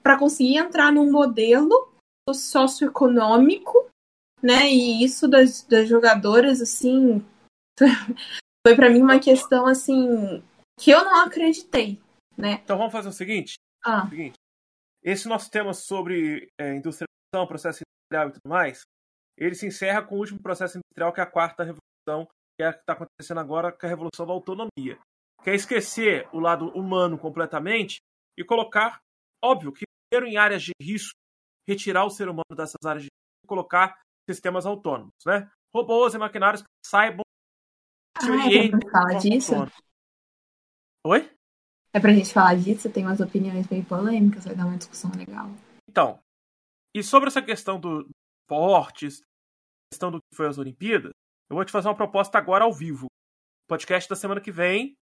para conseguir entrar num modelo socioeconômico, né? E isso das, das jogadoras, assim, foi para mim uma questão, assim, que eu não acreditei, né? Então vamos fazer o seguinte? Ah. O seguinte esse nosso tema sobre é, industrialização, processo industrial e tudo mais, ele se encerra com o último processo industrial, que é a quarta revolução, que é a que está acontecendo agora, que é a revolução da autonomia. Que é esquecer o lado humano completamente e colocar, óbvio, que primeiro em áreas de risco retirar o ser humano dessas áreas de e colocar sistemas autônomos, né? Robôs e maquinários que saibam se ah, é falar disso? Oi? É pra gente falar disso, tem umas opiniões bem polêmicas, vai dar uma discussão legal. Então, e sobre essa questão do portes, questão do que foi as Olimpíadas, eu vou te fazer uma proposta agora ao vivo. Podcast da semana que vem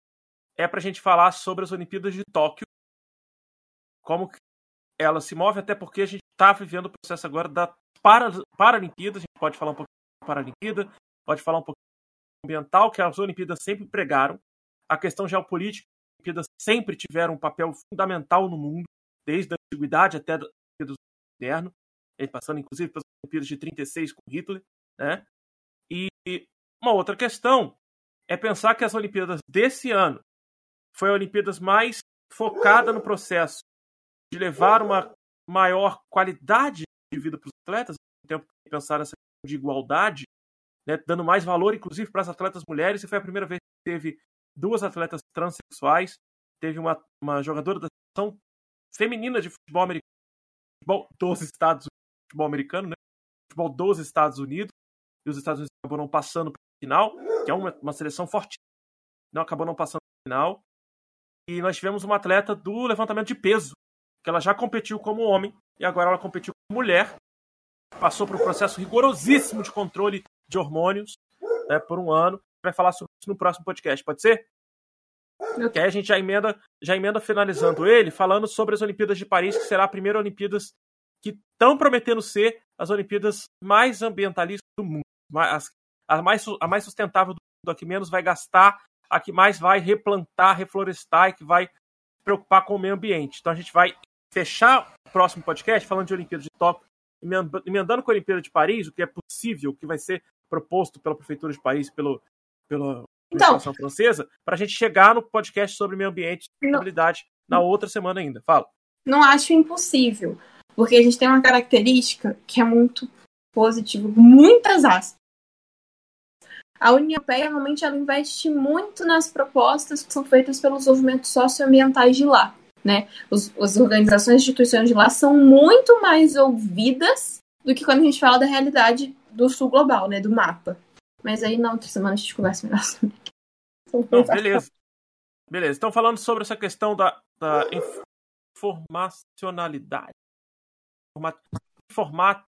é pra gente falar sobre as Olimpíadas de Tóquio, como ela se move, até porque a gente está vivendo o processo agora da para, Paralimpíada, a gente pode falar um pouquinho da Paralimpíada, pode falar um pouquinho ambiental, que as Olimpíadas sempre pregaram, a questão geopolítica, as Olimpíadas sempre tiveram um papel fundamental no mundo, desde a antiguidade até Olimpíadas moderno, passando inclusive pelas Olimpíadas de 36 com Hitler, né? E uma outra questão é pensar que as Olimpíadas desse ano foi a Olimpíadas mais focada no processo de levar uma maior qualidade de vida para os atletas, ao tempo que pensar nessa de igualdade, né, dando mais valor, inclusive, para as atletas mulheres. E foi a primeira vez que teve duas atletas transexuais, teve uma, uma jogadora da seleção feminina de futebol americano, futebol dos Estados Unidos, futebol americano, né, futebol dos Estados Unidos, e os Estados Unidos acabou não passando para final, que é uma, uma seleção forte, não acabou não passando para final. E nós tivemos uma atleta do levantamento de peso, que ela já competiu como homem e agora ela competiu como mulher. Passou por um processo rigorosíssimo de controle de hormônios né, por um ano. Vai falar sobre isso no próximo podcast, pode ser? Que aí a gente já emenda, já emenda finalizando ele, falando sobre as Olimpíadas de Paris, que será a primeira Olimpíadas que estão prometendo ser as Olimpíadas mais ambientalistas do mundo. A mais, a mais sustentável do mundo, a que menos vai gastar, a que mais vai replantar, reflorestar e que vai se preocupar com o meio ambiente. Então a gente vai fechar o próximo podcast falando de Olimpíada de Tóquio, emendando com a Olimpíada de Paris, o que é possível, o que vai ser proposto pela Prefeitura de Paris, pelo, pela então, francesa, para a gente chegar no podcast sobre meio ambiente e sustentabilidade na outra semana ainda. Fala. Não acho impossível, porque a gente tem uma característica que é muito positiva, muitas aspas. A União Europeia realmente ela investe muito nas propostas que são feitas pelos movimentos socioambientais de lá né? Os, as organizações e instituições de lá são muito mais ouvidas do que quando a gente fala da realidade do sul global, né? Do mapa. Mas aí na outra semana a gente conversa melhor sobre Não, beleza. Beleza. Estão falando sobre essa questão da, da informacionalidade. Informa,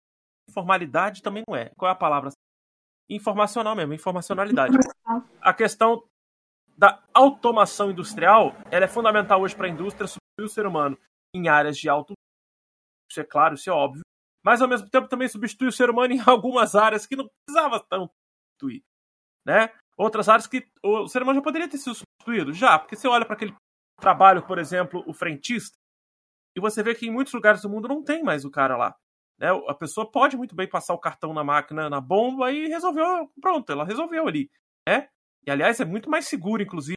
informalidade também não é. Qual é a palavra? Informacional mesmo, informacionalidade. A questão da automação industrial, ela é fundamental hoje para a indústria substituir o ser humano em áreas de alto isso é claro, isso é óbvio, mas ao mesmo tempo também substitui o ser humano em algumas áreas que não precisava tanto substituir, né? Outras áreas que o ser humano já poderia ter sido substituído, já, porque você olha para aquele trabalho, por exemplo, o frentista, e você vê que em muitos lugares do mundo não tem mais o cara lá. Né? A pessoa pode muito bem passar o cartão na máquina, na bomba e resolveu, pronto, ela resolveu ali. Né? E aliás, é muito mais seguro, inclusive,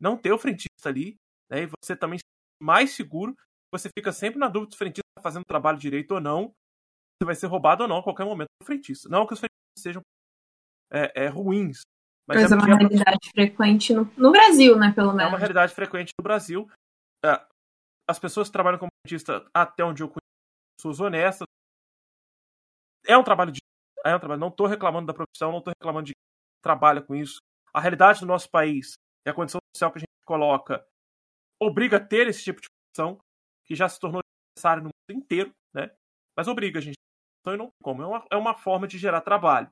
não ter o frentista ali, né? E você também mais seguro, você fica sempre na dúvida se o frentista está fazendo o trabalho direito ou não, se vai ser roubado ou não a qualquer momento do frentista. Não que os frentistas sejam é, é, ruins. Mas, mas é, é, uma realidade frequente no, no, Brasil, né, pelo menos. É uma realidade frequente no Brasil. É, as pessoas que trabalham como frentista, até onde eu conheço, pessoas honestas. É um trabalho de. É um trabalho. Não estou reclamando da profissão, não estou reclamando de trabalha com isso. A realidade do nosso país e a condição social que a gente coloca obriga a ter esse tipo de função, que já se tornou necessário no mundo inteiro, né? Mas obriga a gente. Então, não como. É uma, é uma forma de gerar trabalho.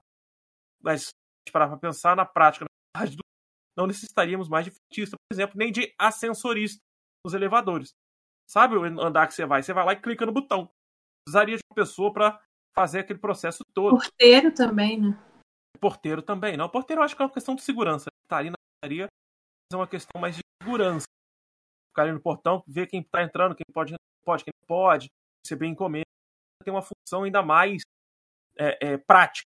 Mas, para pensar na prática, na verdade, não necessitaríamos mais de frentista, por exemplo, nem de ascensorista nos elevadores. Sabe o andar que você vai? Você vai lá e clica no botão. Precisaria de uma pessoa para fazer aquele processo todo. Porteiro também, né? Porteiro também. Não, porteiro eu acho que é uma questão de segurança. Tá ali na portaria, é uma questão mais de segurança. Ficar ali no portão, ver quem está entrando, quem pode, pode, quem não pode, receber encomenda. Tem uma função ainda mais é, é, prática.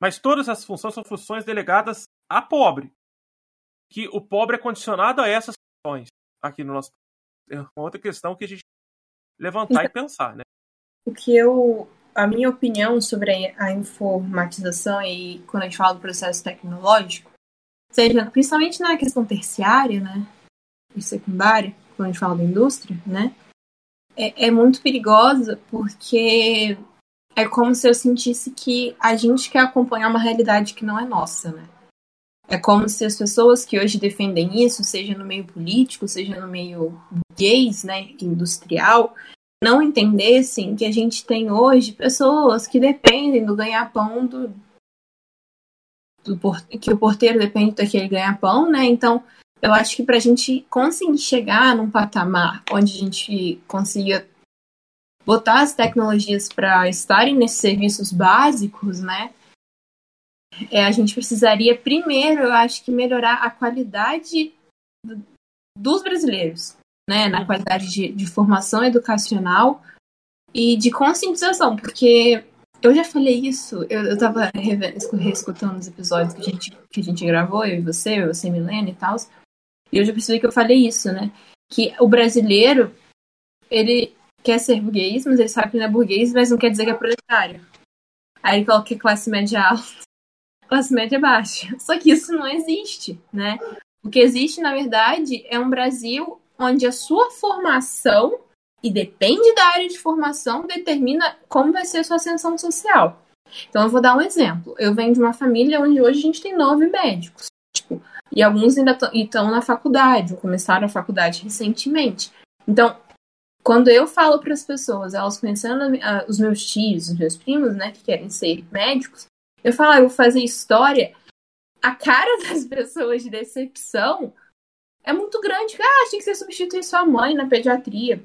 Mas todas as funções são funções delegadas a pobre. Que o pobre é condicionado a essas funções aqui no nosso é uma outra questão que a gente levantar e pensar, né? O que eu a minha opinião sobre a informatização e quando a gente fala do processo tecnológico, seja principalmente na questão terciária, né, e secundária, quando a gente fala da indústria, né, é, é muito perigosa porque é como se eu sentisse que a gente quer acompanhar uma realidade que não é nossa, né? É como se as pessoas que hoje defendem isso, seja no meio político, seja no meio burguês, né, industrial, não entendessem que a gente tem hoje pessoas que dependem do ganha-pão do, do que o porteiro depende daquele ganha-pão, né? Então, eu acho que para a gente conseguir chegar num patamar onde a gente consiga botar as tecnologias para estarem nesses serviços básicos, né? É, a gente precisaria primeiro, eu acho que melhorar a qualidade dos brasileiros, né, na uhum. qualidade de, de formação educacional e de conscientização, porque eu já falei isso, eu, eu tava reescutando os episódios que a, gente, que a gente gravou, eu e você, eu, você, Milena e tal, e eu já percebi que eu falei isso, né? Que o brasileiro, ele quer ser burguês, mas ele sabe que não é burguês, mas não quer dizer que é proletário. Aí ele coloca que é classe média alta, classe média baixa. Só que isso não existe, né? O que existe, na verdade, é um Brasil onde a sua formação, e depende da área de formação, determina como vai ser a sua ascensão social. Então, eu vou dar um exemplo. Eu venho de uma família onde hoje a gente tem nove médicos. Tipo, e alguns ainda estão na faculdade, ou começaram a faculdade recentemente. Então, quando eu falo para as pessoas, elas conhecendo a, os meus tios, os meus primos, né, que querem ser médicos, eu falo, ah, eu vou fazer história. A cara das pessoas de decepção é muito grande. Ah, tinha que você substituir sua mãe na pediatria.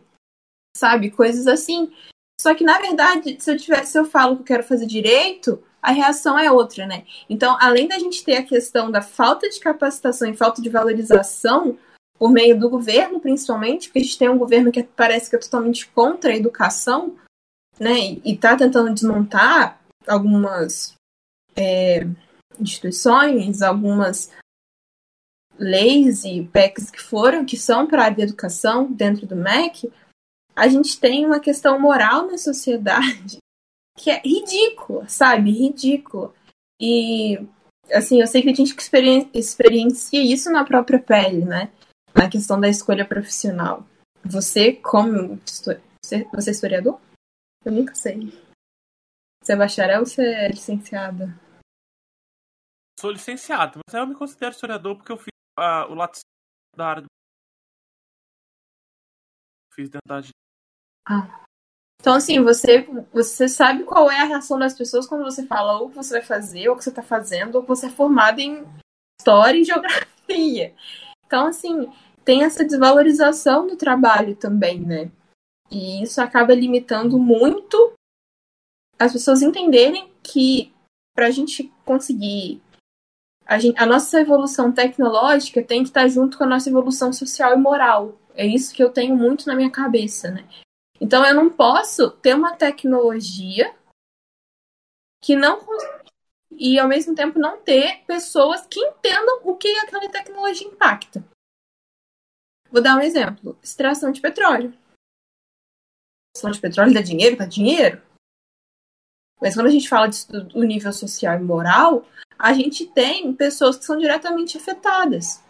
Sabe? Coisas assim. Só que, na verdade, se eu, tiver, se eu falo que eu quero fazer direito, a reação é outra, né? Então, além da gente ter a questão da falta de capacitação e falta de valorização por meio do governo, principalmente, porque a gente tem um governo que parece que é totalmente contra a educação, né? E está tentando desmontar algumas é, instituições, algumas leis e PECs que foram, que são para a área de educação dentro do MEC, a gente tem uma questão moral na sociedade que é ridícula, sabe? Ridícula. E, assim, eu sei que a gente experiencia isso na própria pele, né? Na questão da escolha profissional. Você, como. Você, você é historiador? Eu nunca sei. Você é bacharel ou você é licenciada? Sou licenciado, mas eu me considero historiador porque eu fiz o laticínio da área do. Fiz dentro da. Ah. Então, assim, você, você sabe qual é a reação das pessoas quando você fala ou o que você vai fazer, ou o que você está fazendo, ou que você é formado em história e geografia. Então, assim, tem essa desvalorização do trabalho também, né? E isso acaba limitando muito as pessoas entenderem que para a gente conseguir a, gente, a, nossa evolução tecnológica tem que estar junto com a nossa evolução social e moral. É isso que eu tenho muito na minha cabeça, né? Então eu não posso ter uma tecnologia que não e ao mesmo tempo não ter pessoas que entendam o que aquela tecnologia impacta. Vou dar um exemplo: extração de petróleo. Extração de petróleo dá dinheiro? Dá dinheiro. Mas quando a gente fala do nível social e moral, a gente tem pessoas que são diretamente afetadas.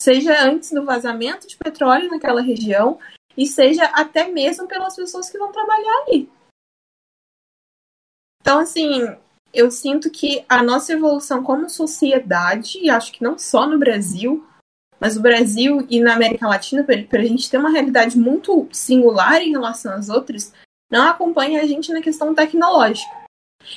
Seja antes do vazamento de petróleo naquela região, e seja até mesmo pelas pessoas que vão trabalhar ali. Então, assim, eu sinto que a nossa evolução como sociedade, e acho que não só no Brasil, mas o Brasil e na América Latina, para a gente ter uma realidade muito singular em relação às outras, não acompanha a gente na questão tecnológica.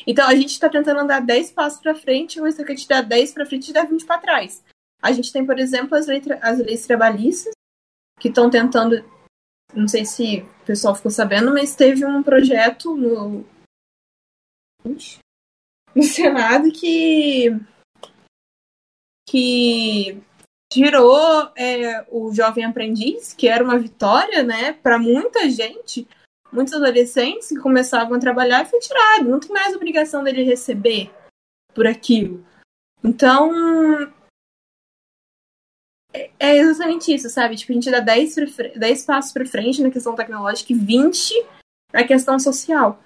Então a gente está tentando andar 10 passos para frente, mas se a gente dá 10 para frente, dá 20 para trás. A gente tem, por exemplo, as, leis, as leis trabalhistas, que estão tentando. Não sei se o pessoal ficou sabendo, mas teve um projeto no. no Senado que. que tirou é, o jovem aprendiz, que era uma vitória, né, para muita gente, muitos adolescentes que começavam a trabalhar foi tirado, não tem mais obrigação dele receber por aquilo. Então, é, é exatamente isso, sabe? Tipo, a gente dá 10, 10 passos para frente na questão tecnológica e 20 na questão social.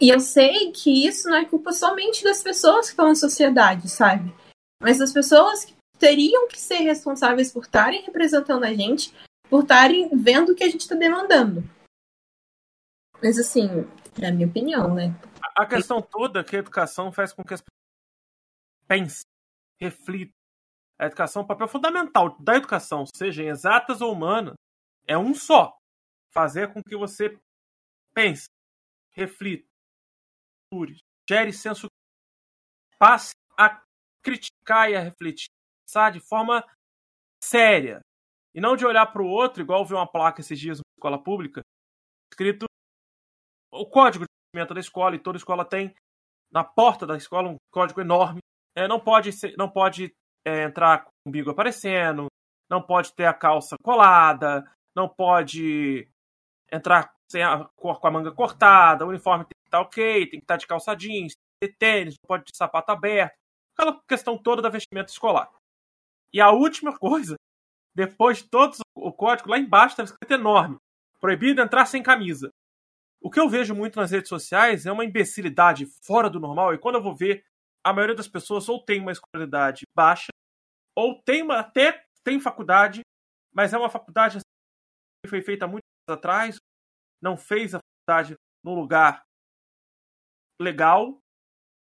E eu sei que isso não é culpa somente das pessoas que estão na sociedade, sabe? Mas das pessoas que teriam que ser responsáveis por estarem representando a gente, por estarem vendo o que a gente está demandando. Mas assim, é a minha opinião, né? A questão toda é que a educação faz com que as pessoas pensem, reflitam. A educação, o papel fundamental da educação, seja em exatas ou humanas, é um só. Fazer com que você pense, reflita, gere senso, passe a criticar e a refletir pensar de forma séria. E não de olhar para o outro, igual ver uma placa esses dias na escola pública, escrito o código de vestimenta da escola, e toda escola tem na porta da escola um código enorme. É, não pode, ser, não pode é, entrar com o umbigo aparecendo, não pode ter a calça colada, não pode entrar sem a, com a manga cortada, o uniforme tem que estar ok, tem que estar de calça jeans, tem que ter tênis, não pode ter sapato aberto. Aquela questão toda da vestimenta escolar. E a última coisa, depois de todo o código, lá embaixo estava escrito enorme: proibido entrar sem camisa. O que eu vejo muito nas redes sociais é uma imbecilidade fora do normal, e quando eu vou ver, a maioria das pessoas ou tem uma escolaridade baixa, ou tem uma, até tem faculdade, mas é uma faculdade que foi feita muito atrás, não fez a faculdade num lugar legal,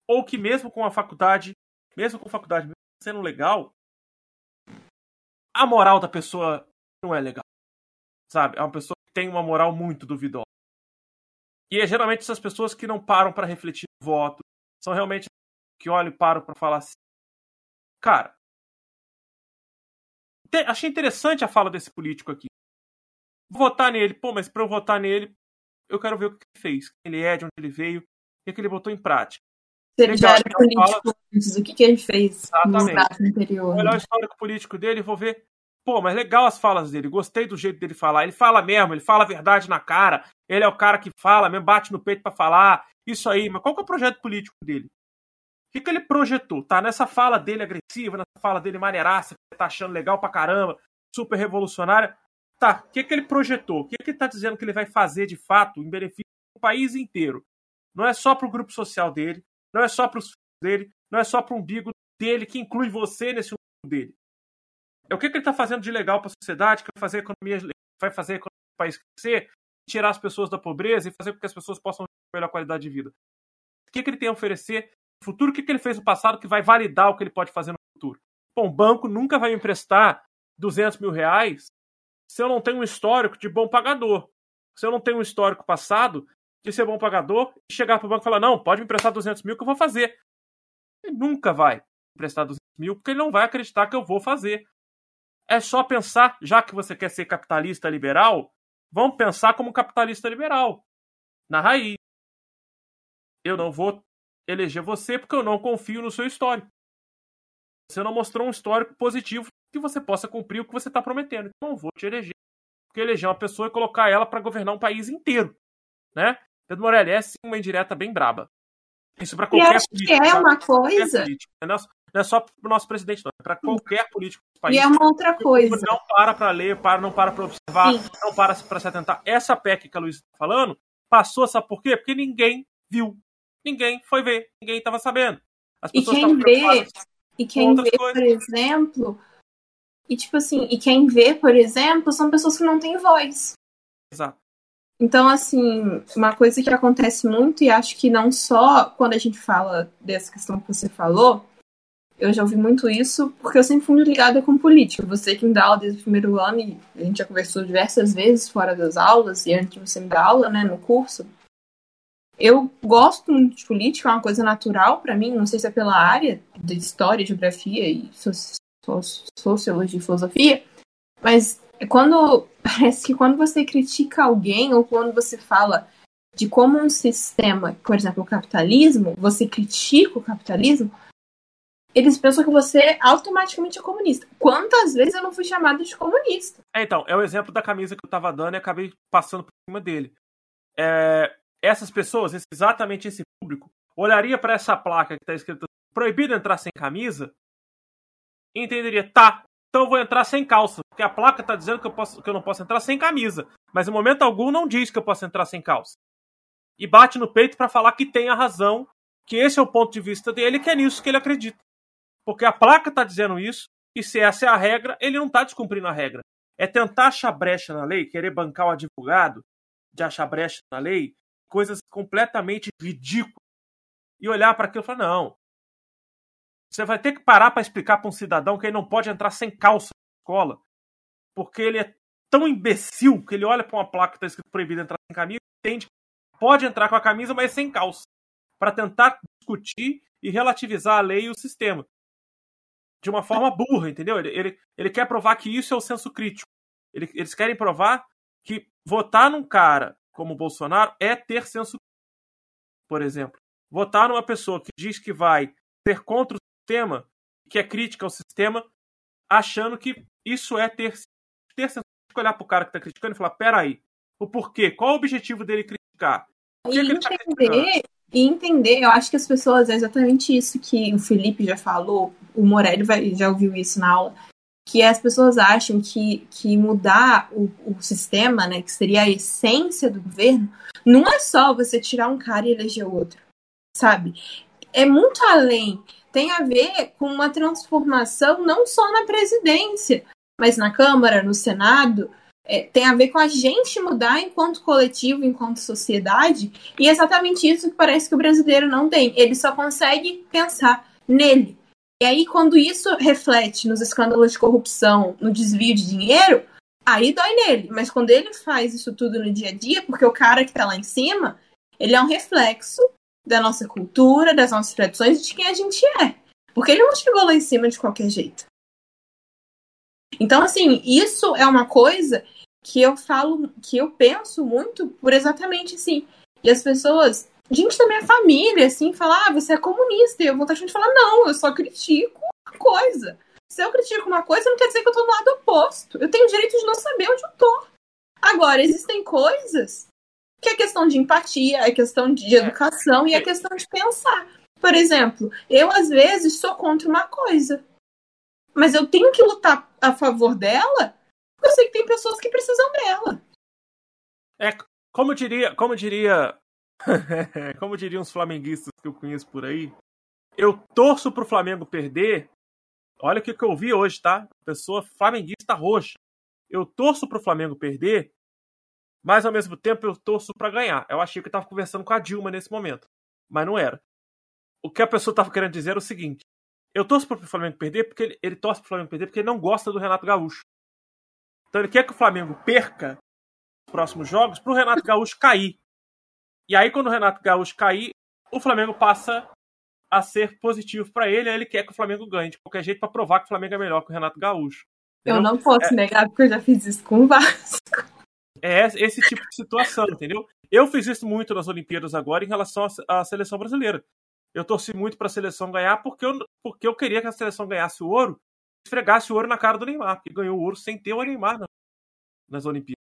ou que mesmo com a faculdade, mesmo com a faculdade sendo legal, a moral da pessoa não é legal. Sabe? É uma pessoa que tem uma moral muito duvidosa. E é geralmente essas pessoas que não param para refletir o voto. São realmente que olham e param para falar assim. Cara, achei interessante a fala desse político aqui. Vou votar nele. Pô, mas para eu votar nele, eu quero ver o que ele fez. Quem ele é, de onde ele veio, o que ele botou em prática. Se ele já era político fala... antes, o que, que ele fez Exatamente. no anterior? O histórico político dele vou ver. Pô, mas legal as falas dele, gostei do jeito dele falar. Ele fala mesmo, ele fala a verdade na cara. Ele é o cara que fala, mesmo bate no peito para falar. Isso aí, mas qual que é o projeto político dele? O que, que ele projetou? Tá nessa fala dele agressiva, nessa fala dele maneiraça, que você tá achando legal pra caramba, super revolucionária. Tá, o que, que ele projetou? O que, que ele tá dizendo que ele vai fazer de fato em benefício do país inteiro? Não é só pro grupo social dele, não é só para os filhos dele, não é só para o umbigo dele, que inclui você nesse umbigo dele. É o que, que ele está fazendo de legal para a sociedade, que vai fazer a economia vai fazer o país crescer, tirar as pessoas da pobreza e fazer com que as pessoas possam ter melhor qualidade de vida. O que, que ele tem a oferecer no futuro? O que, que ele fez no passado que vai validar o que ele pode fazer no futuro? Bom, o banco nunca vai me emprestar 200 mil reais se eu não tenho um histórico de bom pagador. Se eu não tenho um histórico passado de ser bom pagador e chegar para o banco e falar: não, pode me emprestar 200 mil que eu vou fazer. Ele nunca vai emprestar 200 mil porque ele não vai acreditar que eu vou fazer. É só pensar, já que você quer ser capitalista liberal, vamos pensar como capitalista liberal. Na raiz. Eu não vou eleger você porque eu não confio no seu histórico. Você não mostrou um histórico positivo que você possa cumprir o que você está prometendo. Então eu vou te eleger. Porque eleger uma pessoa e colocar ela para governar um país inteiro. Né? Pedro Morelli é sim uma indireta bem braba. Isso para qualquer político. é uma coisa. Político, não é só para o nosso presidente, não. É para qualquer político do país. E é uma outra coisa. Não para para ler, para, não para para observar, sim. não para para se atentar. Essa PEC que a Luísa está falando passou, sabe por quê? Porque ninguém viu. Ninguém foi ver. Ninguém estava sabendo. As pessoas e quem vê, e quem vê, coisas. por exemplo, e tipo assim, e quem vê, por exemplo, são pessoas que não têm voz. Exato. Então, assim, uma coisa que acontece muito, e acho que não só quando a gente fala dessa questão que você falou, eu já ouvi muito isso, porque eu sempre fui ligada com política. Você que me dá aula desde o primeiro ano, e a gente já conversou diversas vezes fora das aulas, e antes de você me dar aula, né, no curso. Eu gosto muito de política, é uma coisa natural para mim, não sei se é pela área de história, geografia e sociologia e filosofia, mas quando parece que quando você critica alguém ou quando você fala de como um sistema, por exemplo, o capitalismo, você critica o capitalismo, eles pensam que você automaticamente é comunista. Quantas vezes eu não fui chamada de comunista? É, então, é o exemplo da camisa que eu tava dando e acabei passando por cima dele. É, essas pessoas, exatamente esse público, olharia para essa placa que está escrito proibido entrar sem camisa e entenderia, tá, então eu vou entrar sem calça, porque a placa está dizendo que eu, posso, que eu não posso entrar sem camisa, mas em momento algum não diz que eu posso entrar sem calça. E bate no peito para falar que tem a razão, que esse é o ponto de vista dele, que é nisso que ele acredita. Porque a placa está dizendo isso, e se essa é a regra, ele não está descumprindo a regra. É tentar achar brecha na lei, querer bancar o advogado de achar brecha na lei, coisas completamente ridículas. E olhar para aquilo e falar: não, você vai ter que parar para explicar para um cidadão que ele não pode entrar sem calça na escola, porque ele é tão imbecil que ele olha para uma placa que está escrito proibido entrar sem camisa e entende que pode entrar com a camisa, mas sem calça, para tentar discutir e relativizar a lei e o sistema. De uma forma burra, entendeu? Ele, ele, ele quer provar que isso é o senso crítico. Ele, eles querem provar que votar num cara como o Bolsonaro é ter senso por exemplo. Votar numa pessoa que diz que vai ser contra o sistema, que é crítica ao sistema, achando que isso é ter, ter senso de olhar para o cara que está criticando e falar: peraí, o porquê? Qual o objetivo dele criticar? E tá entender, tá e entender, eu acho que as pessoas, é exatamente isso que o Felipe já falou, o Morelli vai, já ouviu isso na aula, que as pessoas acham que, que mudar o, o sistema, né, que seria a essência do governo, não é só você tirar um cara e eleger outro, sabe? É muito além tem a ver com uma transformação não só na presidência, mas na Câmara, no Senado. É, tem a ver com a gente mudar enquanto coletivo, enquanto sociedade, e é exatamente isso que parece que o brasileiro não tem. Ele só consegue pensar nele. E aí, quando isso reflete nos escândalos de corrupção, no desvio de dinheiro, aí dói nele. Mas quando ele faz isso tudo no dia a dia, porque o cara que tá lá em cima, ele é um reflexo da nossa cultura, das nossas tradições de quem a gente é. Porque ele não chegou lá em cima de qualquer jeito. Então, assim, isso é uma coisa que eu falo, que eu penso muito por exatamente assim. E as pessoas, gente da minha família, assim, falar, ah, você é comunista. E eu vou estar de falar, não, eu só critico uma coisa. Se eu critico uma coisa, não quer dizer que eu tô no lado oposto. Eu tenho o direito de não saber onde eu tô. Agora, existem coisas que é questão de empatia, é questão de é. educação e é questão de pensar. Por exemplo, eu às vezes sou contra uma coisa, mas eu tenho que lutar a favor dela, sei que tem pessoas que precisam dela. É, como diria, como diria, como diriam os flamenguistas que eu conheço por aí, eu torço pro Flamengo perder. Olha o que, eu vi hoje, tá? Pessoa flamenguista roxa. eu torço para o Flamengo perder, mas ao mesmo tempo eu torço para ganhar. Eu achei que eu estava conversando com a Dilma nesse momento, mas não era. O que a pessoa estava querendo dizer era o seguinte: eu torço para o Flamengo perder porque ele, ele torce para o Flamengo perder porque ele não gosta do Renato Gaúcho. Então ele quer que o Flamengo perca os próximos jogos para o Renato Gaúcho cair. E aí, quando o Renato Gaúcho cair, o Flamengo passa a ser positivo para ele, aí ele quer que o Flamengo ganhe de qualquer jeito para provar que o Flamengo é melhor que o Renato Gaúcho. Entendeu? Eu não posso é, negar porque eu já fiz isso com o Vasco. É esse tipo de situação, entendeu? Eu fiz isso muito nas Olimpíadas agora em relação à seleção brasileira. Eu torci muito para a seleção ganhar porque eu, porque eu queria que a seleção ganhasse o ouro, esfregasse o ouro na cara do Neymar, porque ganhou o ouro sem ter o Neymar nas Olimpíadas.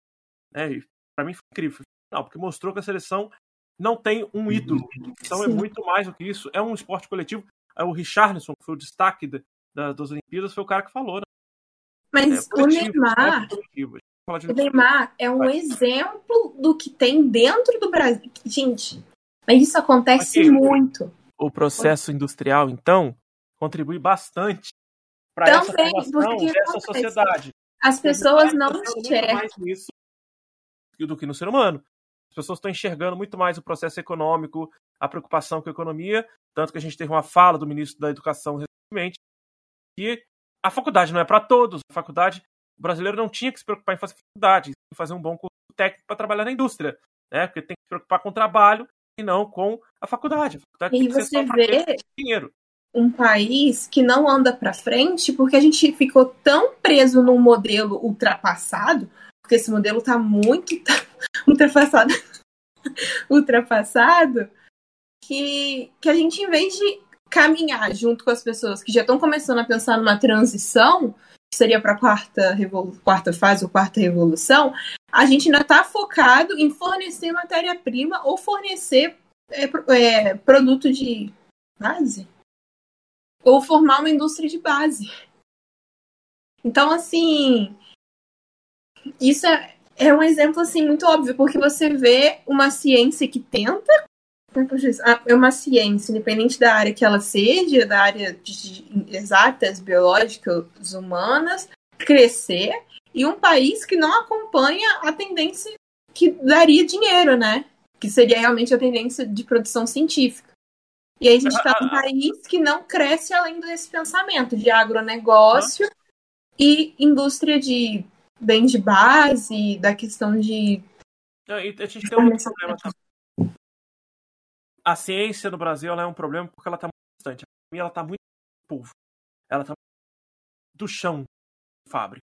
É, para mim foi incrível. Não, porque mostrou que a seleção não tem um ídolo. Então é Sim. é muito mais do que isso. É um esporte coletivo. É o Richarlison, que foi o destaque da, da, das Olimpíadas, foi o cara que falou. Né? Mas é, o Neymar. O Neymar é um exemplo do que tem dentro do Brasil. Gente, mas isso acontece Aqui, muito. O processo industrial, então, contribui bastante para essa formação dessa sociedade. As pessoas não enxergam. mais nisso do que no ser humano. As pessoas estão enxergando muito mais o processo econômico, a preocupação com a economia, tanto que a gente teve uma fala do ministro da Educação recentemente, que a faculdade não é para todos. A faculdade, o brasileiro não tinha que se preocupar em fazer faculdade, em fazer um bom curso técnico para trabalhar na indústria, né? Porque tem que se preocupar com o trabalho e não com a faculdade. A faculdade e você vê dinheiro. Um país que não anda para frente porque a gente ficou tão preso num modelo ultrapassado porque esse modelo está muito ultrapassado, ultrapassado que, que a gente, em vez de caminhar junto com as pessoas que já estão começando a pensar numa transição, que seria para a quarta, quarta fase ou quarta revolução, a gente ainda está focado em fornecer matéria-prima ou fornecer é, é, produto de base ou formar uma indústria de base. Então, assim, isso é, é um exemplo assim muito óbvio, porque você vê uma ciência que tenta ah, é uma ciência, independente da área que ela seja, da área de exatas, biológicas, humanas, crescer, e um país que não acompanha a tendência que daria dinheiro, né? Que seria realmente a tendência de produção científica. E aí a gente está num país que não cresce além desse pensamento de agronegócio e indústria de bem de base, da questão de. a gente tem um problema também. A ciência no Brasil é um problema porque ela está muito distante. A academia ela está muito povo. Ela está do chão de fábrica.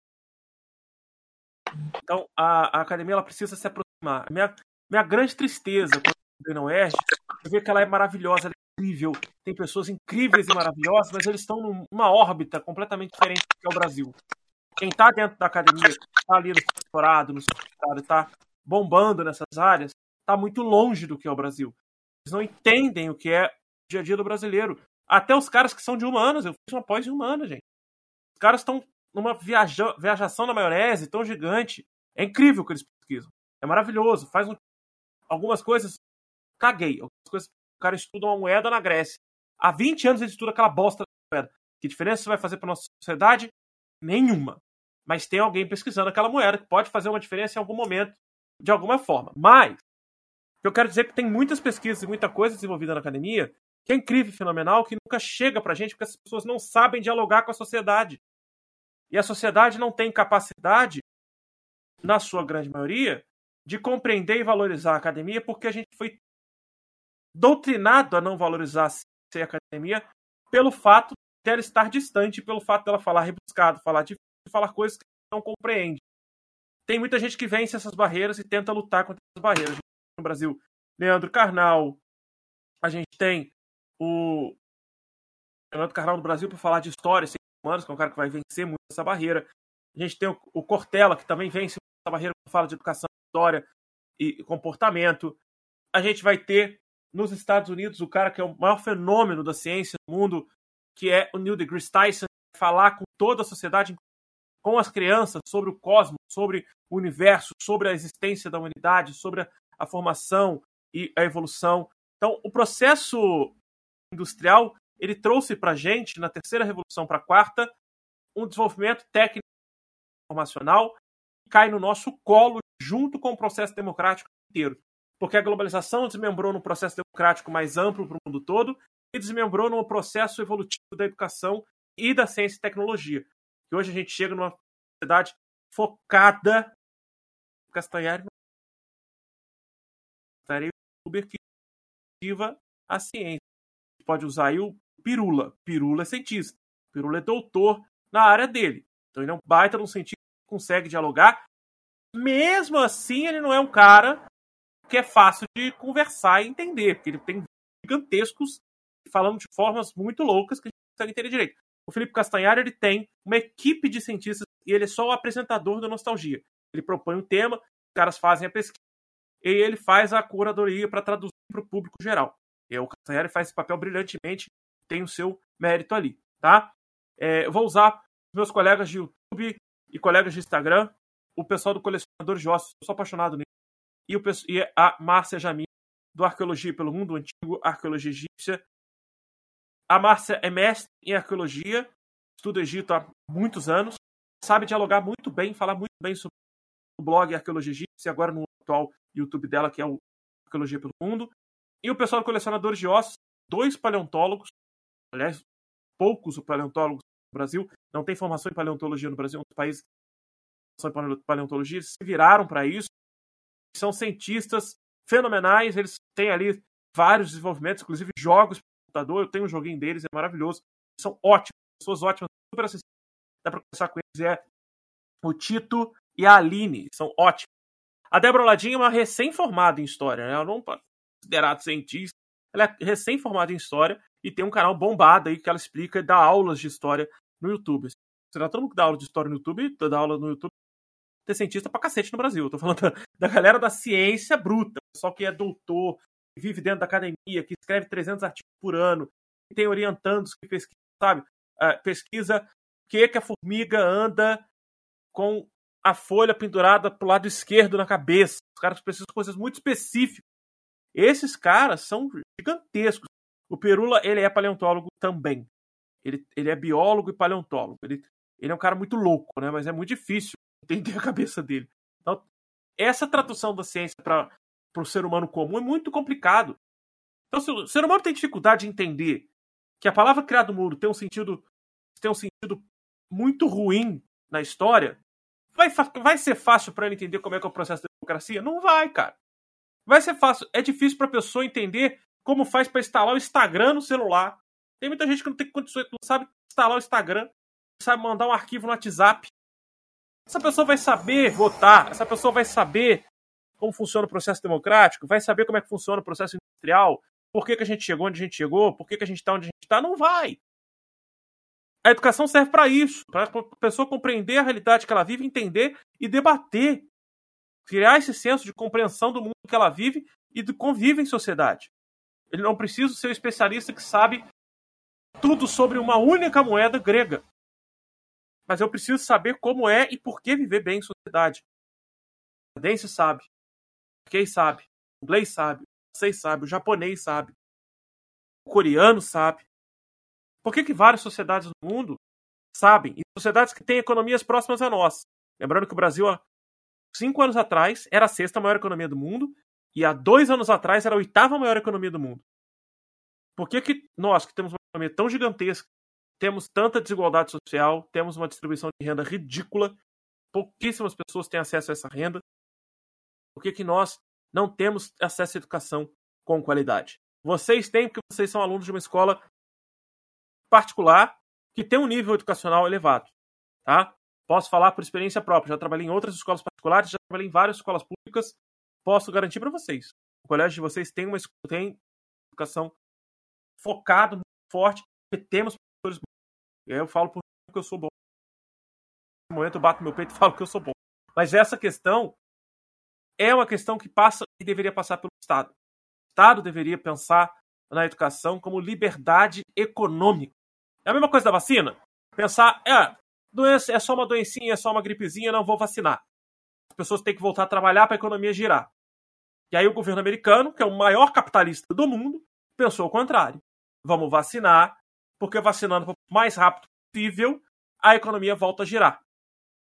Então a, a, academia ela precisa se aproximar. Minha, minha grande tristeza quando eu na UERJ é ver que ela é maravilhosa, ela incrível. Tem pessoas incríveis e maravilhosas, mas eles estão numa órbita completamente diferente do que é o Brasil quem está dentro da academia, está ali no doutorado, no doutorado, está bombando nessas áreas, está muito longe do que é o Brasil. Eles não entendem o que é o dia a dia do brasileiro. Até os caras que são de humanas, eu fiz uma pós de humana, gente. Os caras estão numa viaja, viajação na maionese tão gigante. É incrível o que eles pesquisam. É maravilhoso. Faz um, algumas coisas. Caguei. Algumas coisas. O cara estuda uma moeda na Grécia. Há 20 anos ele estuda aquela bosta da moeda. Que diferença isso vai fazer para nossa sociedade? Nenhuma mas tem alguém pesquisando aquela moeda que pode fazer uma diferença em algum momento, de alguma forma. Mas, eu quero dizer é que tem muitas pesquisas e muita coisa desenvolvida na academia que é incrível fenomenal, que nunca chega pra gente porque as pessoas não sabem dialogar com a sociedade. E a sociedade não tem capacidade, na sua grande maioria, de compreender e valorizar a academia porque a gente foi doutrinado a não valorizar a academia pelo fato dela estar distante, pelo fato dela falar rebuscado, falar difícil falar coisas que não compreende. Tem muita gente que vence essas barreiras e tenta lutar contra essas barreiras. No Brasil, Leandro Carnal, a gente tem o Leandro Carnal no Brasil para falar de história, humanos, que é um cara que vai vencer muito essa barreira. A gente tem o Cortella, que também vence essa barreira quando fala de educação, história e comportamento. A gente vai ter nos Estados Unidos o cara que é o maior fenômeno da ciência no mundo, que é o Neil deGrasse Tyson, falar com toda a sociedade, com as crianças sobre o cosmos, sobre o universo, sobre a existência da humanidade, sobre a, formação e a evolução. Então, o processo industrial ele trouxe para a gente, na terceira revolução para a quarta, um desenvolvimento técnico informacional cai no nosso colo junto com o processo democrático inteiro. Porque a globalização desmembrou num processo democrático mais amplo para o mundo todo e desmembrou num processo evolutivo da educação e da ciência e tecnologia. E hoje a gente chega numa sociedade focada Castanhari Castanhari youtuber que ativa a ciência. Pode usar aí o Pirula. Pirula é cientista. Pirula é doutor na área dele. Então ele é um baita num cientista que consegue dialogar. Mesmo assim, ele não é um cara que é fácil de conversar e entender, porque ele tem gigantescos falando de formas muito loucas que a gente consegue entender direito. O Felipe Castanhari ele tem uma equipe de cientistas e ele é só o apresentador da Nostalgia. Ele propõe um tema, os caras fazem a pesquisa e ele faz a curadoria para traduzir para o público geral. E o Castanhari faz esse papel brilhantemente, tem o seu mérito ali, tá? É, eu vou usar meus colegas de YouTube e colegas de Instagram, o pessoal do Colecionador de Ossos, eu sou apaixonado nele, e, o, e a Márcia Jamin, do Arqueologia pelo Mundo, antigo Arqueologia Egípcia. A Márcia é mestre em arqueologia, estuda Egito há muitos anos, sabe dialogar muito bem, falar muito bem sobre o blog Arqueologia Egípcia, agora no atual YouTube dela, que é o Arqueologia pelo Mundo. E o pessoal do Colecionadores de Ossos, dois paleontólogos, aliás, poucos paleontólogos no Brasil, não tem formação em paleontologia no Brasil, é um dos países que em paleontologia, se viraram para isso, são cientistas fenomenais, eles têm ali vários desenvolvimentos, inclusive jogos para computador, eu tenho um joguinho deles, é maravilhoso, são ótimos, pessoas ótimas, super acessíveis, dá para conversar com eles, é o Tito e a Aline, são ótimos. A Débora Ladinha é uma recém-formada em História, né? ela não é considerada cientista, ela é recém-formada em História e tem um canal bombado aí que ela explica e dá aulas de História no YouTube. Será todo mundo que dá aula de História no YouTube, dá aula no YouTube, tem cientista pra cacete no Brasil. Eu tô falando da, galera da ciência bruta, pessoal que é doutor, que vive dentro da academia, que escreve 300 artigos por ano, que tem orientandos que pesquisa, sabe? Uh, pesquisa que, que a formiga anda com a folha pendurada pro lado esquerdo na cabeça. Os caras precisam de coisas muito específicas. Esses caras são gigantescos. O Perula, ele é paleontólogo também. Ele, ele é biólogo e paleontólogo. Ele, ele é um cara muito louco, né? Mas é muito difícil entender a cabeça dele. Então, essa tradução da ciência para o ser humano comum é muito complicado. Então, se o ser humano tem dificuldade de entender que a palavra criado mundo tem um sentido tem um sentido muito ruim na história, vai, vai ser fácil para ele entender como é que é o processo da democracia? Não vai, cara. Vai ser fácil. É difícil para a pessoa entender como faz para instalar o Instagram no celular. Tem muita gente que não tem condições, não sabe instalar o Instagram, não sabe mandar um arquivo no WhatsApp. Essa pessoa vai saber votar, essa pessoa vai saber como funciona o processo democrático, vai saber como é que funciona o processo industrial, por que, que a gente chegou onde a gente chegou, por que, que a gente está onde a gente está, não vai. A educação serve para isso, para a pessoa compreender a realidade que ela vive, entender e debater. Criar esse senso de compreensão do mundo que ela vive e de convive em sociedade. Ele não precisa ser um especialista que sabe tudo sobre uma única moeda grega mas eu preciso saber como é e por que viver bem em sociedade. O canadense sabe, o sabe, o inglês sabe, o francês sabe, o japonês sabe, o coreano sabe. Por que, que várias sociedades no mundo sabem? E sociedades que têm economias próximas a nós. Lembrando que o Brasil, há cinco anos atrás, era a sexta maior economia do mundo e há dois anos atrás era a oitava maior economia do mundo. Por que, que nós, que temos uma economia tão gigantesca, temos tanta desigualdade social, temos uma distribuição de renda ridícula, pouquíssimas pessoas têm acesso a essa renda. Por que, que nós não temos acesso à educação com qualidade? Vocês têm porque vocês são alunos de uma escola particular que tem um nível educacional elevado, tá? Posso falar por experiência própria, já trabalhei em outras escolas particulares, já trabalhei em várias escolas públicas, posso garantir para vocês. O colégio de vocês tem uma tem educação focado muito forte, temos professores eu falo porque eu sou bom. No momento eu bato meu peito e falo que eu sou bom. Mas essa questão é uma questão que passa e deveria passar pelo Estado. O Estado deveria pensar na educação como liberdade econômica. É a mesma coisa da vacina. Pensar, é, doença é só uma doencinha, é só uma gripezinha, não vou vacinar. As pessoas têm que voltar a trabalhar para a economia girar. E aí o governo americano, que é o maior capitalista do mundo, pensou o contrário. Vamos vacinar porque vacinando o mais rápido possível, a economia volta a girar.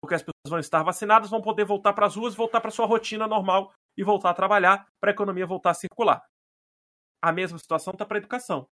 porque as pessoas vão estar vacinadas, vão poder voltar para as ruas, voltar para sua rotina normal e voltar a trabalhar para a economia voltar a circular. A mesma situação está para a educação.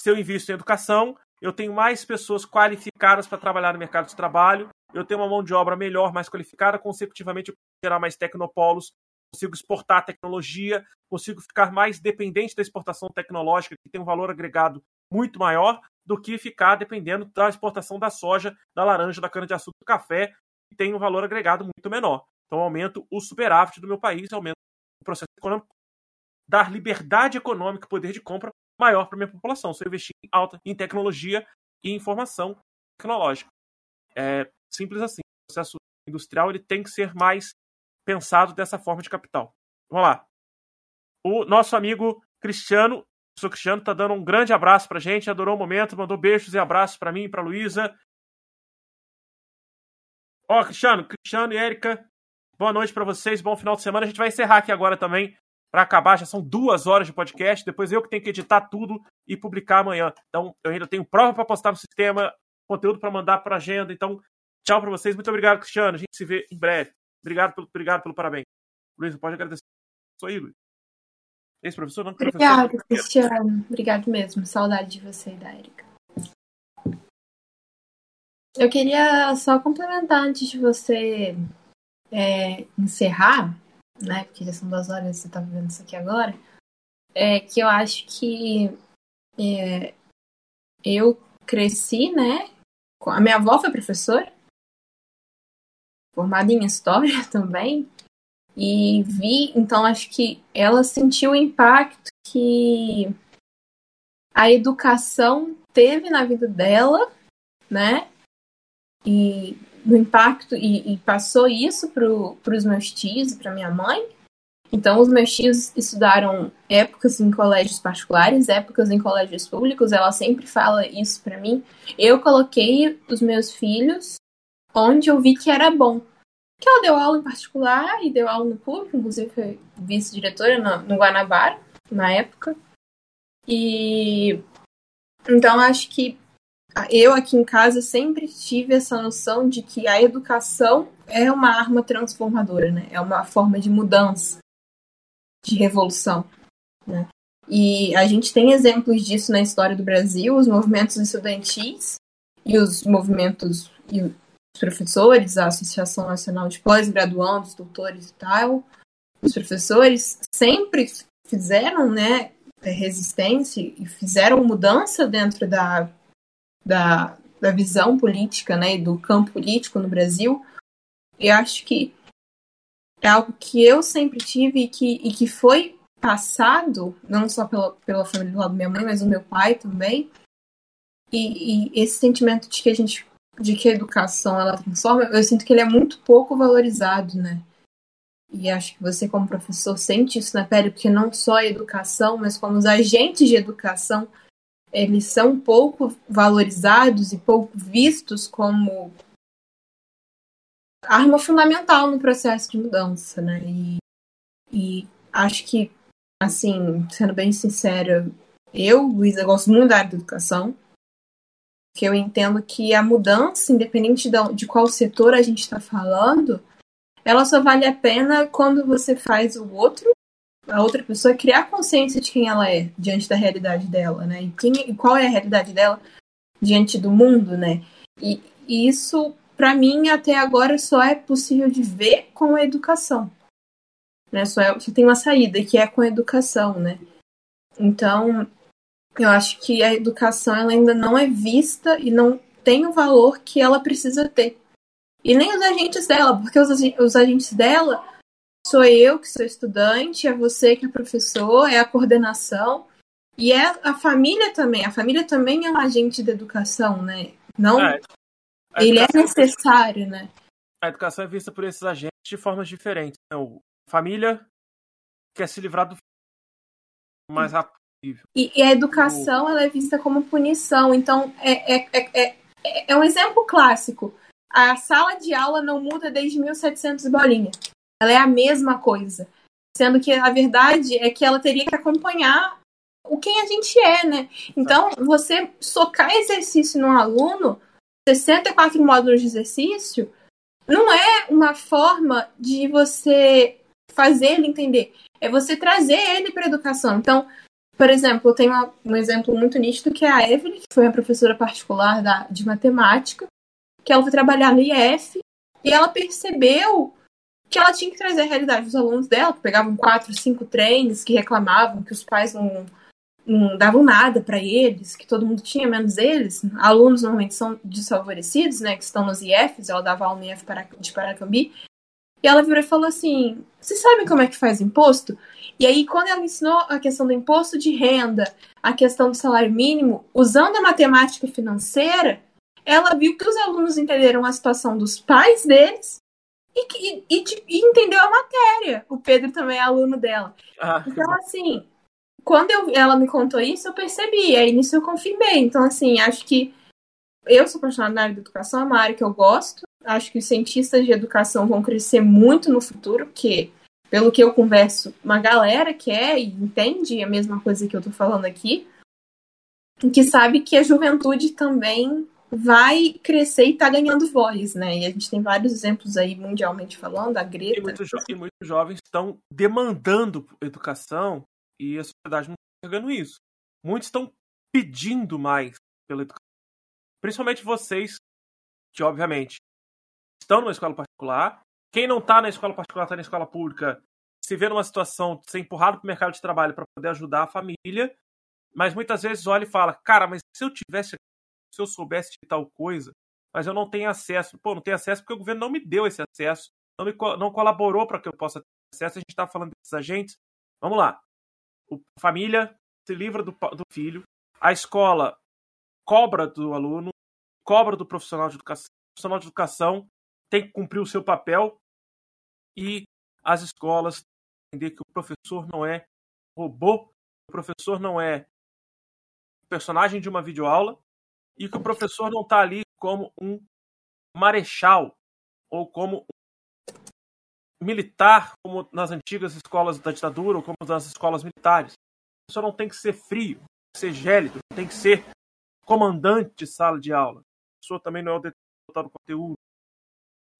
Se eu invisto em educação, eu tenho mais pessoas qualificadas para trabalhar no mercado de trabalho, eu tenho uma mão de obra melhor, mais qualificada, consecutivamente eu consigo gerar mais tecnopolos, consigo exportar tecnologia, consigo ficar mais dependente da exportação tecnológica, que tem um valor agregado muito maior, do que ficar dependendo da exportação da soja, da laranja, da cana-de-açúcar, do café, que tem um valor agregado muito menor. Então, aumento o superávit do meu país, aumento o processo econômico, dar liberdade econômica, poder de compra maior para minha população. Se eu investir em alta em tecnologia e informação tecnológica. É simples assim. O processo industrial ele tem que ser mais pensado dessa forma de capital. Vamos lá. O nosso amigo Cristiano, o Cristiano, está dando um grande abraço para a gente, adorou o momento, mandou beijos e abraços para mim e para Luísa. Ó, Cristiano, Cristiano e Érica, boa noite para vocês, bom final de semana. A gente vai encerrar aqui agora também para acabar, já são duas horas de podcast. Depois eu que tenho que editar tudo e publicar amanhã. Então, eu ainda tenho prova para postar no sistema, conteúdo para mandar para agenda. Então, tchau para vocês. Muito obrigado, Cristiano. A gente se vê em breve. Obrigado pelo, obrigado pelo parabéns. Luiz, pode agradecer. Sou aí, Luiz. Esse professor não Obrigado, professor. Cristiano. Obrigado mesmo. Saudade de você e da Erika. Eu queria só complementar antes de você é, encerrar né? Porque já são duas horas você tá vendo isso aqui agora. É que eu acho que é, eu cresci, né? A minha avó foi professora, formada em história também, e vi, então acho que ela sentiu o impacto que a educação teve na vida dela, né? E do impacto e, e passou isso para os meus tios e para minha mãe. Então, os meus tios estudaram épocas em colégios particulares, épocas em colégios públicos. Ela sempre fala isso para mim. Eu coloquei os meus filhos onde eu vi que era bom. Que ela deu aula em particular e deu aula no público, inclusive foi vice-diretora no, no Guanabara, na época. E então acho que eu aqui em casa sempre tive essa noção de que a educação é uma arma transformadora, né? É uma forma de mudança, de revolução, né? E a gente tem exemplos disso na história do Brasil, os movimentos estudantis e os movimentos professores, a Associação Nacional de Pós-Graduandos, Doutores e tal, os professores sempre fizeram, né, resistência e fizeram mudança dentro da da, da visão política né, e do campo político no Brasil, eu acho que é algo que eu sempre tive e que, e que foi passado, não só pela, pela família do lado da minha mãe, mas do meu pai também. E, e, esse sentimento de que a gente de que a educação ela transforma, eu sinto que ele é muito pouco valorizado, né? E acho que você como professor sente isso na pele, porque não só a educação, mas como os agentes de educação eles são pouco valorizados e pouco vistos como arma fundamental no processo de mudança, né? E, e acho que, assim, sendo bem sincera, eu, Luísa, gosto muito da área da educação, que eu entendo que a mudança, independente de qual setor a gente está falando, ela só vale a pena quando você faz o outro a outra pessoa criar consciência de quem ela é diante da realidade dela, né? E, quem, e qual é a realidade dela diante do mundo, né? E, e isso, para mim, até agora só é possível de ver com a educação. Né? Só, é, só tem uma saída, que é com a educação, né? Então, eu acho que a educação ela ainda não é vista e não tem o valor que ela precisa ter. E nem os agentes dela, porque os, os agentes dela sou eu que sou estudante, é você que é professor, é a coordenação e é a família também. A família também é um agente de educação, né? Não, é, ele é necessário, né? A educação é vista por esses agentes de formas diferentes. A família quer se livrar do mais rápido possível. E, e a educação o... ela é vista como punição. Então é, é, é, é, é um exemplo clássico. A sala de aula não muda desde 1700 bolinha. Ela é a mesma coisa. Sendo que a verdade é que ela teria que acompanhar o quem a gente é, né? Então, você socar exercício no aluno, 64 módulos de exercício, não é uma forma de você fazer ele entender, é você trazer ele para a educação. Então, por exemplo, eu tenho um exemplo muito nítido que é a Evelyn, que foi a professora particular da, de matemática, que ela foi trabalhar no IF e ela percebeu que ela tinha que trazer a realidade dos alunos dela, que pegavam quatro, cinco trens, que reclamavam que os pais não, não davam nada para eles, que todo mundo tinha, menos eles. Alunos normalmente são desfavorecidos, né, que estão nos IFs, ela dava aula no IF de Paracambi. E ela virou e falou assim: Vocês sabem como é que faz imposto? E aí, quando ela ensinou a questão do imposto de renda, a questão do salário mínimo, usando a matemática financeira, ela viu que os alunos entenderam a situação dos pais deles e, e, e, e entendeu a matéria. O Pedro também é aluno dela. Ah, então, assim, quando eu, ela me contou isso, eu percebi. Aí nisso eu confirmei. Então, assim, acho que eu sou apaixonada na área da educação, é uma área que eu gosto. Acho que os cientistas de educação vão crescer muito no futuro, porque, pelo que eu converso, uma galera quer e entende a mesma coisa que eu tô falando aqui, que sabe que a juventude também vai crescer e tá ganhando voz, né? E a gente tem vários exemplos aí mundialmente falando, a Greta. E muitos, jo e muitos jovens estão demandando educação e a sociedade não está pegando isso. Muitos estão pedindo mais pela educação. Principalmente vocês, que obviamente estão numa escola particular. Quem não está na escola particular, está na escola pública, se vê numa situação de ser empurrado para o mercado de trabalho para poder ajudar a família, mas muitas vezes olha e fala: cara, mas se eu tivesse, se eu soubesse de tal coisa, mas eu não tenho acesso. Pô, não tenho acesso porque o governo não me deu esse acesso, não, me, não colaborou para que eu possa ter acesso. A gente está falando desses agentes. Vamos lá. O, a família se livra do, do filho, a escola cobra do aluno, cobra do profissional de educação. O profissional de educação tem que cumprir o seu papel e as escolas entender que o professor não é robô, o professor não é personagem de uma videoaula e que o professor não está ali como um marechal ou como um militar, como nas antigas escolas da ditadura ou como nas escolas militares. O professor não tem que ser frio, ser gélido, tem que ser comandante de sala de aula. O professor também não é o detentor do conteúdo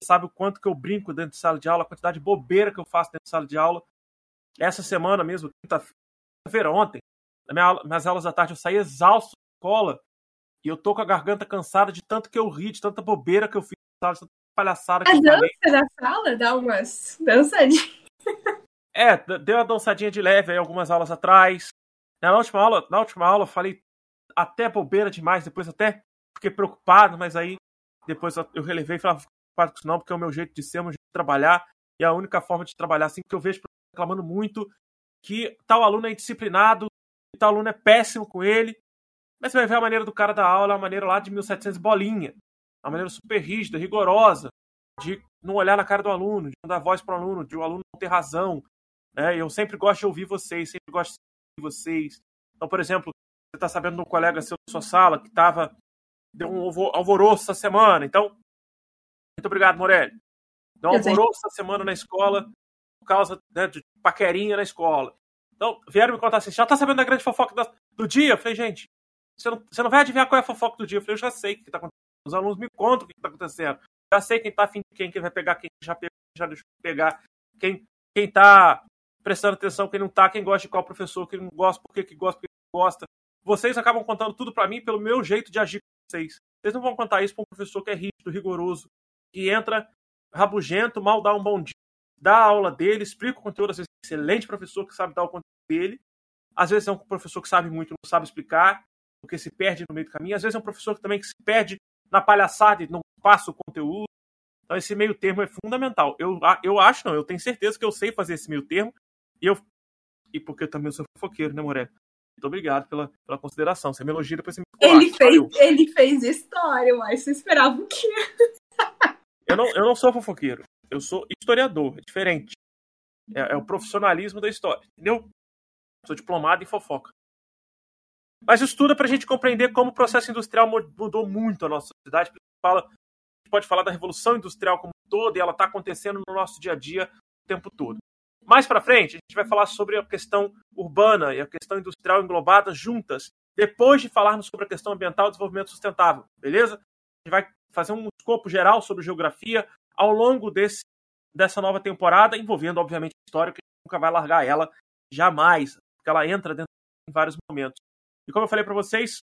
sabe o quanto que eu brinco dentro de sala de aula, a quantidade de bobeira que eu faço dentro de sala de aula. Essa semana mesmo, quinta-feira, ontem, minha, minhas aulas da tarde, eu saí exausto da escola e eu tô com a garganta cansada de tanto que eu ri, de tanta bobeira que eu fiz na sala, de tanta palhaçada que a eu dança falei. da sala dá umas dançadinhas. É, deu uma dançadinha de leve aí algumas aulas atrás. Na última aula, na última aula eu falei até bobeira demais, depois até fiquei preocupado, mas aí depois eu relevei e falei, preocupado não, porque é o meu jeito de ser, é meu jeito de trabalhar, e é a única forma de trabalhar assim, que eu vejo reclamando muito que tal aluno é indisciplinado, tal aluno é péssimo com ele, mas você vai ver a maneira do cara da aula, a maneira lá de 1700 bolinha, a maneira super rígida, rigorosa, de não olhar na cara do aluno, de não dar voz para o aluno, de o aluno não ter razão. Né? Eu sempre gosto de ouvir vocês, sempre gosto de ouvir vocês. Então, por exemplo, você está sabendo de um colega seu da sua sala que estava deu um alvoroço essa semana. Então, muito obrigado, Morelli. Um alvoroço essa semana na escola por causa né, de paquerinha na escola. Então, vieram me contar assim, já tá sabendo da grande fofoca do dia? Eu falei, gente, você não, você não vai adivinhar qual é a fofoca do dia. Eu falei, eu já sei o que tá acontecendo. Os alunos me contam o que tá acontecendo. Já sei quem tá afim de quem, quem vai pegar, quem já pegou, já deixou de pegar, quem, quem tá prestando atenção, quem não tá, quem gosta de qual professor, quem não gosta, por que, que gosta, por que não gosta. Vocês acabam contando tudo para mim pelo meu jeito de agir com vocês. Vocês não vão contar isso para um professor que é rígido, rigoroso, que entra rabugento, mal dá um bom dia, dá a aula dele, explica o conteúdo, às vezes é um excelente professor que sabe dar o conteúdo dele, às vezes é um professor que sabe muito não sabe explicar, porque se perde no meio do caminho, às vezes é um professor que também que se perde na palhaçada e não passa o conteúdo. Então esse meio termo é fundamental. Eu, eu acho, não, eu tenho certeza que eu sei fazer esse meio termo, e eu e porque eu também sou fofoqueiro, né, Moré? Muito obrigado pela, pela consideração. Você me elogia, depois você me ele fez, ele fez história, mas você esperava o quê? Eu não, eu não sou fofoqueiro. Eu sou historiador. É diferente. É, é o profissionalismo da história. Entendeu? Sou diplomado em fofoca. Mas isso tudo é para a gente compreender como o processo industrial mudou muito a nossa sociedade. Fala, a gente pode falar da revolução industrial como um todo e ela está acontecendo no nosso dia a dia o tempo todo. Mais para frente, a gente vai falar sobre a questão urbana e a questão industrial englobadas juntas, depois de falarmos sobre a questão ambiental e desenvolvimento sustentável, beleza? Vai fazer um escopo geral sobre geografia, ao longo desse, dessa nova temporada, envolvendo, obviamente, a história, que a gente nunca vai largar ela jamais, porque ela entra dentro em vários momentos. E como eu falei para vocês,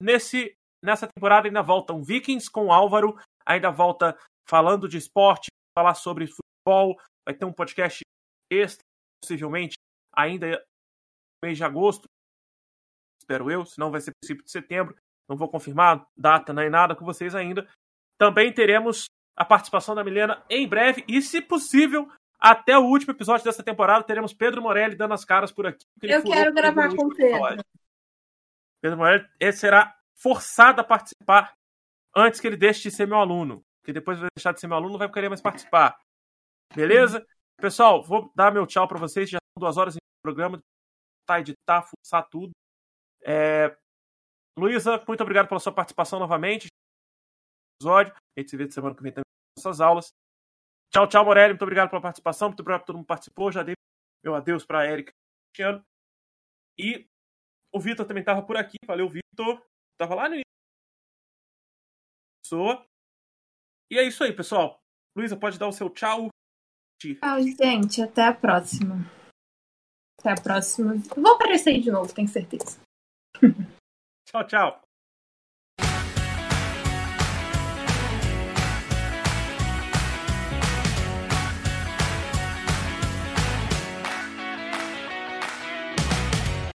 nesse, nessa temporada ainda voltam Vikings com Álvaro, ainda volta falando de esporte, falar sobre futebol, vai ter um podcast extra, possivelmente, ainda no mês de agosto, espero eu, senão vai ser princípio de setembro, não vou confirmar data nem nada com vocês ainda. Também teremos a participação da Milena em breve e, se possível, até o último episódio dessa temporada, teremos Pedro Morelli dando as caras por aqui. Eu quero gravar com o Pedro. Pedro Morelli será forçado a participar antes que ele deixe de ser meu aluno. Porque depois vai deixar de ser meu aluno, não vai querer mais participar. Beleza? Pessoal, vou dar meu tchau para vocês. Já são duas horas em programa. Tá, editar, fuçar tudo. É... Luísa, muito obrigado pela sua participação novamente. Episódio. A gente se vê semana que vem também nossas aulas. Tchau, tchau, Morelli. Muito obrigado pela participação. Muito obrigado por todo mundo que participou. Já dei meu adeus para a Erika e o Vitor também estava por aqui. Valeu, Vitor. Tava lá no início. E é isso aí, pessoal. Luísa, pode dar o seu tchau. Tchau, gente. Até a próxima. Até a próxima. Vou aparecer aí de novo, tenho certeza. tchau, tchau.